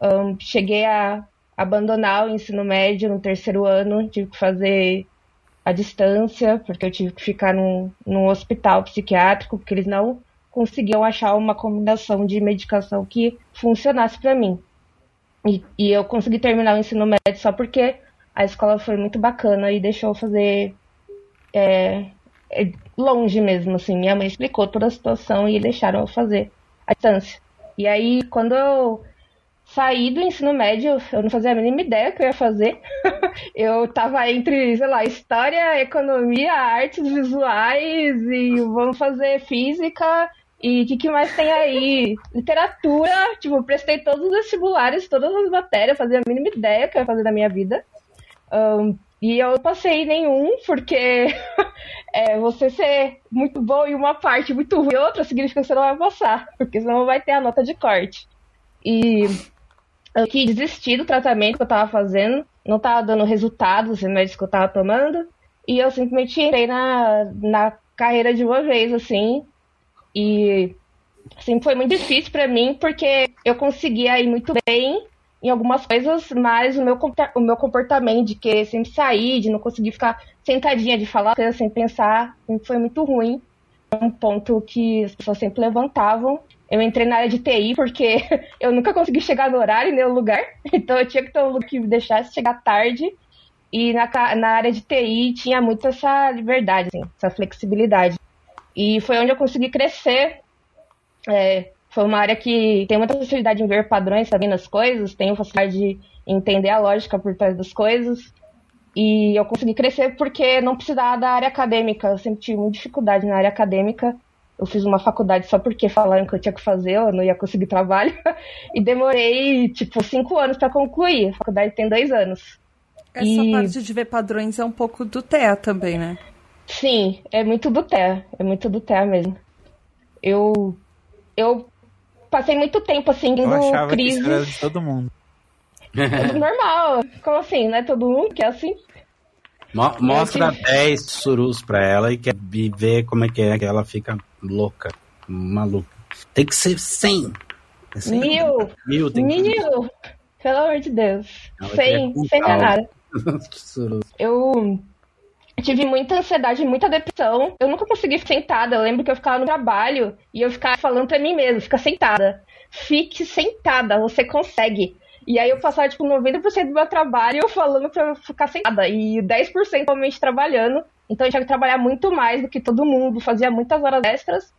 ahn, cheguei a abandonar o ensino médio no terceiro ano, tive que fazer a distância, porque eu tive que ficar num, num hospital psiquiátrico, porque eles não conseguiam achar uma combinação de medicação que funcionasse para mim. E, e eu consegui terminar o ensino médio só porque a escola foi muito bacana e deixou fazer é, é, longe mesmo, assim. Minha mãe explicou toda a situação e deixaram eu fazer a distância. E aí, quando eu saí do ensino médio, eu não fazia a mínima ideia que eu ia fazer. eu tava entre, sei lá, história, economia, artes visuais e vamos fazer física. E o que, que mais tem aí? Literatura, tipo, prestei todos os vestibulares, todas as matérias, fazia a mínima ideia que eu ia fazer da minha vida. Ahn, e eu passei nenhum, porque é, você ser muito bom em uma parte muito ruim em outra significa que você não vai passar, porque senão não vai ter a nota de corte. E eu quis desistir do tratamento que eu tava fazendo, não tava dando resultados os remédios que eu tava tomando, e eu simplesmente entrei na, na carreira de uma vez, assim, e sempre foi muito difícil pra mim, porque eu conseguia ir muito bem em algumas coisas, mas o meu, o meu comportamento de querer sempre sair, de não conseguir ficar sentadinha, de falar sem pensar, foi muito ruim. Um ponto que as pessoas sempre levantavam. Eu entrei na área de TI porque eu nunca consegui chegar no horário nem no lugar, então eu tinha que ter um lugar que me deixasse chegar tarde. E na, na área de TI tinha muito essa liberdade, assim, essa flexibilidade. E foi onde eu consegui crescer. É, foi uma área que tem muita facilidade em ver padrões, sabendo as coisas, tenho facilidade de entender a lógica por trás das coisas. E eu consegui crescer porque não precisava da área acadêmica. Eu sempre tive muita dificuldade na área acadêmica. Eu fiz uma faculdade só porque falaram que eu tinha que fazer, eu não ia conseguir trabalho. E demorei, tipo, cinco anos para concluir. A faculdade tem dois anos. Essa E- parte de ver padrões é um pouco do TEA também, né? Sim, é muito do TEA. É muito do TEA mesmo. Eu. Eu passei muito tempo assim, Eu no achava que isso era crise. de todo mundo. É normal. Como assim? Não é todo mundo que é assim? Mo- mostra tive- 10 surus pra ela e quer ver como é que é que ela fica louca, maluca. Tem que ser 100. É 100. Mil! Mil, tem que Mil! Pelo amor de Deus. Ela Sem, sem nada. Eu. Tive muita ansiedade, muita depressão. Eu nunca consegui ficar sentada. Eu lembro que eu ficava no trabalho e eu ficava falando pra mim mesma, fica sentada. Fique sentada, você consegue. E aí eu passava, tipo, 90% do meu trabalho falando pra eu ficar sentada. E 10% realmente trabalhando. Então eu tinha que trabalhar muito mais do que todo mundo, fazia muitas horas extras.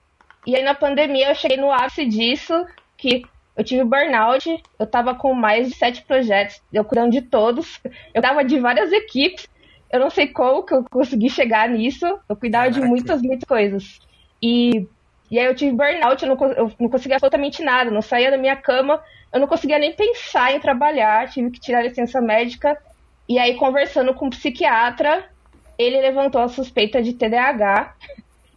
E aí na pandemia eu cheguei no ápice disso, que eu tive burnout, eu tava com mais de sete projetos, eu cuidando de todos, eu tava de várias equipes, eu não sei como que eu consegui chegar nisso, eu cuidava Caraca. de muitas, muitas coisas. E, e aí eu tive burnout, eu não, eu não conseguia absolutamente nada, não saía da minha cama, eu não conseguia nem pensar em trabalhar, tive que tirar licença médica. E aí, conversando com um psiquiatra, ele levantou a suspeita de TDAH.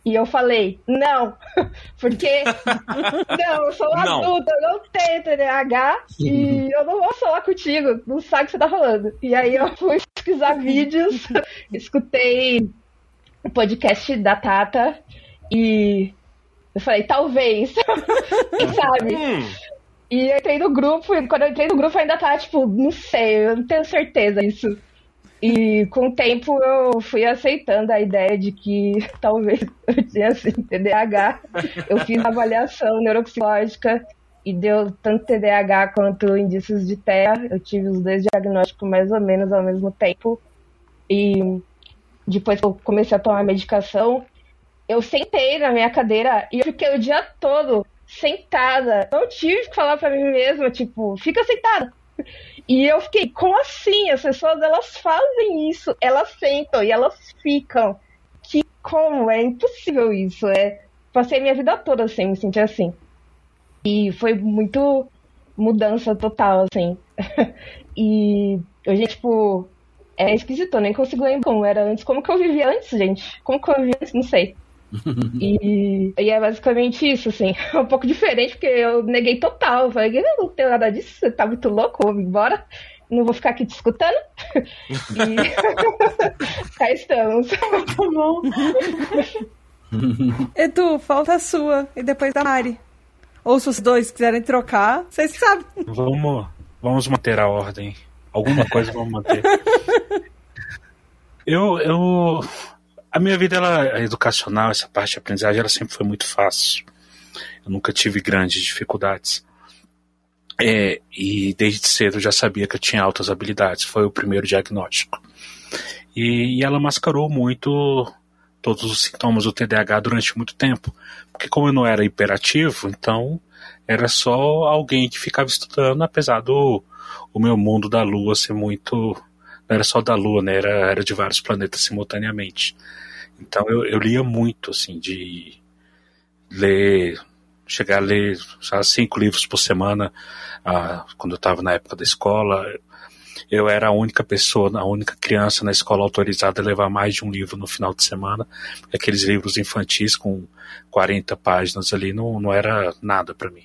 E eu falei, não, porque não, eu sou não. adulta, eu não tenho TDAH e eu não vou falar contigo, não sabe o que você tá falando. E aí eu fui pesquisar vídeos, escutei o podcast da Tata e eu falei, talvez, sabe? Hum. E eu entrei no grupo, e quando eu entrei no grupo ainda tá, tipo, não sei, eu não tenho certeza disso. E com o tempo eu fui aceitando a ideia de que talvez eu tinha assim, TDAH. Eu fiz avaliação neuropsicológica e deu tanto TDAH quanto indícios de TEA. Eu tive os dois diagnósticos mais ou menos ao mesmo tempo. E depois que eu comecei a tomar medicação, eu sentei na minha cadeira e eu fiquei o dia todo sentada. Não tive que falar para mim mesma, tipo, fica sentada. E eu fiquei, como assim? As pessoas elas fazem isso, elas sentam e elas ficam. Que como? É impossível isso. É, passei minha vida toda assim, me senti assim. E foi muito mudança total, assim. e hoje, tipo, é esquisito, eu nem consigo lembrar como era antes. Como que eu vivia antes, gente? Como que eu vivia antes? Não sei e, e, é basicamente isso, assim. É um pouco diferente, porque eu neguei total. Eu falei, eu não tenho nada disso, você tá muito louco, vou embora. Não vou ficar aqui te escutando. e cá estamos. Muito bom. Edu, falta a sua e depois da Mari. Ou se os dois quiserem trocar, vocês sabem. Vamos, vamos manter a ordem. Alguma coisa vamos manter. Eu, eu, a minha vida ela, educacional, essa parte de aprendizagem, ela sempre foi muito fácil. Eu nunca tive grandes dificuldades. É, e desde cedo eu já sabia que eu tinha altas habilidades. Foi o primeiro diagnóstico. E, e ela mascarou muito todos os sintomas do TDAH durante muito tempo. Porque como eu não era hiperativo, então era só alguém que ficava estudando, apesar do o meu mundo da Lua ser muito. Não era só da Lua, né? Era, era de vários planetas simultaneamente. Então eu, eu lia muito, assim, de ler, chegar a ler sabe, cinco livros por semana, ah, quando eu estava na época da escola. Eu era a única pessoa, a única criança na escola autorizada a levar mais de um livro no final de semana. Aqueles livros infantis com 40 páginas ali não, não era nada para mim.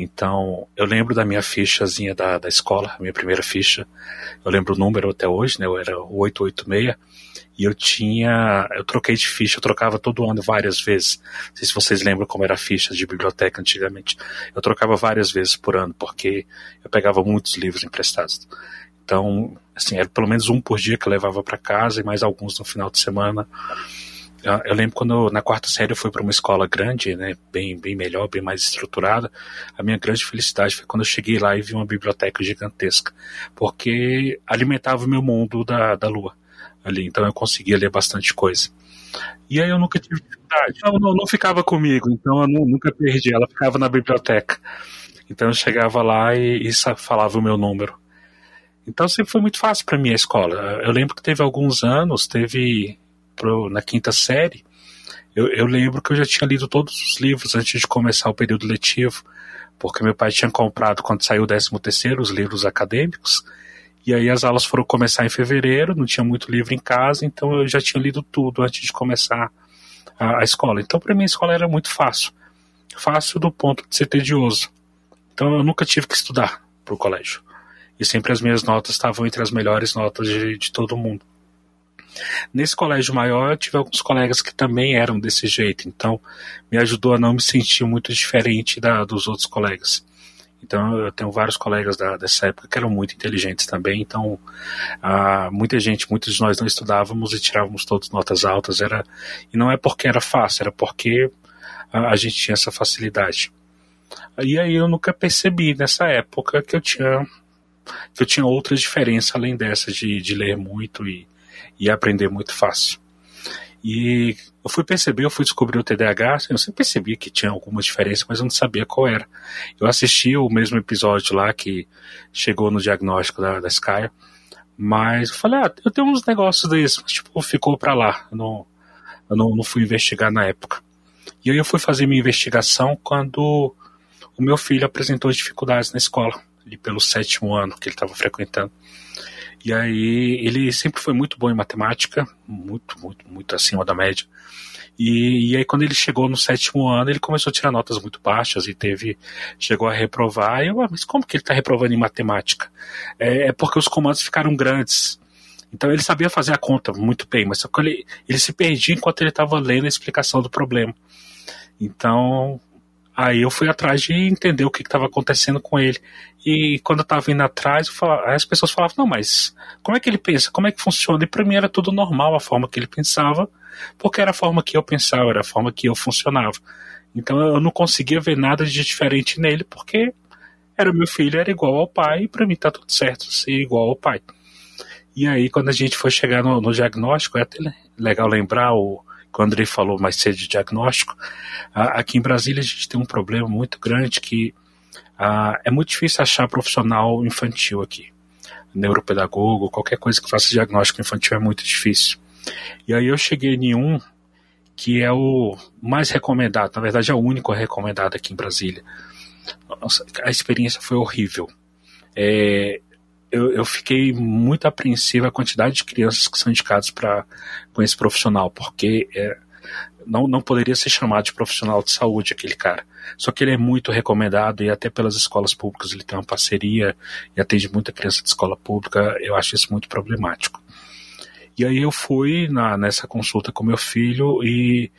Então, eu lembro da minha fichazinha da, da escola, minha primeira ficha. Eu lembro o número até hoje, né? Eu era 886. E eu tinha. Eu troquei de ficha, eu trocava todo ano várias vezes. Não sei se vocês lembram como era a ficha de biblioteca antigamente. Eu trocava várias vezes por ano, porque eu pegava muitos livros emprestados. Então, assim, era pelo menos um por dia que eu levava para casa e mais alguns no final de semana. Eu lembro quando na quarta série eu fui para uma escola grande, né, bem, bem melhor, bem mais estruturada. A minha grande felicidade foi quando eu cheguei lá e vi uma biblioteca gigantesca, porque alimentava o meu mundo da, da lua ali, então eu conseguia ler bastante coisa. E aí eu nunca tive dificuldade. Não, não, não ficava comigo, então eu não, nunca perdi, ela ficava na biblioteca. Então eu chegava lá e, e falava o meu número. Então sempre foi muito fácil para mim a escola. Eu lembro que teve alguns anos, teve pro, na quinta série, eu, eu, lembro que eu já tinha lido todos os livros antes de começar o período letivo, porque meu pai tinha comprado quando saiu o 13 terceiro os livros acadêmicos, e aí as aulas foram começar em fevereiro, não tinha muito livro em casa, então eu já tinha lido tudo antes de começar a, a escola. Então para mim a escola era muito fácil. Fácil do ponto de ser tedioso. Então eu nunca tive que estudar para o colégio. E sempre as minhas notas estavam entre as melhores notas de, de todo mundo. Nesse colégio maior, eu tive alguns colegas que também eram desse jeito, então me ajudou a não me sentir muito diferente da, dos outros colegas. Então eu tenho vários colegas da, dessa época que eram muito inteligentes também. Então ah, muita gente, muitos de nós não estudávamos e tirávamos todas notas altas. Era e não é porque era fácil, era porque a, a gente tinha essa facilidade. E aí eu nunca percebi nessa época que eu tinha que eu tinha outra diferença além dessa de, de ler muito e, e aprender muito fácil. E eu fui perceber, eu fui descobrir o TDAH, eu sempre percebia que tinha alguma diferença, mas eu não sabia qual era. Eu assisti o mesmo episódio lá que chegou no diagnóstico da, da Sky, mas eu falei, ah, eu tenho uns negócios desses, mas tipo, ficou pra lá. Eu não, eu não, não fui investigar na época. E aí eu fui fazer minha investigação quando o meu filho apresentou dificuldades na escola, ali pelo sétimo ano que ele estava frequentando. E aí ele sempre foi muito bom em matemática, muito, muito, muito acima da média. E, e, aí quando ele chegou no sétimo ano, ele começou a tirar notas muito baixas e teve chegou a reprovar. E eu, ah, mas como que ele está reprovando em matemática? É, é, porque os comandos ficaram grandes. Então ele sabia fazer a conta muito bem, mas só que ele, ele se perdia enquanto ele estava lendo a explicação do problema. Então Aí eu fui atrás de entender o que estava acontecendo com ele. E quando eu estava indo atrás, falava, as pessoas falavam, não, mas como é que ele pensa? Como é que funciona? E para mim era tudo normal a forma que ele pensava, porque era a forma que eu pensava, era a forma que eu funcionava. Então eu não conseguia ver nada de diferente nele, porque era meu filho, era igual ao pai, e para mim tá tudo certo ser igual ao pai. E aí, quando a gente foi chegar no, no diagnóstico, é até legal lembrar o, que o Andrei falou mais cedo de diagnóstico, aqui em Brasília a gente tem um problema muito grande que é muito difícil achar profissional infantil aqui. Neuropedagogo, qualquer coisa que faça diagnóstico infantil é muito difícil. E aí eu cheguei em um que é o mais recomendado, na verdade é o único recomendado aqui em Brasília. Nossa, a experiência foi horrível. É, eu, eu, fiquei muito apreensivo a quantidade de crianças que são indicadas para com esse profissional, porque é, não, não poderia ser chamado de profissional de saúde aquele cara. Só que ele é muito recomendado e até pelas escolas públicas ele tem uma parceria e atende muita criança de escola pública. Eu acho isso muito problemático. E aí eu fui na, nessa consulta com meu filho e,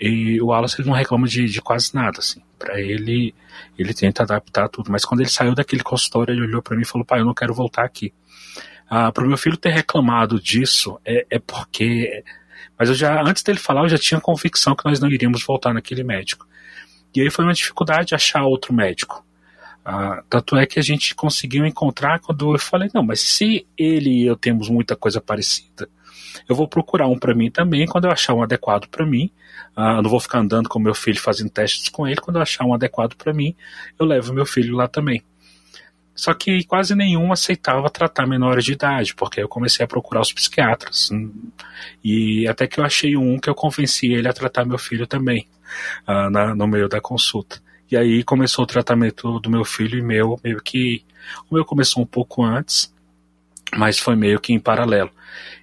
e o Wallace ele não reclama de, de quase nada, assim. Para ele, ele tenta adaptar tudo. Mas quando ele saiu daquele consultório, ele olhou para mim e falou: pai, eu não quero voltar aqui. Ah, para o meu filho ter reclamado disso é, é porque mas eu já, antes dele falar, eu já tinha convicção que nós não iríamos voltar naquele médico. E aí foi uma dificuldade achar outro médico. Ah, tanto é que a gente conseguiu encontrar quando eu falei, não, mas se ele e eu temos muita coisa parecida, eu vou procurar um para mim também, quando eu achar um adequado para mim. Ah, eu não vou ficar andando com meu filho fazendo testes com ele, quando eu achar um adequado para mim, eu levo meu filho lá também. Só que quase nenhum aceitava tratar menores de idade, porque eu comecei a procurar os psiquiatras. E até que eu achei um que eu convenci ele a tratar meu filho também, uh, na, no meio da consulta. E aí começou o tratamento do meu filho e meu, meio que. O meu começou um pouco antes, mas foi meio que em paralelo.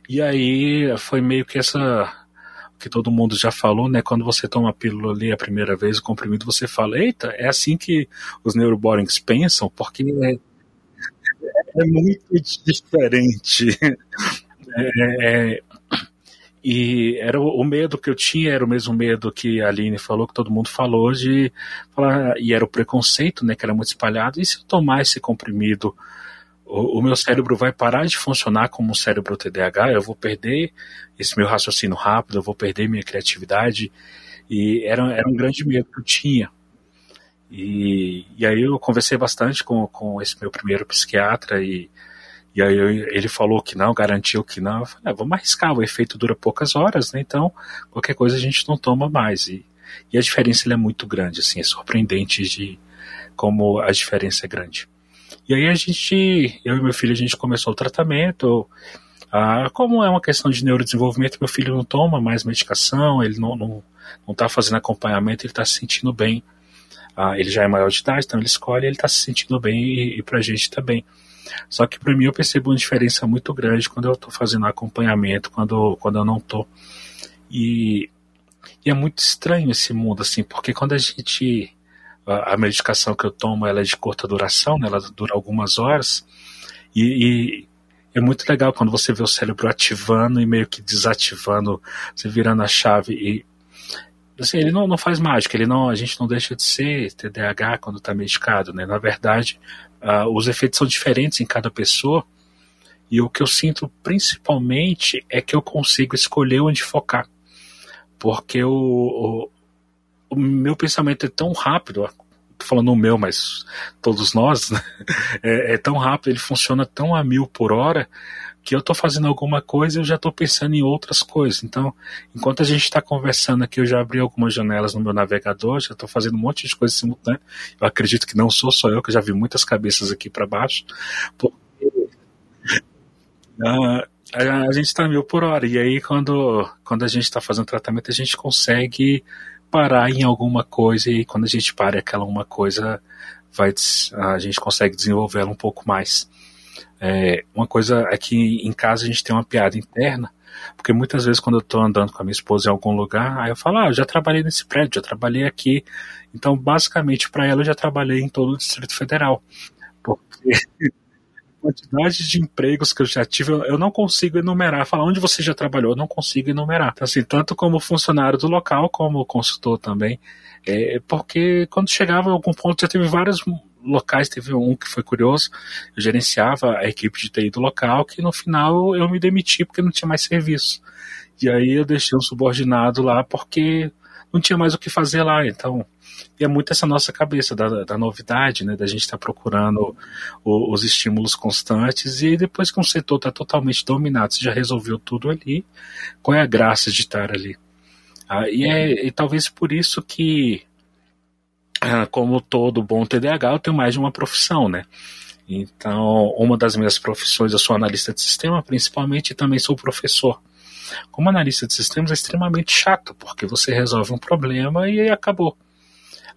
E aí foi meio que essa que todo mundo já falou, né? Quando você toma a pílula ali a primeira vez, o comprimido, você fala, eita, é assim que os neuroborings pensam, porque é, muito diferente. É, é, e era o, o, medo que eu tinha, era o mesmo medo que a Aline falou, que todo mundo falou, de falar, e era o preconceito, né, que era muito espalhado, e se eu tomar esse comprimido, o, o meu cérebro vai parar de funcionar como um cérebro TDAH, eu vou perder esse meu raciocínio rápido, eu vou perder minha criatividade, e era, era um grande medo que eu tinha. E, e aí eu conversei bastante com, com esse meu primeiro psiquiatra e, e aí eu, ele falou que não, garantiu que não. Eu falei, ah, vamos arriscar, o efeito dura poucas horas, né? Então qualquer coisa a gente não toma mais. E, e a diferença é muito grande, assim, é surpreendente de como a diferença é grande. E aí a gente, eu e meu filho, a gente começou o tratamento. Ah, como é uma questão de neurodesenvolvimento, meu filho não toma mais medicação, ele não, não, não tá fazendo acompanhamento, ele está se sentindo bem ah, ele já é maior de idade, então ele escolhe, ele está se sentindo bem e, e para a gente também. Só que para mim eu percebo uma diferença muito grande quando eu estou fazendo acompanhamento, quando, quando eu não estou. E, e, é muito estranho esse mundo, assim, porque quando a gente. A, a medicação que eu tomo ela é de curta duração, né, ela dura algumas horas, e, e é muito legal quando você vê o cérebro ativando e meio que desativando, você virando a chave. E assim, ele não, não faz mágica, ele não, a gente não deixa de ser TDAH quando está medicado, né? Na verdade, uh, os efeitos são diferentes em cada pessoa. E o que eu sinto principalmente é que eu consigo escolher onde focar. Porque o, o, o meu pensamento é tão rápido, tô falando o meu, mas todos nós, né? é, é, tão rápido, ele funciona tão a mil por hora que eu tô fazendo alguma coisa eu já tô pensando em outras coisas. Então, enquanto a gente está conversando aqui, eu já abri algumas janelas no meu navegador, já tô fazendo um monte de coisas simultâneas. Eu acredito que não sou só eu, que já vi muitas cabeças aqui para baixo, porque uh, a, a gente está mil por hora. E aí, quando, quando a gente está fazendo tratamento, a gente consegue parar em alguma coisa e quando a gente para aquela uma coisa, vai, a gente consegue desenvolvê-la um pouco mais. É, uma coisa é que em casa a gente tem uma piada interna, porque muitas vezes quando eu estou andando com a minha esposa em algum lugar, aí eu falo, ah, eu já trabalhei nesse prédio, já trabalhei aqui. Então, basicamente, para ela eu já trabalhei em todo o Distrito Federal. Porque quantidade de empregos que eu já tive, eu não consigo enumerar, falar onde você já trabalhou, eu não consigo enumerar. Então, assim, tanto como funcionário do local, como consultor também. É, porque quando chegava a algum ponto, já teve vários locais, teve um que foi curioso, eu gerenciava a equipe de TI do local, que no final eu me demiti porque não tinha mais serviço. E aí eu deixei um subordinado lá porque não tinha mais o que fazer lá, então e é muito essa nossa cabeça da, da novidade, né? Da gente estar tá procurando o, os estímulos constantes e depois que um setor está totalmente dominado, você já resolveu tudo ali, qual é a graça de estar ali? Ah, e, é, e talvez por isso que, como todo bom TDAH, eu tenho mais de uma profissão, né? Então, uma das minhas profissões, eu sou analista de sistema, principalmente, e também sou professor. Como analista de sistemas é extremamente chato, porque você resolve um problema e acabou.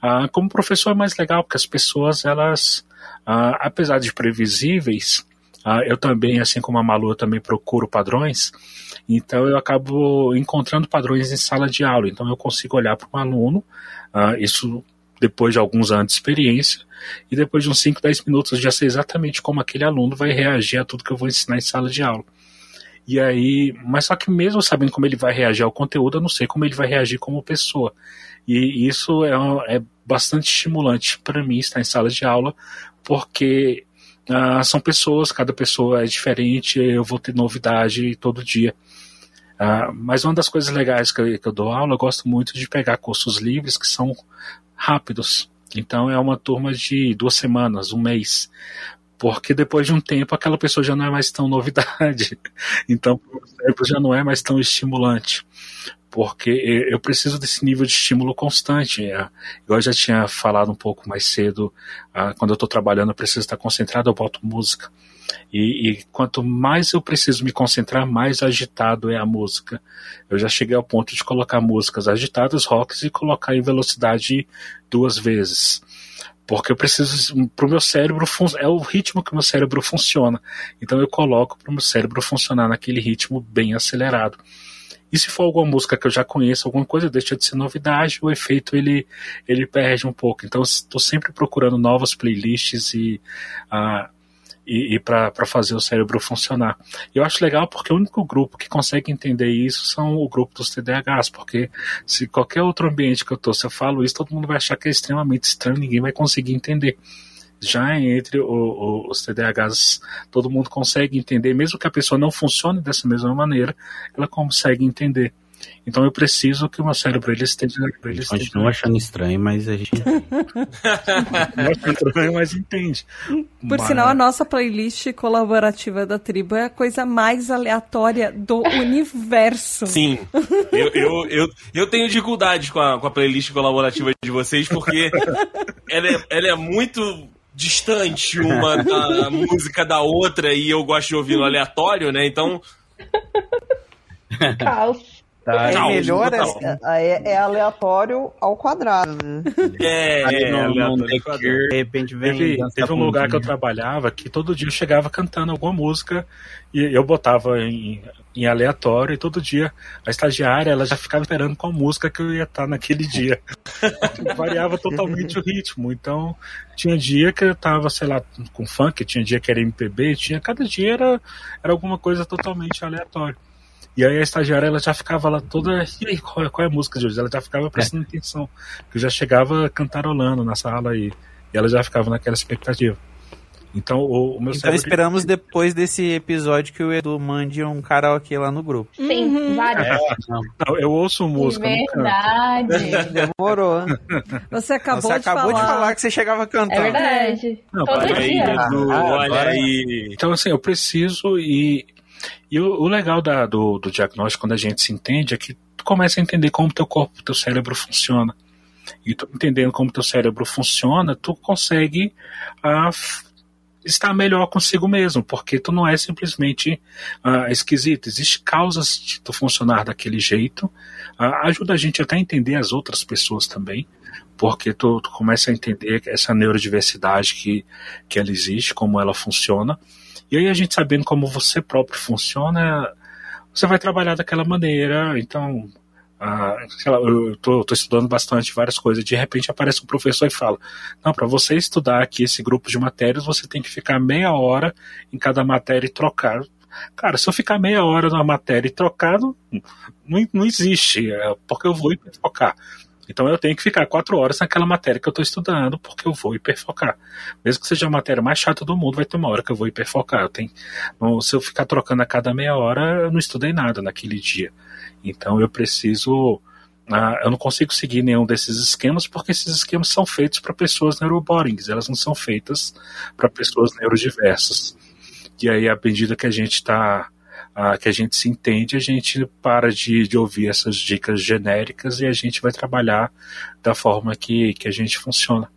Ah, como professor é mais legal, porque as pessoas, elas, ah, apesar de previsíveis, ah, eu também, assim como a Malu, também procuro padrões, então eu acabo encontrando padrões em sala de aula. Então eu consigo olhar para um aluno, ah, isso depois de alguns anos de experiência, e depois de uns 5, 10 minutos eu já sei exatamente como aquele aluno vai reagir a tudo que eu vou ensinar em sala de aula. E aí, mas só que mesmo sabendo como ele vai reagir ao conteúdo, eu não sei como ele vai reagir como pessoa. E isso é, é bastante estimulante para mim estar em sala de aula, porque uh, são pessoas, cada pessoa é diferente, eu vou ter novidade todo dia. Uh, mas uma das coisas legais que eu, que eu dou aula, eu gosto muito de pegar cursos livres que são rápidos. Então é uma turma de duas semanas, um mês. Porque depois de um tempo aquela pessoa já não é mais tão novidade. Então já não é mais tão estimulante porque eu preciso desse nível de estímulo constante. É, eu já tinha falado um pouco mais cedo, ah, quando eu estou trabalhando, eu preciso estar concentrado, eu boto música. E, e, quanto mais eu preciso me concentrar, mais agitado é a música. Eu já cheguei ao ponto de colocar músicas agitadas, rocks, e colocar em velocidade duas vezes. Porque eu preciso, para o meu cérebro, é o ritmo que o meu cérebro funciona. Então eu coloco para o meu cérebro funcionar naquele ritmo bem acelerado. E se for alguma música que eu já conheço, alguma coisa deixa de ser novidade, o efeito ele, ele perde um pouco. Então estou sempre procurando novas playlists e, uh, e, e para fazer o cérebro funcionar. Eu acho legal porque o único grupo que consegue entender isso são o grupo dos TDAHs, porque se qualquer outro ambiente que eu estou, se eu falo isso, todo mundo vai achar que é extremamente estranho, ninguém vai conseguir entender já entre o, o, os TDAHs, todo mundo consegue entender, mesmo que a pessoa não funcione dessa mesma maneira, ela consegue entender. Então eu preciso que o meu cérebro ele esteja. Ele esteja... Continua achando estranho, mas a gente. acha estranho, mas entende. Por mas... sinal, a nossa playlist colaborativa da tribo é a coisa mais aleatória do universo. Sim. Eu, eu, eu, eu tenho dificuldade com a, com a playlist colaborativa de vocês, porque ela é, ela é muito distante uma da música da outra e eu gosto de ouvir no aleatório, né? Então. Caos. Tá, é melhor é, é, é, aleatório ao quadrado, né? É, é não, não de repente vem. Teve, teve um lugar que eu trabalhava que todo dia eu chegava cantando alguma música e eu botava em, em aleatório e todo dia a estagiária ela já ficava esperando qual música que eu ia estar naquele dia. Variava totalmente o ritmo. Então tinha dia que eu tava, sei lá, com funk, tinha dia que era MPB, tinha cada dia era, era alguma coisa totalmente aleatória. E aí a estagiária ela já ficava lá toda. E aí, qual, é- qual é a música de hoje? Ela já ficava prestando atenção. Que eu já chegava cantarolando na sala aí. E ela já ficava naquela expectativa. Então o, o meu Então esperamos depois desse episódio que o Edu mande um karaokê lá no grupo. Sim, vários. Não, eu ouço música, canto. Verdade. Demorou. Você acabou, Você acabou de, de falar que você chegava a cantar. É verdade. Não, Todo para Aí, dia. Edu, Ah, olha agora- aí. Então, assim, eu preciso e. E o, o legal da- do, do diagnóstico, quando a gente se entende, é que tu começa a entender como teu corpo, teu cérebro funciona. E tu entendendo como teu cérebro funciona, tu consegue ah, estar melhor consigo mesmo, porque tu não é simplesmente ah, esquisito. Existem causas de tu funcionar daquele jeito. Ah, ajuda a gente até a entender as outras pessoas também, porque tu, tu começa a entender essa neurodiversidade que, que ela existe, como ela funciona. E aí a gente sabendo como você próprio funciona, você vai trabalhar daquela maneira. Então, ah, lá, eu tô estudando bastante várias coisas. De repente aparece um professor e fala: Não, para você estudar aqui esse grupo de matérias, você tem que ficar meia hora em cada matéria e trocar. Cara, se eu ficar meia hora numa matéria e trocar, não, não, existe, é, porque eu vou hiperfocar. Então eu tenho que ficar quatro horas naquela matéria que eu estou estudando, porque eu vou hiperfocar. Mesmo que seja a matéria mais chata do mundo, vai ter uma hora que eu vou hiperfocar. Eu tenho, se eu ficar trocando a cada meia hora, eu não estudei nada naquele dia. Então eu preciso. ah, eu não consigo seguir nenhum desses esquemas, porque esses esquemas são feitos para pessoas neurobodings, elas não são feitas para pessoas neurodiversas. E aí, à medida que a gente está. Que a gente se entende, a gente para de, de ouvir essas dicas genéricas e a gente vai trabalhar da forma que, que a gente funciona.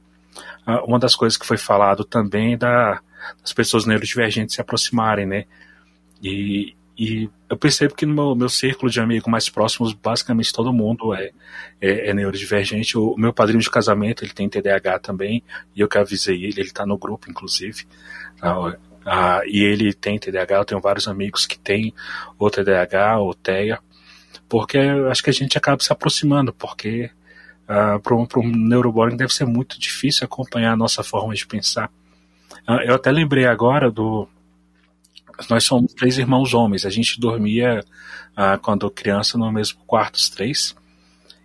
Ah, uma das coisas que foi falado também da, das pessoas neurodivergentes se aproximarem, né? E, e eu percebo que no meu, meu círculo de amigos mais próximos, basicamente todo mundo é, é, é neurodivergente. O, meu padrinho de casamento, ele tem TDAH também, e eu que avisei ele, ele está no grupo, inclusive. Ah, e ele tem TDAH, eu tenho vários amigos que têm ou TDAH ou TEA, porque acho que a gente acaba se aproximando, porque ah, para um, um neuroboring deve ser muito difícil acompanhar a nossa forma de pensar. Ah, eu até lembrei agora do. Nós somos três irmãos homens, a gente dormia ah, quando criança no mesmo quarto, os três.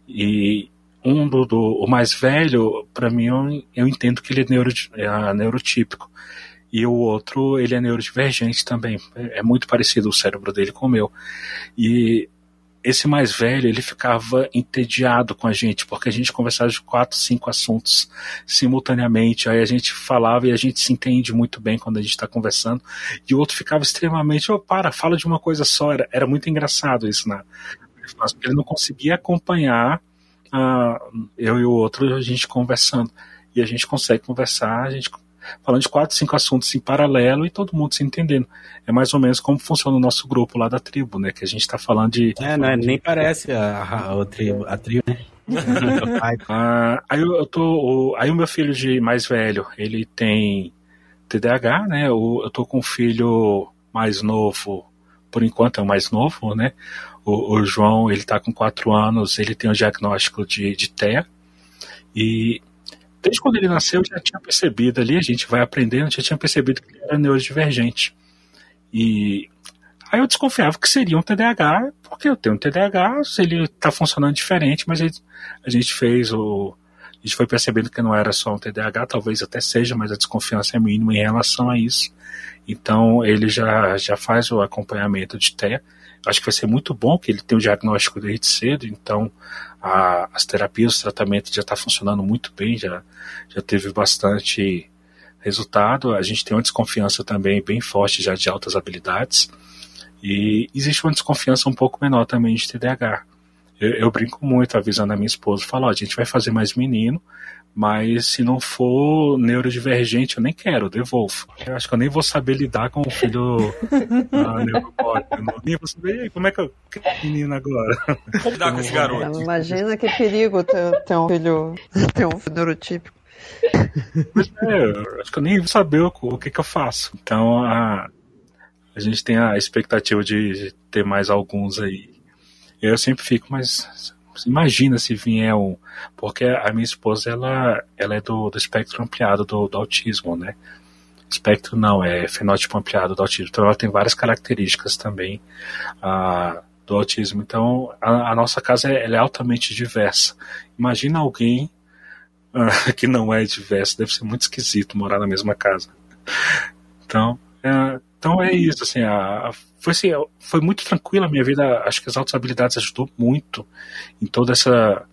E um do, do o mais velho, para mim, eu, eu entendo que ele é, neuro, é neurotípico. E o outro, ele é neurodivergente também. É, muito parecido o cérebro dele com o meu. E esse mais velho, ele ficava entediado com a gente, porque a gente conversava de quatro, cinco assuntos simultaneamente. Aí a gente falava e a gente se entende muito bem quando a gente está conversando. E o outro ficava extremamente, oh, para, fala de uma coisa só. Era, era muito engraçado isso, né? Ele não conseguia acompanhar uh, eu e o outro, a gente conversando. E a gente consegue conversar, a gente falando de quatro, cinco assuntos em paralelo e todo mundo se entendendo. É mais ou menos como funciona o nosso grupo lá da tribo, né? Que a gente está falando de. É, não é, nem parece a, a, a, tribo, a tribo, né? ah, aí eu tô. O, aí o meu filho de mais velho, ele tem TDAH, né? Eu, eu tô com um filho mais novo, por enquanto é o mais novo, né? O, o João, ele tá com quatro anos, ele tem o um diagnóstico de, de TEA. E desde quando ele nasceu, eu já tinha percebido ali, a gente vai aprendendo, já tinha percebido que ele era neurodivergente. E aí eu desconfiava que seria um TDAH, porque eu tenho um TDAH, se ele está funcionando diferente, mas a gente fez o. A gente foi percebendo que não era só um TDAH, talvez até seja, mas a desconfiança é mínima em relação a isso. Então ele já, já faz o acompanhamento de TEA. Acho que vai ser muito bom que ele tenha o diagnóstico desde cedo, então a, as terapias, o tratamento já está funcionando muito bem, já, já teve bastante resultado. A gente tem uma desconfiança também bem forte já de altas habilidades e existe uma desconfiança um pouco menor também de TDAH. Eu, eu brinco muito avisando a minha esposa, falo, ó, a gente vai fazer mais menino, mas se não for neurodivergente, eu nem quero, eu devolvo. Eu acho que eu nem vou saber lidar com o filho neurocórtico. Nem vou saber, e como é que eu que menino agora? Como lidar com esse garoto? Imagina que perigo ter, ter um filho, ter um filho neurotípico. Mas é, eu acho que eu nem vou saber o, o que, que eu faço. Então a, a gente tem a expectativa de, de ter mais alguns aí. Eu sempre fico, mas imagina se vier um. Porque a minha esposa ela, ela é do, do espectro ampliado do, do autismo, né? espectro não, é fenótipo ampliado do autismo. Então ela tem várias características também ah, do autismo. Então a, a nossa casa é, é, altamente diversa. Imagina alguém ah, que não é diverso, deve ser muito esquisito morar na mesma casa. Então, é, então é isso, assim, a, a, foi, assim, foi muito tranquila a minha vida, acho que as altas habilidades ajudou muito em toda essa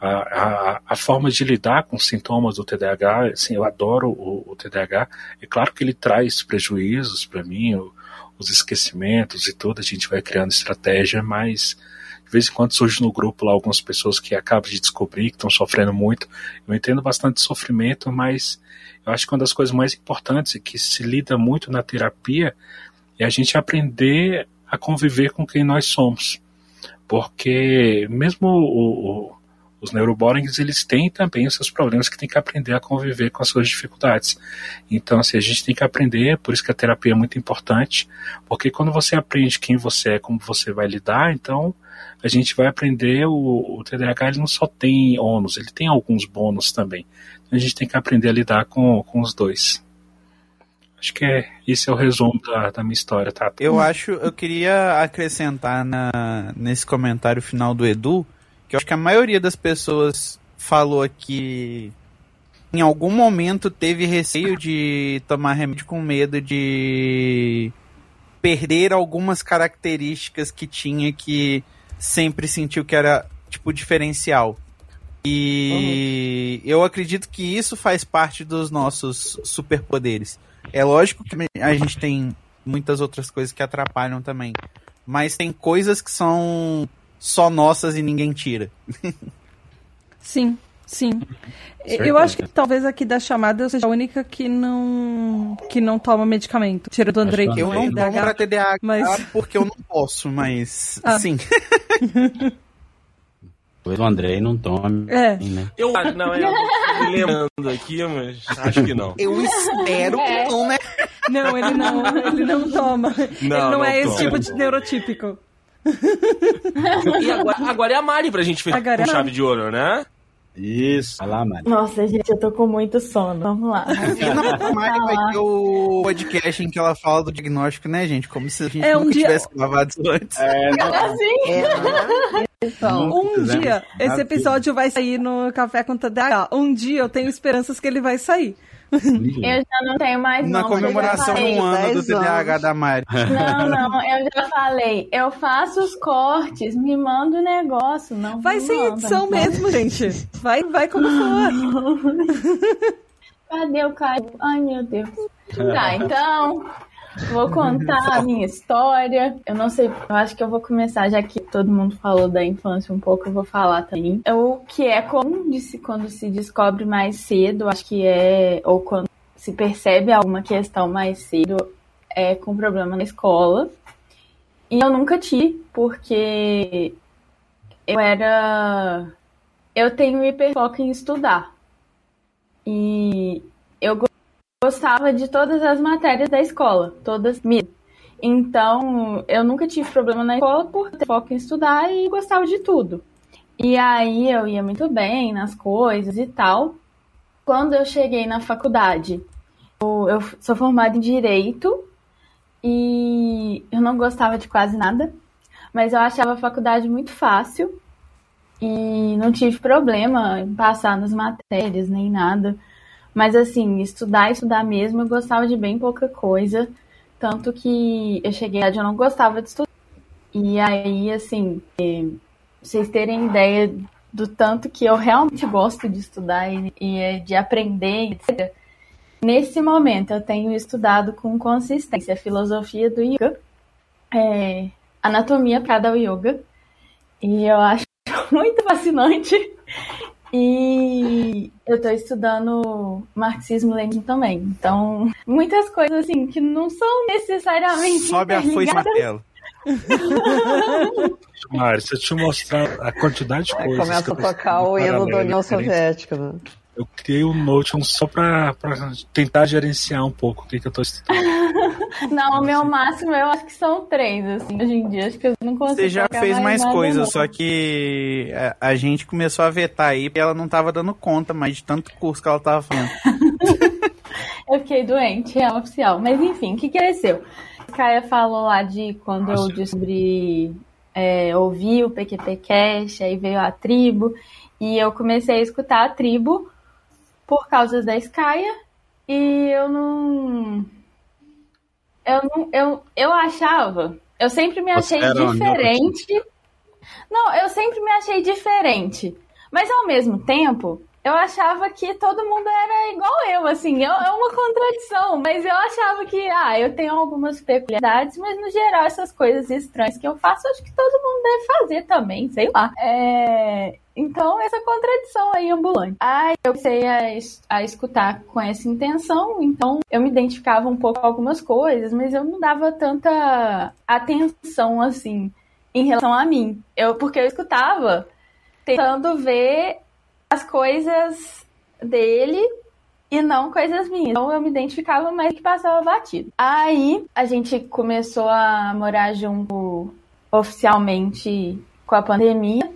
a, a, a, forma de lidar com os sintomas do TDAH, assim, eu adoro o, o TDAH, é claro que ele traz prejuízos para mim, o, os esquecimentos e tudo, a gente vai criando estratégia, mas de vez em quando surge no grupo lá algumas pessoas que acabam de descobrir que estão sofrendo muito, eu entendo bastante sofrimento, mas eu acho que uma das coisas mais importantes e que se lida muito na terapia é a gente aprender a conviver com quem nós somos. Porque mesmo o, o, os neuroborings, eles têm também os seus problemas que tem que aprender a conviver com as suas dificuldades. Então, assim, a gente tem que aprender, por isso que a terapia é muito importante, porque quando você aprende quem você é, como você vai lidar, então a gente vai aprender, o, o TDAH ele não só tem ônus, ele tem alguns bônus também. Então, a gente tem que aprender a lidar com, com os dois. Acho que é, esse é o resumo da, da minha história, tá? Eu acho, eu queria acrescentar na, nesse comentário final do Edu, que eu acho que a maioria das pessoas falou que em algum momento teve receio de tomar remédio com medo de perder algumas características que tinha que sempre sentiu que era tipo diferencial. E uhum. eu acredito que isso faz parte dos nossos superpoderes. É lógico que a gente tem muitas outras coisas que atrapalham também. Mas tem coisas que são só nossas e ninguém tira. sim, sim. Eu acho que talvez aqui da chamada eu seja a única que não que não toma medicamento. Tira do Andrei. Eu não tomo pra TDAH mas... porque eu não posso, mas ah. sim. Pois o Andrei não toma. É. Né? Eu acho, não, eu tô lembrando aqui, mas acho que não. Eu espero que não, né? Não, ele não, ele não toma. Não, ele não, não é esse tipo de neurotípico. e agora, agora é a Mari pra gente fechar com é chave de ouro, né? Isso, vai lá, Mari. Nossa, gente, eu tô com muito sono. Vamos lá. a Mari vai ter o podcast em que ela fala do diagnóstico, né, gente? Como se a gente é, um nunca dia... tivesse gravado isso antes. É, assim. é, um dia, esse episódio vai sair no Café com TDAH. Um dia eu tenho esperanças que ele vai sair. Eu já não tenho mais Na comemoração de um ano do TDAH da Mari. Não, não, eu já falei. Eu faço os cortes, me manda o negócio. Não vai sem edição mesmo, gente. Vai, vai como for. Cadê o Caio? Ai, meu Deus. Tá, então. Vou contar a minha história. Eu não sei, eu acho que eu vou começar, já que todo mundo falou da infância um pouco, eu vou falar também. O que é comum de se, quando se descobre mais cedo, acho que é, ou quando se percebe alguma questão mais cedo, é com problema na escola. E eu nunca tive, porque eu era. Eu tenho hiperfoco em estudar. E gostava de todas as matérias da escola, todas mesmo. Então, eu nunca tive problema na escola por ter foco em estudar e gostava de tudo. E aí eu ia muito bem nas coisas e tal. Quando eu cheguei na faculdade, eu, eu sou formada em direito e eu não gostava de quase nada, mas eu achava a faculdade muito fácil e não tive problema em passar nas matérias nem nada. Mas assim, estudar, estudar mesmo, eu gostava de bem pouca coisa. Tanto que eu cheguei a eu não gostava de estudar. E aí, assim, é, vocês terem ideia do tanto que eu realmente gosto de estudar e, e é de aprender, etc. Nesse momento, eu tenho estudado com consistência a filosofia do yoga, é, anatomia para o yoga, e eu acho muito fascinante. E eu tô estudando marxismo-leninismo também. Então, muitas coisas assim que não são necessariamente Sobe a foice e martelo. Mari, se eu te mostrar a quantidade de coisas. Começa a tocar o hino da União Soviética. Né? Eu criei um Notion só para tentar gerenciar um pouco o que, que eu tô estudando. não, o meu máximo eu acho que são três, assim, hoje em dia. Acho que eu não consigo. Você já fez mais, mais coisas, só que a, a, gente começou a vetar aí e ela não tava dando conta mais de tanto curso que ela tava fazendo. Eu fiquei doente, é oficial. Mas enfim, o que cresceu? A Caia falou lá de quando eu descobri, é, ouvi o PQP Cash, aí veio a tribo, e eu comecei a escutar a tribo por causa da Skya, e eu não. Eu não. Eu, eu achava. Eu sempre me achei diferente. Não, eu sempre me achei diferente. Mas ao mesmo tempo, eu achava que todo mundo era igual eu, assim, eu- é uma contradição, mas eu achava que, ah, eu tenho algumas peculiaridades, mas no geral essas coisas estranhas que eu faço, acho que todo mundo deve fazer também, sei lá. É, Então, essa contradição aí ambulante. Aí eu comecei a, es- a escutar com essa intenção, então eu me identificava um pouco com algumas coisas, mas eu não dava tanta atenção, assim, em relação a mim. Eu, porque eu escutava tentando ver as coisas dele e não coisas minhas. Então eu me identificava mais que passava batido. Aí a gente começou a morar junto oficialmente com a pandemia.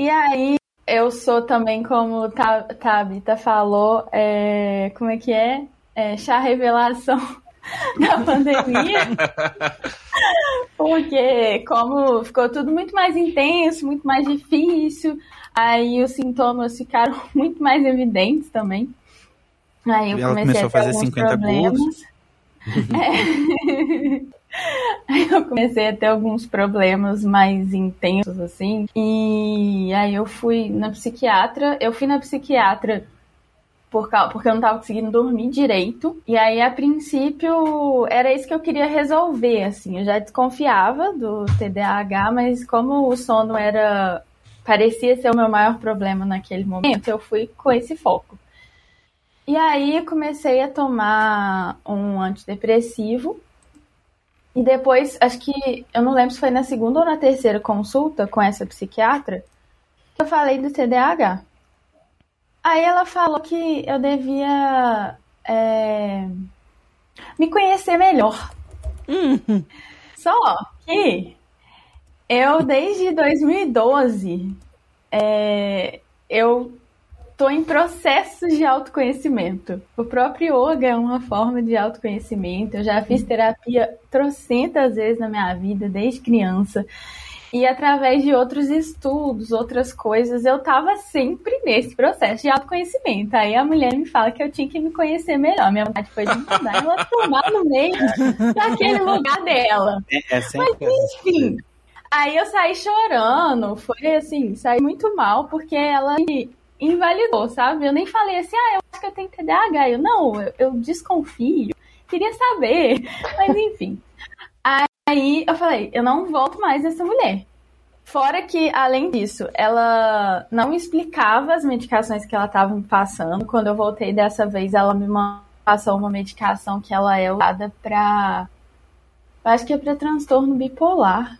E aí eu sou também, como Ta- Tabita falou, é, como é que é? é chá revelação da pandemia. Porque como ficou tudo muito mais intenso, muito mais difícil, aí os sintomas ficaram muito mais evidentes também. Aí eu comecei começou a fazer ter alguns 50 problemas. É. Aí eu comecei a ter alguns problemas mais intensos, assim. E aí eu fui na psiquiatra. Eu fui na psiquiatra porque eu não tava conseguindo dormir direito. E aí, a princípio, era isso que eu queria resolver, assim. Eu já desconfiava do TDAH, mas como o sono era parecia ser o meu maior problema naquele momento, eu fui com esse foco. E aí comecei a tomar um antidepressivo. E depois, acho que eu não lembro se foi na segunda ou na terceira consulta com essa psiquiatra que eu falei do TDAH. Aí ela falou que eu devia é, me conhecer melhor. Só que eu, desde 2012, é, eu tô em processos de autoconhecimento. O próprio yoga é uma forma de autoconhecimento. Eu já fiz terapia trocentas vezes na minha vida, desde criança. E através de outros estudos, outras coisas, eu tava sempre nesse processo de autoconhecimento. Aí a mulher me fala que eu tinha que me conhecer melhor. Minha vontade foi de mandar ela tomar no meio daquele lugar dela. É, é Mas enfim, aí eu saí chorando. Foi assim, saí muito mal porque ela me invalidou, sabe? Eu nem falei assim, ah, eu acho que eu tenho TDAH. Eu não, eu, eu desconfio. Queria saber. Mas enfim. Aí eu falei, eu não volto mais nessa mulher. Fora que, além disso, ela não explicava as medicações que ela estava me passando. Quando eu voltei dessa vez, ela me passou uma medicação que ela é usada pra. eu Acho que é pra transtorno bipolar.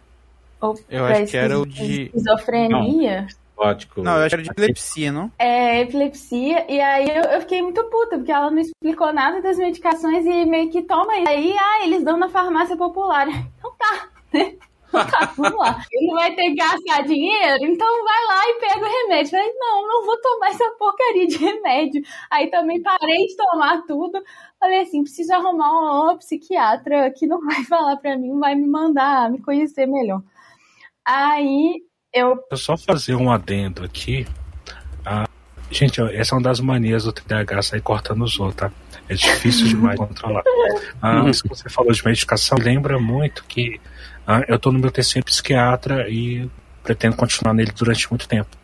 Ou Eu pra acho que era o de- Esquizofrenia. Gótico. Não, eu acho que era de epilepsia, não? É, epilepsia. E aí eu, eu fiquei muito puta, porque ela não explicou nada das medicações e meio que toma isso. Aí, ah, eles dão na farmácia popular. Então tá, né? Então tá, vamos lá. Ele não vai ter que gastar dinheiro, então vai lá e pega o remédio. Falei, não, não vou tomar essa porcaria de remédio. Aí também parei de tomar tudo. Falei assim, preciso arrumar uma, uma psiquiatra que não vai falar pra mim, vai me mandar me conhecer melhor. Aí eu Eu só fazer um adendo aqui. Ah, gente, essa é uma das manias do TDAH sair cortando os outros, tá? É difícil demais controlar. Ah, isso que você falou de medicação lembra muito que ah, eu tô no meu terceiro psiquiatra e pretendo continuar nele durante muito tempo.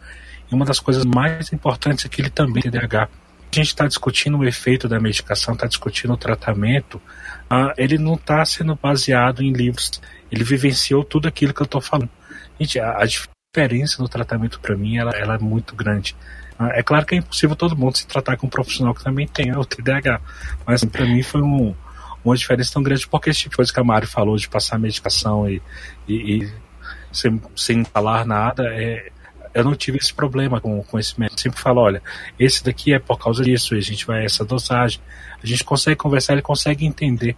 E uma das coisas mais importantes é que ele também tem TDAH. A gente está discutindo o efeito da medicação, está discutindo o tratamento. Ah, ele não está sendo baseado em livros. Ele vivenciou tudo aquilo que eu estou falando. Gente, a, a diferença no tratamento para mim ela, ela é muito grande. É claro que é impossível todo mundo se tratar com um profissional que também tenha o TDAH, mas para mim foi um, uma diferença tão grande porque esse tipo de coisa que a Mari falou de passar medicação e, e, e sem, sem falar nada, é, eu não tive esse problema com, com esse médico. Sempre falo, olha, esse daqui é por causa disso, a gente vai essa dosagem. A gente consegue conversar, ele consegue entender.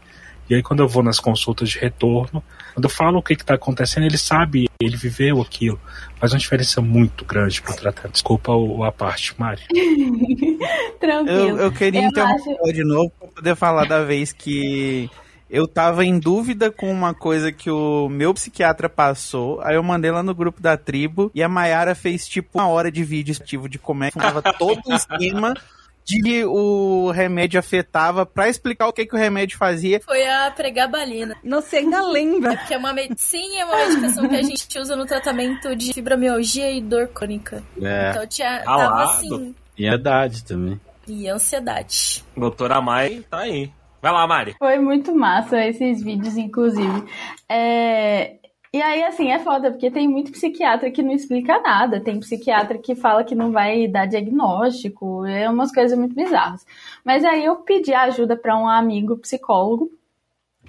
E aí quando eu vou nas consultas de retorno, quando eu falo o que está acontecendo, ele sabe, ele viveu aquilo. Faz uma diferença muito grande para tratar. Desculpa o, a parte, Mari. Tranquilo. Eu, eu queria Eu interromper acho- de novo para poder falar da vez que eu tava em dúvida com uma coisa que o meu psiquiatra passou. Aí eu mandei lá no grupo da tribo e a Mayara fez tipo uma hora de vídeo ativo de como é que tava todo o esquema que o remédio afetava pra explicar o que, que o remédio fazia. Foi a pregabalina. Não sei, ainda lembra. Que é uma medicina, é uma medicação que a gente usa no tratamento de fibromialgia e dor crônica. É, Então tinha, Ah tava assim. e a idade também. E ansiedade. Doutora Mai tá aí. Vai lá, Mari. Foi muito massa esses vídeos, inclusive. É, E aí, assim, é foda, porque tem muito psiquiatra que não explica nada. Tem psiquiatra que fala que não vai dar diagnóstico. É umas coisas muito bizarras. Mas aí eu pedi ajuda para um amigo psicólogo.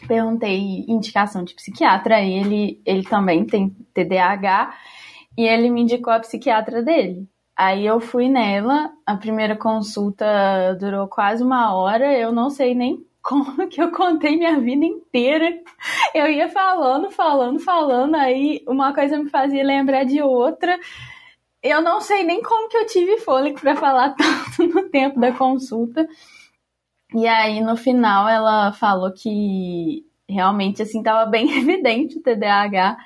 Perguntei indicação de psiquiatra. Ele, ele também tem TDAH. E ele me indicou a psiquiatra dele. Aí eu fui nela, a primeira consulta durou quase uma hora, eu não sei nem como que eu contei minha vida inteira. Eu ia falando, falando, falando, aí uma coisa me fazia lembrar de outra. Eu não sei nem como que eu tive fôlego para falar tanto no tempo da consulta. E aí no final ela falou que realmente assim tava bem evidente o TDAH.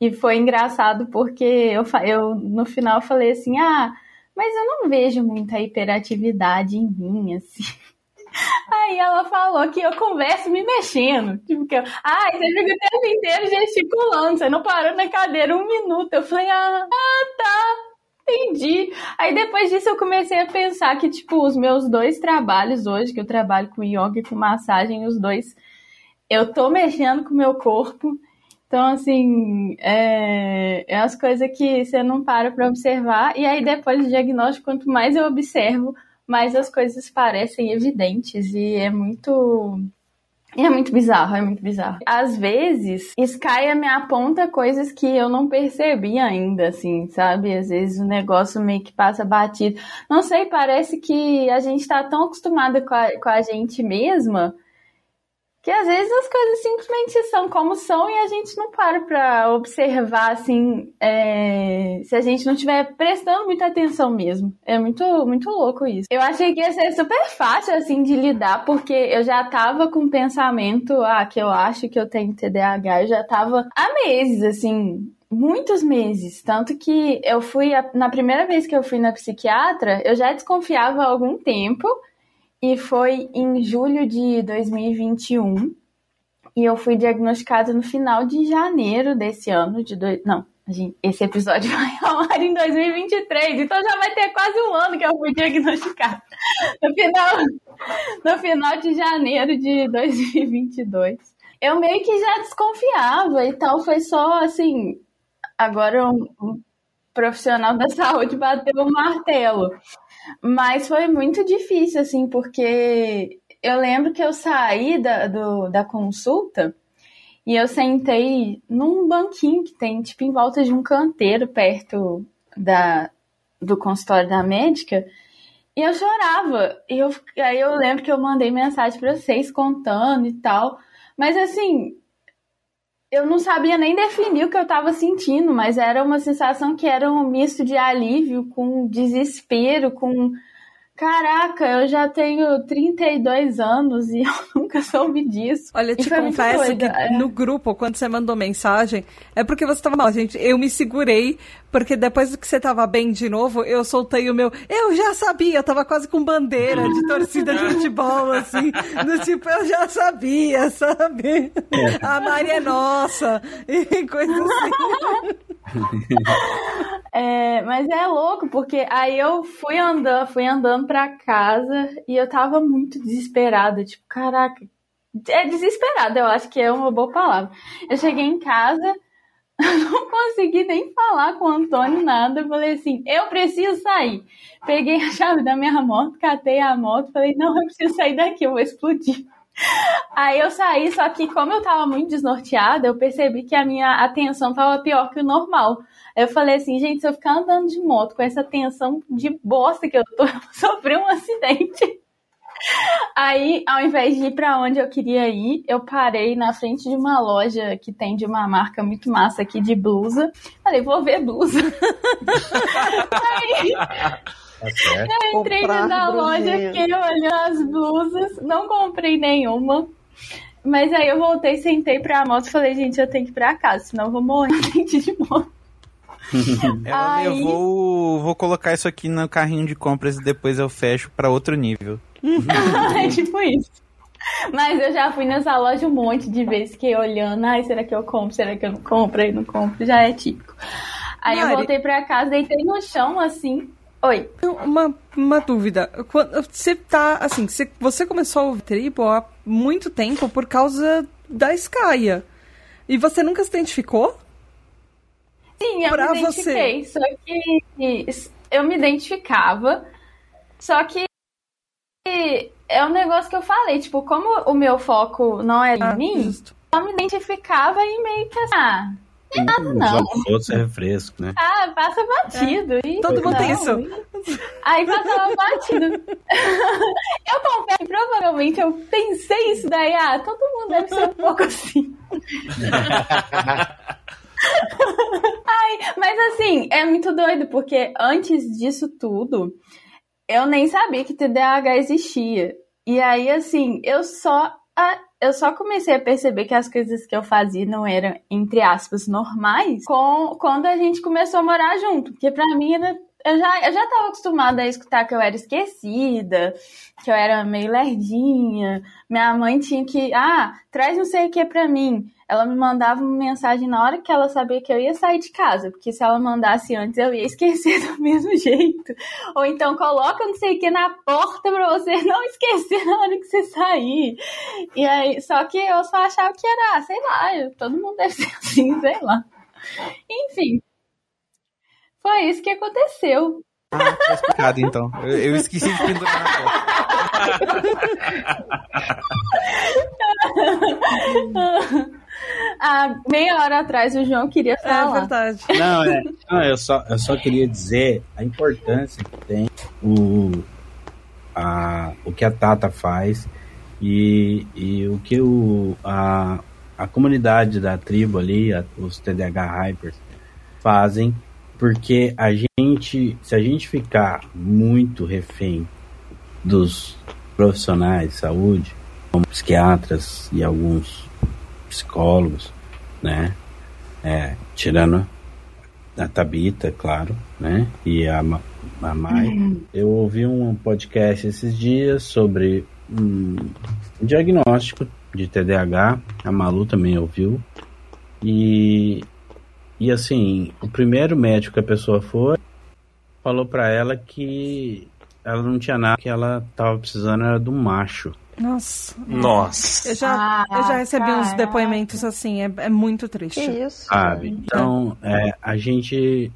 E foi engraçado porque eu, eu no final falei assim: "Ah, mas eu não vejo muita hiperatividade em mim assim". Aí ela falou que eu converso me mexendo. Tipo, que eu, ai, você fica o tempo inteiro gesticulando, você não parou na cadeira um minuto. Eu falei, ah, ah, tá, entendi. Aí depois disso eu comecei a pensar que, tipo, os meus dois trabalhos hoje, que eu trabalho com yoga e com massagem, os dois, eu tô mexendo com o meu corpo. Então, assim, é, é as coisas que você não para pra observar. E aí, depois do diagnóstico, quanto mais eu observo, mais as coisas parecem evidentes. E é muito. É muito bizarro, é muito bizarro. Às vezes, Sky me aponta coisas que eu não percebi ainda, assim, sabe? Às vezes o negócio meio que passa batido. Não sei, parece que a gente tá tão acostumada com a, com a gente mesma que às vezes as coisas simplesmente são como são e a gente não para pra observar, assim, é, se a gente não estiver prestando muita atenção mesmo. É muito, muito louco isso. Eu achei que ia ser super fácil, assim, de lidar, porque eu já tava com o pensamento, ah, que eu acho que eu tenho TDAH, eu já tava há meses, assim, muitos meses. Tanto que eu fui, na primeira vez que eu fui na psiquiatra, eu já desconfiava há algum tempo, e foi em julho de 2021. E eu fui diagnosticada no final de janeiro desse ano, de dois... não, gente- esse episódio vai ao ar em 2023, então já vai ter quase um ano que eu fui diagnosticada. No final, no final de janeiro de 2022. Eu meio que já desconfiava e tal, foi só assim, agora um, um profissional da saúde bateu o martelo. Mas foi muito difícil, assim, porque eu lembro que eu saí da, do- da consulta e eu sentei num banquinho que tem, tipo, em volta de um canteiro perto da, do consultório da médica. E eu chorava. E eu, aí eu lembro que eu mandei mensagem pra vocês contando e tal. Mas assim, eu não sabia nem definir o que eu tava sentindo, mas era uma sensação que era um misto de alívio com desespero, com caraca, eu já tenho 32 anos e eu nunca soube disso. Olha, te confesso que é. no grupo, quando você mandou mensagem, é porque você tava mal, gente. Eu me segurei, porque depois que você tava bem de novo, eu soltei o meu. Eu já sabia, eu tava quase com bandeira de torcida de futebol, assim. Do tipo, eu já sabia, sabe? A Maria é nossa. E coisa assim. É, mas é louco, porque aí eu fui andando, fui andando pra casa e eu tava muito desesperada, tipo, caraca. É desesperada, eu acho que é uma boa palavra. Eu cheguei em casa, não consegui nem falar com o Antônio nada. Eu falei assim: eu preciso sair. Peguei a chave da minha moto, catei a moto, falei: não, eu preciso sair daqui, eu vou explodir. Aí eu saí, só que como eu tava muito desnorteada, eu percebi que a minha atenção tava pior que o normal. Eu falei assim, gente, se eu ficar andando de moto com essa tensão de bosta que eu tô, eu sofrer um acidente. Aí, ao invés de ir pra onde eu queria ir, eu parei na frente de uma loja que tem de uma marca muito massa aqui de blusa. Falei, vou ver blusa. Aí. Eu entrei da loja, fiquei olhando as blusas, não comprei nenhuma. Mas aí eu voltei, sentei pra moto e falei, gente, eu tenho que ir pra casa, senão eu vou morrer de moto. Ela Aí- levou. Vou colocar isso aqui no carrinho de compras e depois eu fecho pra outro nível. é tipo isso. Mas eu já fui nessa loja um monte de vezes, fiquei olhando, ai, será que eu compro, será que eu não compro, aí não compro, já é típico. Aí Mari. eu voltei pra casa, deitei no chão, assim, oi, Uma, uma dúvida. Quando, você tá, assim, você, você começou a ouvir tribo há muito tempo por causa da Skya. E você nunca se identificou? Sim, eu Pra me identifiquei. Só que eu me identificava. Só que é um negócio que eu falei, tipo, como o meu foco não é em mim, justo. eu me identificava e meio que assim, ah, Tem nada, não. Outros é refresco, né? ah, passa batido. e Todo mundo tem isso. Aí passava batido. eu confesso que provavelmente eu pensei isso daí, ah, todo mundo deve ser um pouco assim. Ai, mas assim, é muito doido, porque antes disso tudo, eu nem sabia que TDAH existia. E aí, assim, eu só. a- Eu só comecei a perceber que as coisas que eu fazia não eram, entre aspas, normais com, quando a gente começou a morar junto. Porque pra mim era. Eu já, eu já tava acostumada a escutar que eu era esquecida, que eu era meio lerdinha. Minha mãe tinha que. Ah, traz não sei o que pra mim ela me mandava uma mensagem na hora que ela sabia que eu ia sair de casa, porque se ela mandasse antes eu ia esquecer do mesmo jeito. Ou então coloca não sei o que na porta pra você não esquecer na hora que você sair. E aí, só que eu só achava que era, ah, sei lá, todo mundo deve ser assim, sei lá. Enfim. Foi isso que aconteceu. Ah, tá explicado então. Eu, eu esqueci de pendurar na porta. Há meia hora atrás o João queria É falar. verdade. Não, é, não eu, só, eu só queria dizer a importância que tem o, a, o que a Tata faz e, e o que o, a, a comunidade da tribo ali, a- os TDH Hypers, fazem, porque a gente, se a gente ficar muito refém dos profissionais de saúde, como psiquiatras e alguns psicólogos, né? É, tirando a Tabita, claro, né? E a, a Mai. Eu ouvi um podcast esses dias sobre um diagnóstico de TDAH. A Malu também ouviu. E, e assim, o primeiro médico que a pessoa foi falou pra ela que ela não tinha nada, que ela tava precisando era do macho. Nossa. Nossa. Eu já, eu já recebi uns depoimentos assim, é, é muito triste. Que isso? sabe? Então, é, a gente.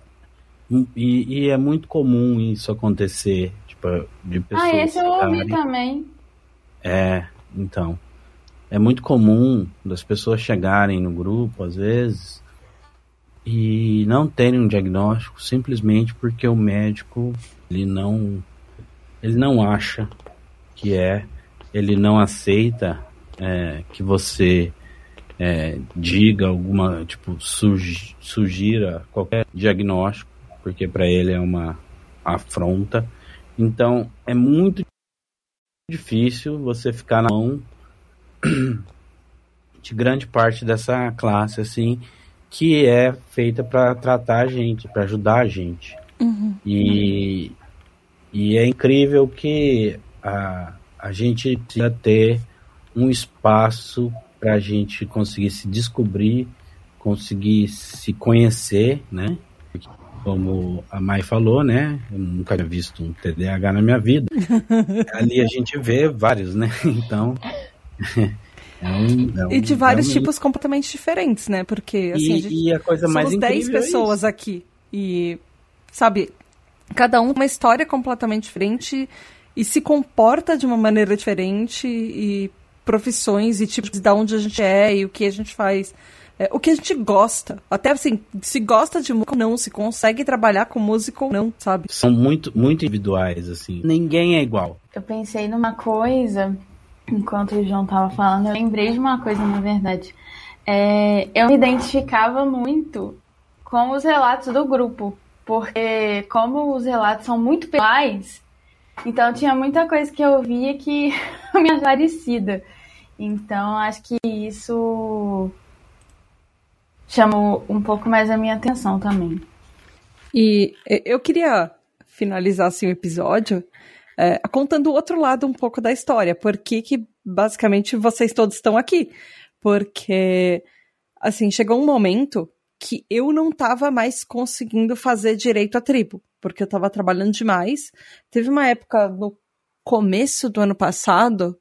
E, e é muito comum isso acontecer, tipo, de pessoas. Ah, esse eu ouvi também. É, então. É muito comum das pessoas chegarem no grupo, às vezes, e não terem um diagnóstico simplesmente porque o médico ele não ele não acha que é, ele não aceita é, que você é, diga alguma, tipo, sugi- sugira qualquer diagnóstico, porque para ele é uma afronta. Então, é muito difícil você ficar na mão de grande parte dessa classe, assim, que é feita para tratar a gente, para ajudar a gente. E, e é incrível que a, a gente precisa ter um espaço para a gente conseguir se descobrir, conseguir se conhecer, né? Como a Mai falou, né? Eu nunca tinha visto um TDAH na minha vida. Ali a gente vê vários, né? Então. é um- é um- E de vários realmente- tipos completamente diferentes, né? Porque, assim, e, a gente... e a coisa mais Somos 10 incrível é pessoas aqui. E, sabe, cada um uma história completamente diferente e se comporta de uma maneira diferente e profissões e tipos de onde a gente é e o que a gente faz. É, o que a gente gosta. Até assim, se gosta de música ou não, se consegue trabalhar com música ou não, sabe? São muito, muito individuais, assim. Ninguém é igual. Eu pensei numa coisa, enquanto o João tava falando, eu lembrei de uma coisa, na verdade. É, eu me identificava muito com os relatos do grupo, porque como os relatos são muito pessoais, então tinha muita coisa que eu via que me achava parecida. Então acho que isso chamou um pouco mais a minha atenção também. E eu queria finalizar assim, o episódio é, contando o outro lado um pouco da história. Por que, que basicamente vocês todos estão aqui? Porque, assim, chegou um momento que eu não estava mais conseguindo fazer direito à tribo, porque eu estava trabalhando demais. Teve uma época no começo do ano passado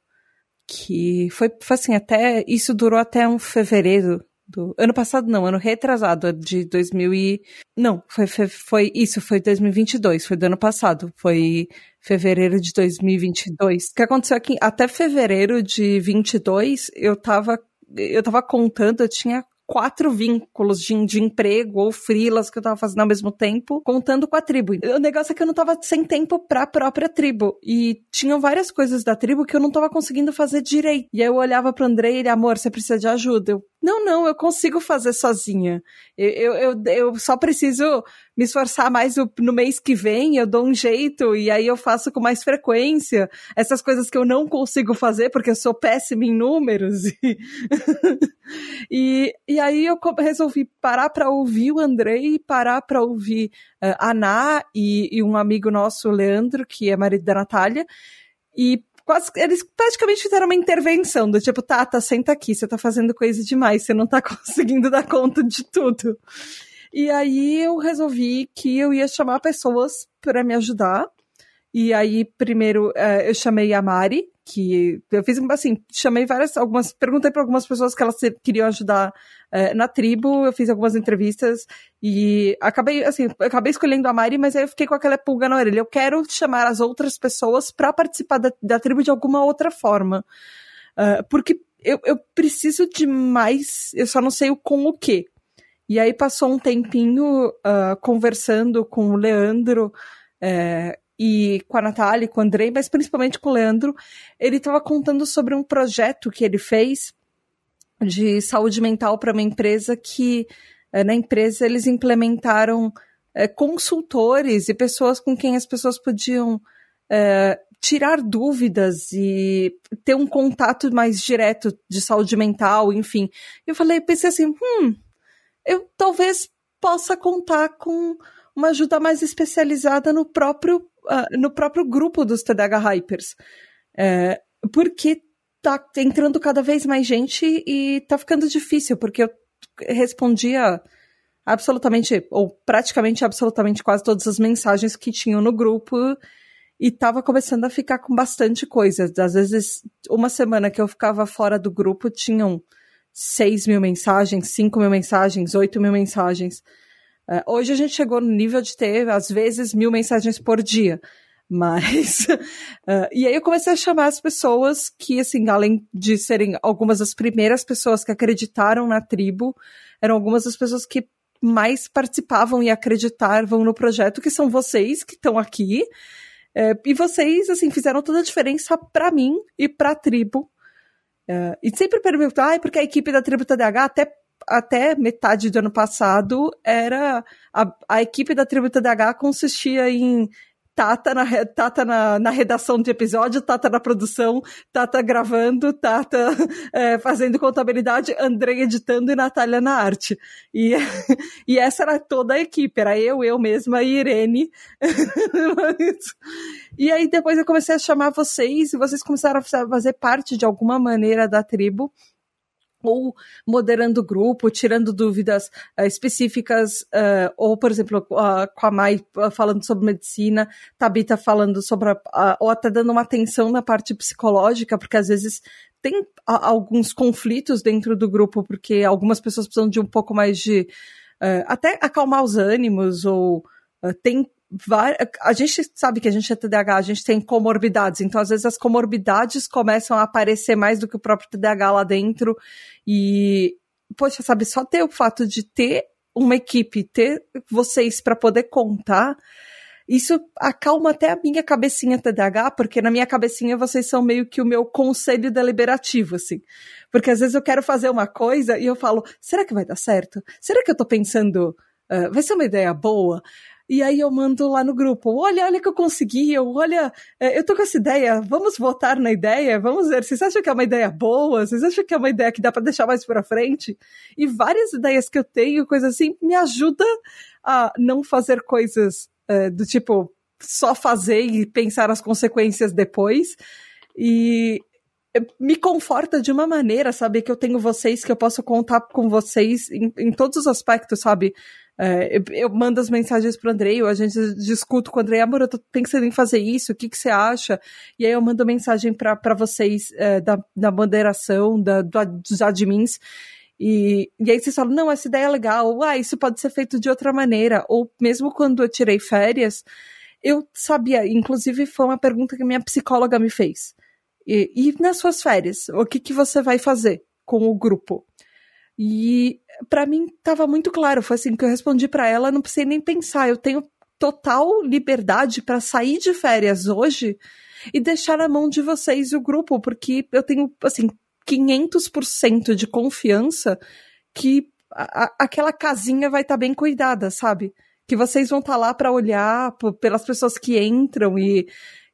que foi, foi assim, até isso durou até um fevereiro do ano passado não, ano retrasado de 2000 e não, foi, foi, foi isso, foi 2022, foi do ano passado, foi fevereiro de 2022. O que aconteceu aqui até fevereiro de 22, eu tava eu tava contando, eu tinha quatro vínculos de, de emprego ou frilas que eu tava fazendo ao mesmo tempo, contando com a tribo. O negócio é que eu não tava sem tempo pra própria tribo. E tinham várias coisas da tribo que eu não tava conseguindo fazer direito. E aí eu olhava pro André e ele, amor, você precisa de ajuda. Eu, não, não, eu consigo fazer sozinha. Eu, eu, eu, eu só preciso me esforçar mais no mês que vem, eu dou um jeito e aí eu faço com mais frequência. Essas coisas que eu não consigo fazer porque eu sou péssima em números. e, e aí eu resolvi parar para ouvir o Andrei, parar para ouvir uh, a Ana e, e um amigo nosso, o Leandro, que é marido da Natália. E quase, eles praticamente fizeram uma intervenção do tipo, Tata, senta aqui, você tá fazendo coisa demais, você não tá conseguindo dar conta de tudo. E aí eu resolvi que eu ia chamar pessoas para me ajudar. E aí, primeiro, uh, eu chamei a Mari, que eu fiz assim, chamei várias, algumas, perguntei para algumas pessoas que elas queriam ajudar uh, na tribo, eu fiz algumas entrevistas e acabei, assim, acabei escolhendo a Mari, mas aí eu fiquei com aquela pulga na orelha. Eu quero chamar as outras pessoas para participar da, da, tribo de alguma outra forma. Uh, porque eu, eu preciso de mais, eu só não sei o com o quê. E aí passou um tempinho uh, conversando com o Leandro uh, e com a Natália, com o Andrei, mas principalmente com o Leandro. Ele estava contando sobre um projeto que ele fez de saúde mental para uma empresa que uh, na empresa eles implementaram eh, consultores e pessoas com quem as pessoas podiam tirar dúvidas e ter um contato mais direto de saúde mental, enfim. Eu falei, pensei assim, hum, eu talvez possa contar com uma ajuda mais especializada no próprio, uh, no próprio grupo dos TDAH Hypers. É, porque tá entrando cada vez mais gente e tá ficando difícil, porque eu respondia absolutamente, ou praticamente absolutamente quase todas as mensagens que tinham no grupo e tava começando a ficar com bastante coisa. Às vezes, uma semana que eu ficava fora do grupo, tinham 6 mil mensagens, 5 mil mensagens, 8 mil mensagens. Uh, hoje a gente chegou no nível de ter, às vezes, mil mensagens por dia. Mas. Uh, e aí eu comecei a chamar as pessoas que, assim, além de serem algumas das primeiras pessoas que acreditaram na tribo, eram algumas das pessoas que mais participavam e acreditavam no projeto, que são vocês que estão aqui. Uh, e vocês, assim, fizeram toda a diferença para mim e para a tribo e sempre perguntar, ah, porque a equipe da Tribo TDH até, até metade do ano passado era a, a equipe da Tribo TDH consistia em Tata na, Tata na, na redação de episódio, Tata na produção, Tata gravando, Tata é, fazendo contabilidade, Andrei editando e Natália na arte. E, e essa era toda a equipe, era eu, eu mesma e Irene. e aí depois eu comecei a chamar vocês e vocês começaram a fazer parte de alguma maneira da tribo ou moderando o grupo, tirando dúvidas uh, específicas, uh, ou, por exemplo, uh, com a Mai falando sobre medicina, Tabita falando sobre, a, ou até dando uma atenção na parte psicológica, porque às vezes tem alguns conflitos dentro do grupo, porque algumas pessoas precisam de um pouco mais de, até acalmar os ânimos, ou tem a gente sabe que a gente é TDAH, a gente tem comorbidades, então às vezes as comorbidades começam a aparecer mais do que o próprio TDAH lá dentro e poxa, sabe, só ter o fato de ter uma equipe, ter vocês para poder contar, isso acalma até a minha cabecinha TDAH, porque na minha cabecinha vocês são meio que o meu conselho deliberativo, assim. Porque às vezes eu quero fazer uma coisa e eu falo, será que vai dar certo? Será que eu tô pensando, uh, vai ser uma ideia boa? E aí eu mando lá no grupo, olha, olha que eu consegui, eu, olha, é, eu tô com essa ideia, vamos votar na ideia, vamos ver, vocês acham que é uma ideia boa? Vocês acham que é uma ideia que dá para deixar mais pra frente? E várias ideias que eu tenho, coisas assim, me ajuda a não fazer coisas uh, do tipo só fazer e pensar as consequências depois. E me conforta de uma maneira, saber que eu tenho vocês, que eu posso contar com vocês em, em todos os aspectos, sabe? É, eu, eu, mando as mensagens pro Andrei, a gente discuto com o Andrei, amor, eu tô pensando em fazer isso, o que, que você acha? E aí eu mando mensagem para vocês é, da, da moderação, da, do, dos admins, e, e aí vocês falam, não, essa ideia é legal, ah, isso pode ser feito de outra maneira. Ou mesmo quando eu tirei férias, eu sabia, inclusive foi uma pergunta que minha psicóloga me fez. E, e nas suas férias, o que, que você vai fazer com o grupo? E para mim estava muito claro, foi assim que eu respondi para ela, não precisei nem pensar, eu tenho total liberdade para sair de férias hoje e deixar na mão de vocês o grupo, porque eu tenho assim 500% de confiança que a, aquela casinha vai estar tá bem cuidada, sabe? Que vocês vão estar tá lá para olhar pelas pessoas que entram e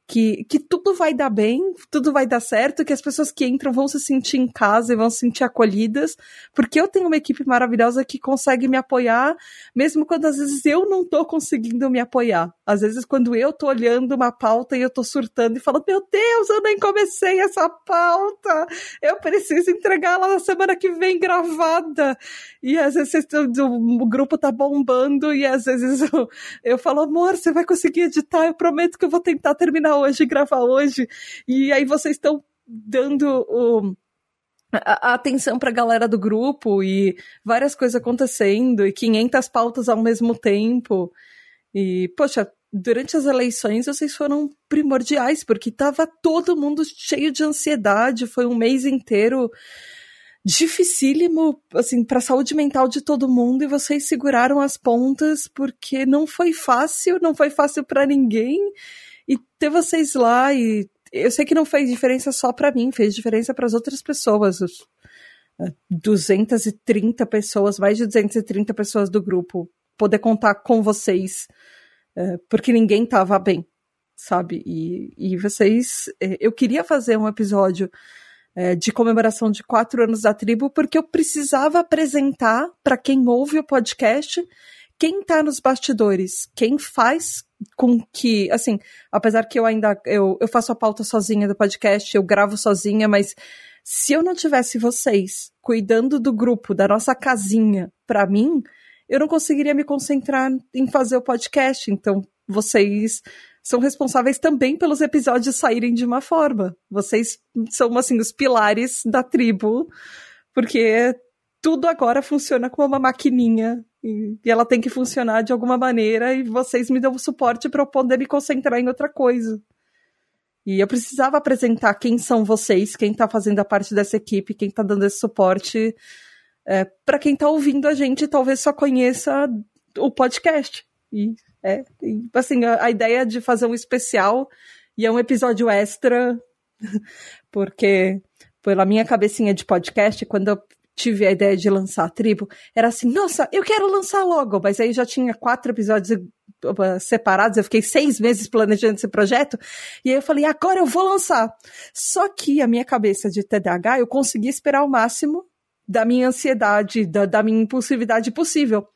que, que tudo vai dar bem, tudo vai dar certo, que as pessoas que entram vão se sentir em casa e vão se sentir acolhidas, porque eu tenho uma equipe maravilhosa que consegue me apoiar, mesmo quando às vezes eu não tô conseguindo me apoiar. Às vezes quando eu tô olhando uma pauta e eu tô surtando e falando, meu Deus, eu nem comecei essa pauta, eu preciso entregar ela na semana que vem gravada. E às vezes o grupo tá bombando e às vezes eu, eu falo, amor, você vai conseguir editar, eu prometo que eu vou tentar terminar hoje, gravar hoje. E aí vocês estão dando o a, atenção para a galera do grupo e várias coisas acontecendo e 500 pautas ao mesmo tempo. E, poxa, durante as eleições vocês foram primordiais, porque tava todo mundo cheio de ansiedade, foi um mês inteiro dificílimo, assim, para a saúde mental de todo mundo e vocês seguraram as pontas porque não foi fácil, não foi fácil para ninguém e ter vocês lá e eu sei que não fez diferença só para mim, fez diferença para as outras pessoas. Os, 230 pessoas, mais de 230 pessoas do grupo, poder contar com vocês, é, porque ninguém tava bem, sabe? E, e vocês. É, eu queria fazer um episódio é, de comemoração de quatro anos da tribo, porque eu precisava apresentar para quem ouve o podcast quem tá nos bastidores, quem faz com que, assim, apesar que eu ainda, eu, eu faço a pauta sozinha do podcast, eu gravo sozinha, mas se eu não tivesse vocês cuidando do grupo, da nossa casinha, para mim, eu não conseguiria me concentrar em fazer o podcast. Então, vocês são responsáveis também pelos episódios saírem de uma forma. Vocês são, assim, os pilares da tribo, porque tudo agora funciona como uma maquininha e, ela tem que funcionar de alguma maneira e vocês me dão suporte para eu poder me concentrar em outra coisa. E eu precisava apresentar quem são vocês, quem está fazendo a parte dessa equipe, quem está dando esse suporte. É, para quem está ouvindo a gente, talvez só conheça o podcast. E, é, e, assim, a, a ideia de fazer um especial e é um episódio extra, porque pela minha cabecinha de podcast, quando eu tive a ideia de lançar a tribo, era assim, nossa, eu quero lançar logo, mas aí já tinha quatro episódios uh, separados, eu fiquei seis meses planejando esse projeto, e aí eu falei, agora eu vou lançar. Só que a minha cabeça de TDAH, eu consegui esperar o máximo da minha ansiedade, da, da minha impulsividade possível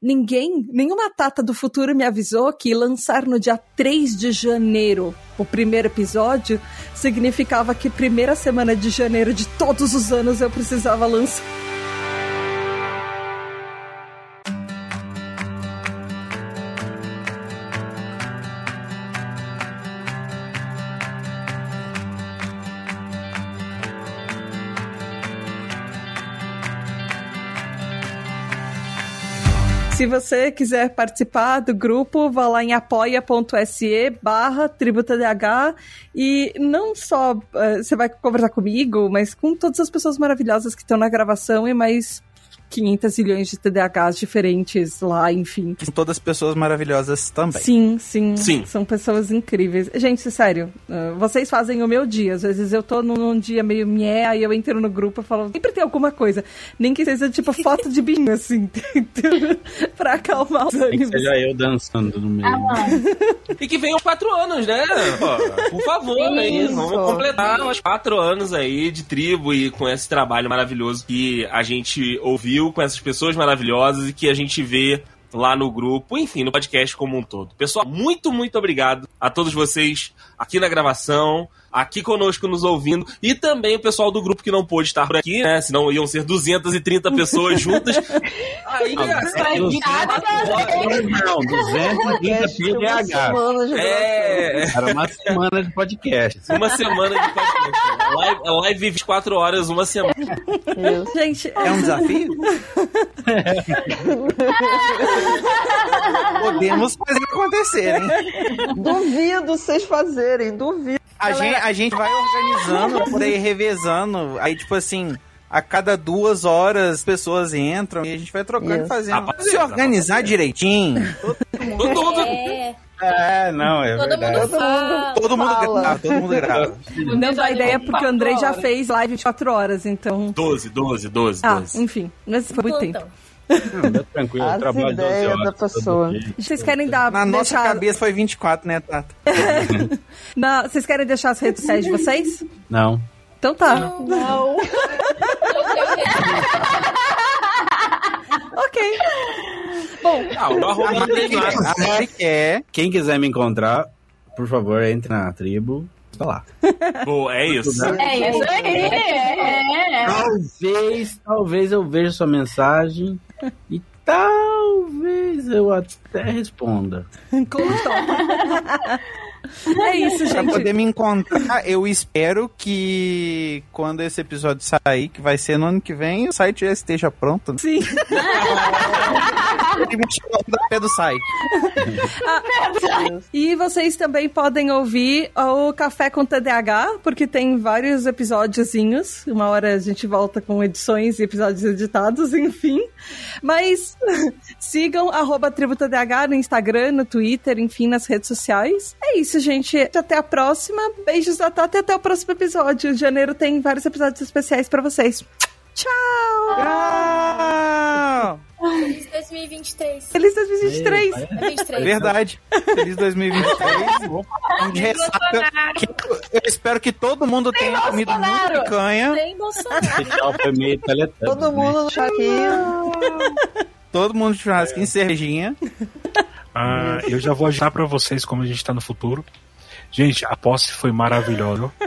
ninguém, nenhuma tata do futuro me avisou que lançar no dia 3 de janeiro o primeiro episódio significava que primeira semana de janeiro de todos os anos eu precisava lançar. Se você quiser participar do grupo, vá lá em apoia.se barra tributadh e não só eh, você vai conversar comigo, mas com todas as pessoas maravilhosas que estão na gravação e mais 500 milhões de TDAHs diferentes lá, enfim. São todas pessoas maravilhosas também. Sim, sim, Sim. São pessoas incríveis. Gente, sério, uh, vocês fazem o meu dia. Às vezes eu tô num, dia meio mié, aí eu entro no grupo e falo, sempre tem alguma coisa. Nem que seja tipo foto de binho, assim, pra acalmar os que ânimos. seja eu dançando no meio. E que venham quatro anos, né? Por favor, né? Vamos completar os quatro anos aí de tribo e com esse trabalho maravilhoso que a gente ouviu com essas pessoas maravilhosas e que a gente vê lá no grupo, enfim, no podcast como um todo. Pessoal, muito, muito obrigado a todos vocês aqui na gravação, aqui conosco nos ouvindo e também o pessoal do grupo que não pôde estar por aqui, né? Senão iam ser 230 pessoas juntas. Aí, cada Não, 230 PDH. semana de é, Era uma semana de podcast. Uma semana de podcast. Live, live 24 horas, uma semana. Gente, É um desafio? Podemos fazer acontecer, hein? Duvido vocês fazerem, duvido. A gente, a gente vai organizando, por aí revezando. Aí, tipo assim, a cada duas horas pessoas entram e a gente vai trocando e fazendo. Rapaziada, Se organizar direitinho, Todo mundo. É, É, não, é todo verdade. mundo fala. todo mundo Fala. grava, todo mundo grava. não dá ideia porque o Andrei já fez live 24 horas, então... 12, 12, 12, Ah, 12. enfim, mas foi muito tempo. Não, dá tranquilo, eu As trabalho 12 ideias horas da pessoa. Vocês querem dar... Na nossa deixar- cabeça foi 24, né, Tata? Na- Vocês querem deixar as redes sociais de vocês? Não. Então tá. Não. Ok. Bom, Ah, o arroba A Mari quer. A Mari quer. Quem quiser me encontrar, por favor, entre na tribo. Tá lá. Boa, é isso. É isso aí. É. Talvez, talvez eu veja sua mensagem e talvez eu até responda. contou. É isso, Pra gente. poder me encontrar, eu espero que quando esse episódio sair, que vai ser no ano que vem, o site já esteja pronto. né? Sim. Pé do site. E vocês também podem ouvir o Café com TDAH, porque tem vários episódiozinhos. Uma hora a gente volta com edições e episódios editados, enfim. Mas sigam arroba Tribo TDAH no Instagram, no Twitter, enfim, nas redes sociais. É isso, gente. Até a próxima. Beijos da Tata e até o próximo episódio. Em janeiro tem vários episódios especiais pra vocês. Tchau! Ah, Feliz 2023. Feliz 2023! É 23. verdade. Feliz 2023. Um de ressaca. Que Eu espero que todo mundo tenha comido muita picanha. Tem Bolsonaro. Tchau, teletubbies, Todo né? mundo no chaquinho. Todo mundo de churrasquinho, cervejinha. Ah, eu já vou agitar pra vocês como a gente tá no futuro. Gente, a posse foi maravilhosa.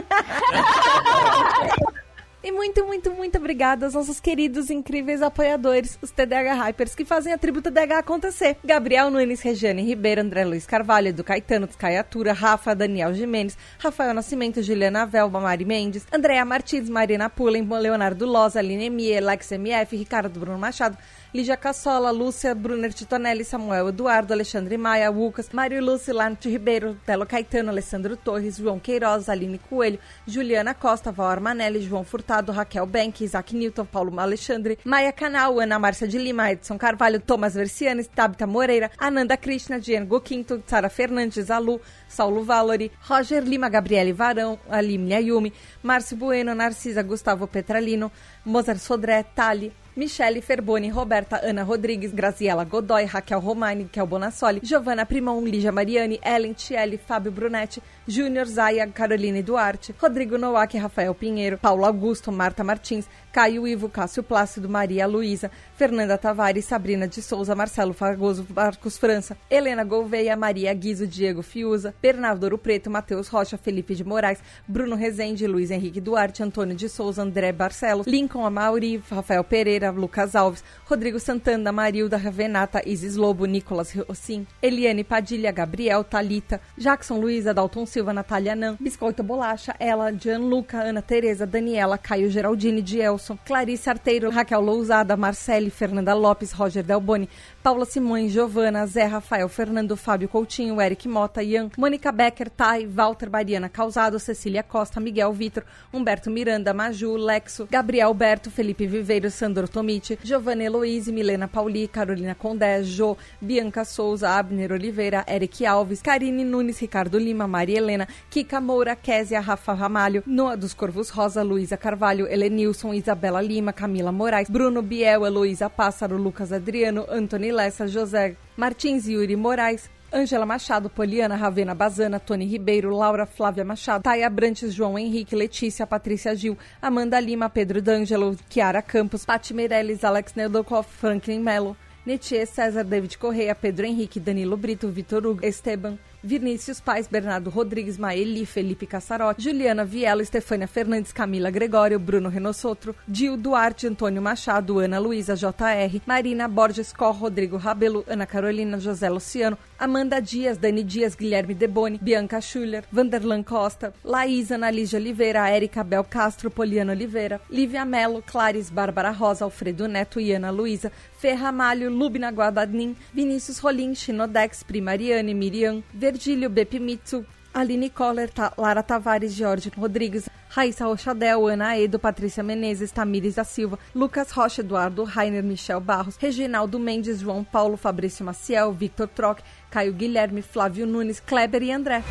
E muito, muito, muito obrigada aos nossos queridos, incríveis apoiadores, os TDH Hypers, que fazem a tribo TDH acontecer. Gabriel Nunes, Regiane Ribeiro, André Luiz Carvalho, Edu Caetano, Caiatura, Rafa, Daniel Jimenez, Rafael Nascimento, Juliana Velba, Mari Mendes, Andréa Martins, Marina Pullen, Leonardo Loza, Aline Mie, Alex MF, Ricardo Bruno Machado, Lígia Cassola, Lúcia, Brunner Titonelli, Samuel Eduardo, Alexandre Maia, Lucas, Mário Lúcio, Larte Ribeiro, Telo Caetano, Alessandro Torres, João Queiroz, Aline Coelho, Juliana Costa, Val Armanelli, João Furtado, Raquel Bank, Isaac Newton, Paulo Alexandre, Maia Canal, Ana Márcia de Lima, Edson Carvalho, Thomas Versiani, Tabita Moreira, Ananda Krishna, Diego Quinto, Sara Fernandes, Alu, Saulo Valori, Roger Lima, Gabriele Varão, Aline Ayumi, Márcio Bueno, Narcisa, Gustavo Petralino, Mozart Sodré, Tali, Michele Ferboni, Roberta Ana Rodrigues, Graziela Godoy, Raquel Romani, Kel Bonassoli, Giovanna Primon, Lígia Mariani, Ellen Tielli, Fábio Brunetti, Júnior Zaia, Caroline Duarte, Rodrigo Nowak, Rafael Pinheiro, Paulo Augusto, Marta Martins, Caio Ivo, Cássio Plácido, Maria Luísa, Fernanda Tavares, Sabrina de Souza, Marcelo Fagoso, Marcos França, Helena Gouveia, Maria Guizo, Diego Fiuza, Bernardo Ouro Preto, Matheus Rocha, Felipe de Moraes, Bruno Rezende, Luiz Henrique Duarte, Antônio de Souza, André Barcelos, Lincoln Amauri, Rafael Pereira, Lucas Alves, Rodrigo Santana, Marilda Ravenata, Isis Lobo, Nicolas Rossim, Eliane Padilha, Gabriel, Talita, Jackson Luiza, Dalton Silva, Silva, Natália Nan, Biscoito Bolacha, ela, Gianluca, Ana Tereza, Daniela, Caio Geraldini, Dielson, Clarice Arteiro, Raquel Lousada, Marcele, Fernanda Lopes, Roger Delboni, Paula Simões, Giovana, Zé Rafael, Fernando, Fábio Coutinho, Eric Mota, Ian, Mônica Becker, Thay, Walter Bariana Causado, Cecília Costa, Miguel Vitor, Humberto Miranda, Maju, Lexo, Gabriel Berto, Felipe Viveiro, Sandro Tomiti, Giovanna Heloise, Milena Pauli, Carolina Condé, Jo, Bianca Souza, Abner Oliveira, Eric Alves, Karine Nunes, Ricardo Lima, Maria Helena, Kika Moura, Késia, Rafa Ramalho, Noa dos Corvos Rosa, Luísa Carvalho, Helenilson, Isabela Lima, Camila Moraes, Bruno Biel, Heloísa Pássaro, Lucas Adriano, Antony Lessa, José Martins, Yuri Moraes, Ângela Machado, Poliana, Ravena Bazana, Tony Ribeiro, Laura Flávia Machado, Taia Abrantes, João Henrique, Letícia, Patrícia Gil, Amanda Lima, Pedro D'Angelo, Chiara Campos, Pati Meirelles, Alex Neudokov, Franklin Mello, Netier, César, David Correia, Pedro Henrique, Danilo Brito, Vitor Hugo, Esteban, Vinícius Pais, Bernardo Rodrigues, Maeli, Felipe Cassarotti, Juliana Viela, Estefânia Fernandes, Camila Gregório, Bruno Renossotro, Dil Duarte, Antônio Machado, Ana Luísa, JR, Marina Borges Cor, Rodrigo Rabelo, Ana Carolina, José Luciano, Amanda Dias, Dani Dias, Guilherme Deboni, Bianca Schuller, Vanderlan Costa, Laís, Analígia Oliveira, Érica Bel Castro, Poliana Oliveira, Lívia Melo, Clares, Bárbara Rosa, Alfredo Neto e Ana Luísa, Ferra Malho, Lubna Guadanin, Vinícius Rolim, Chinodex, Primariane, Miriam, Virgílio Bepimitsu, Aline Coller, Lara Tavares, Jorge Rodrigues, Raíssa Rochadel, Ana Edo, Patrícia Menezes, Tamires da Silva, Lucas Rocha, Eduardo Rainer, Michel Barros, Reginaldo Mendes, João Paulo, Fabrício Maciel, Victor Troc, Caio Guilherme, Flávio Nunes, Kleber e André.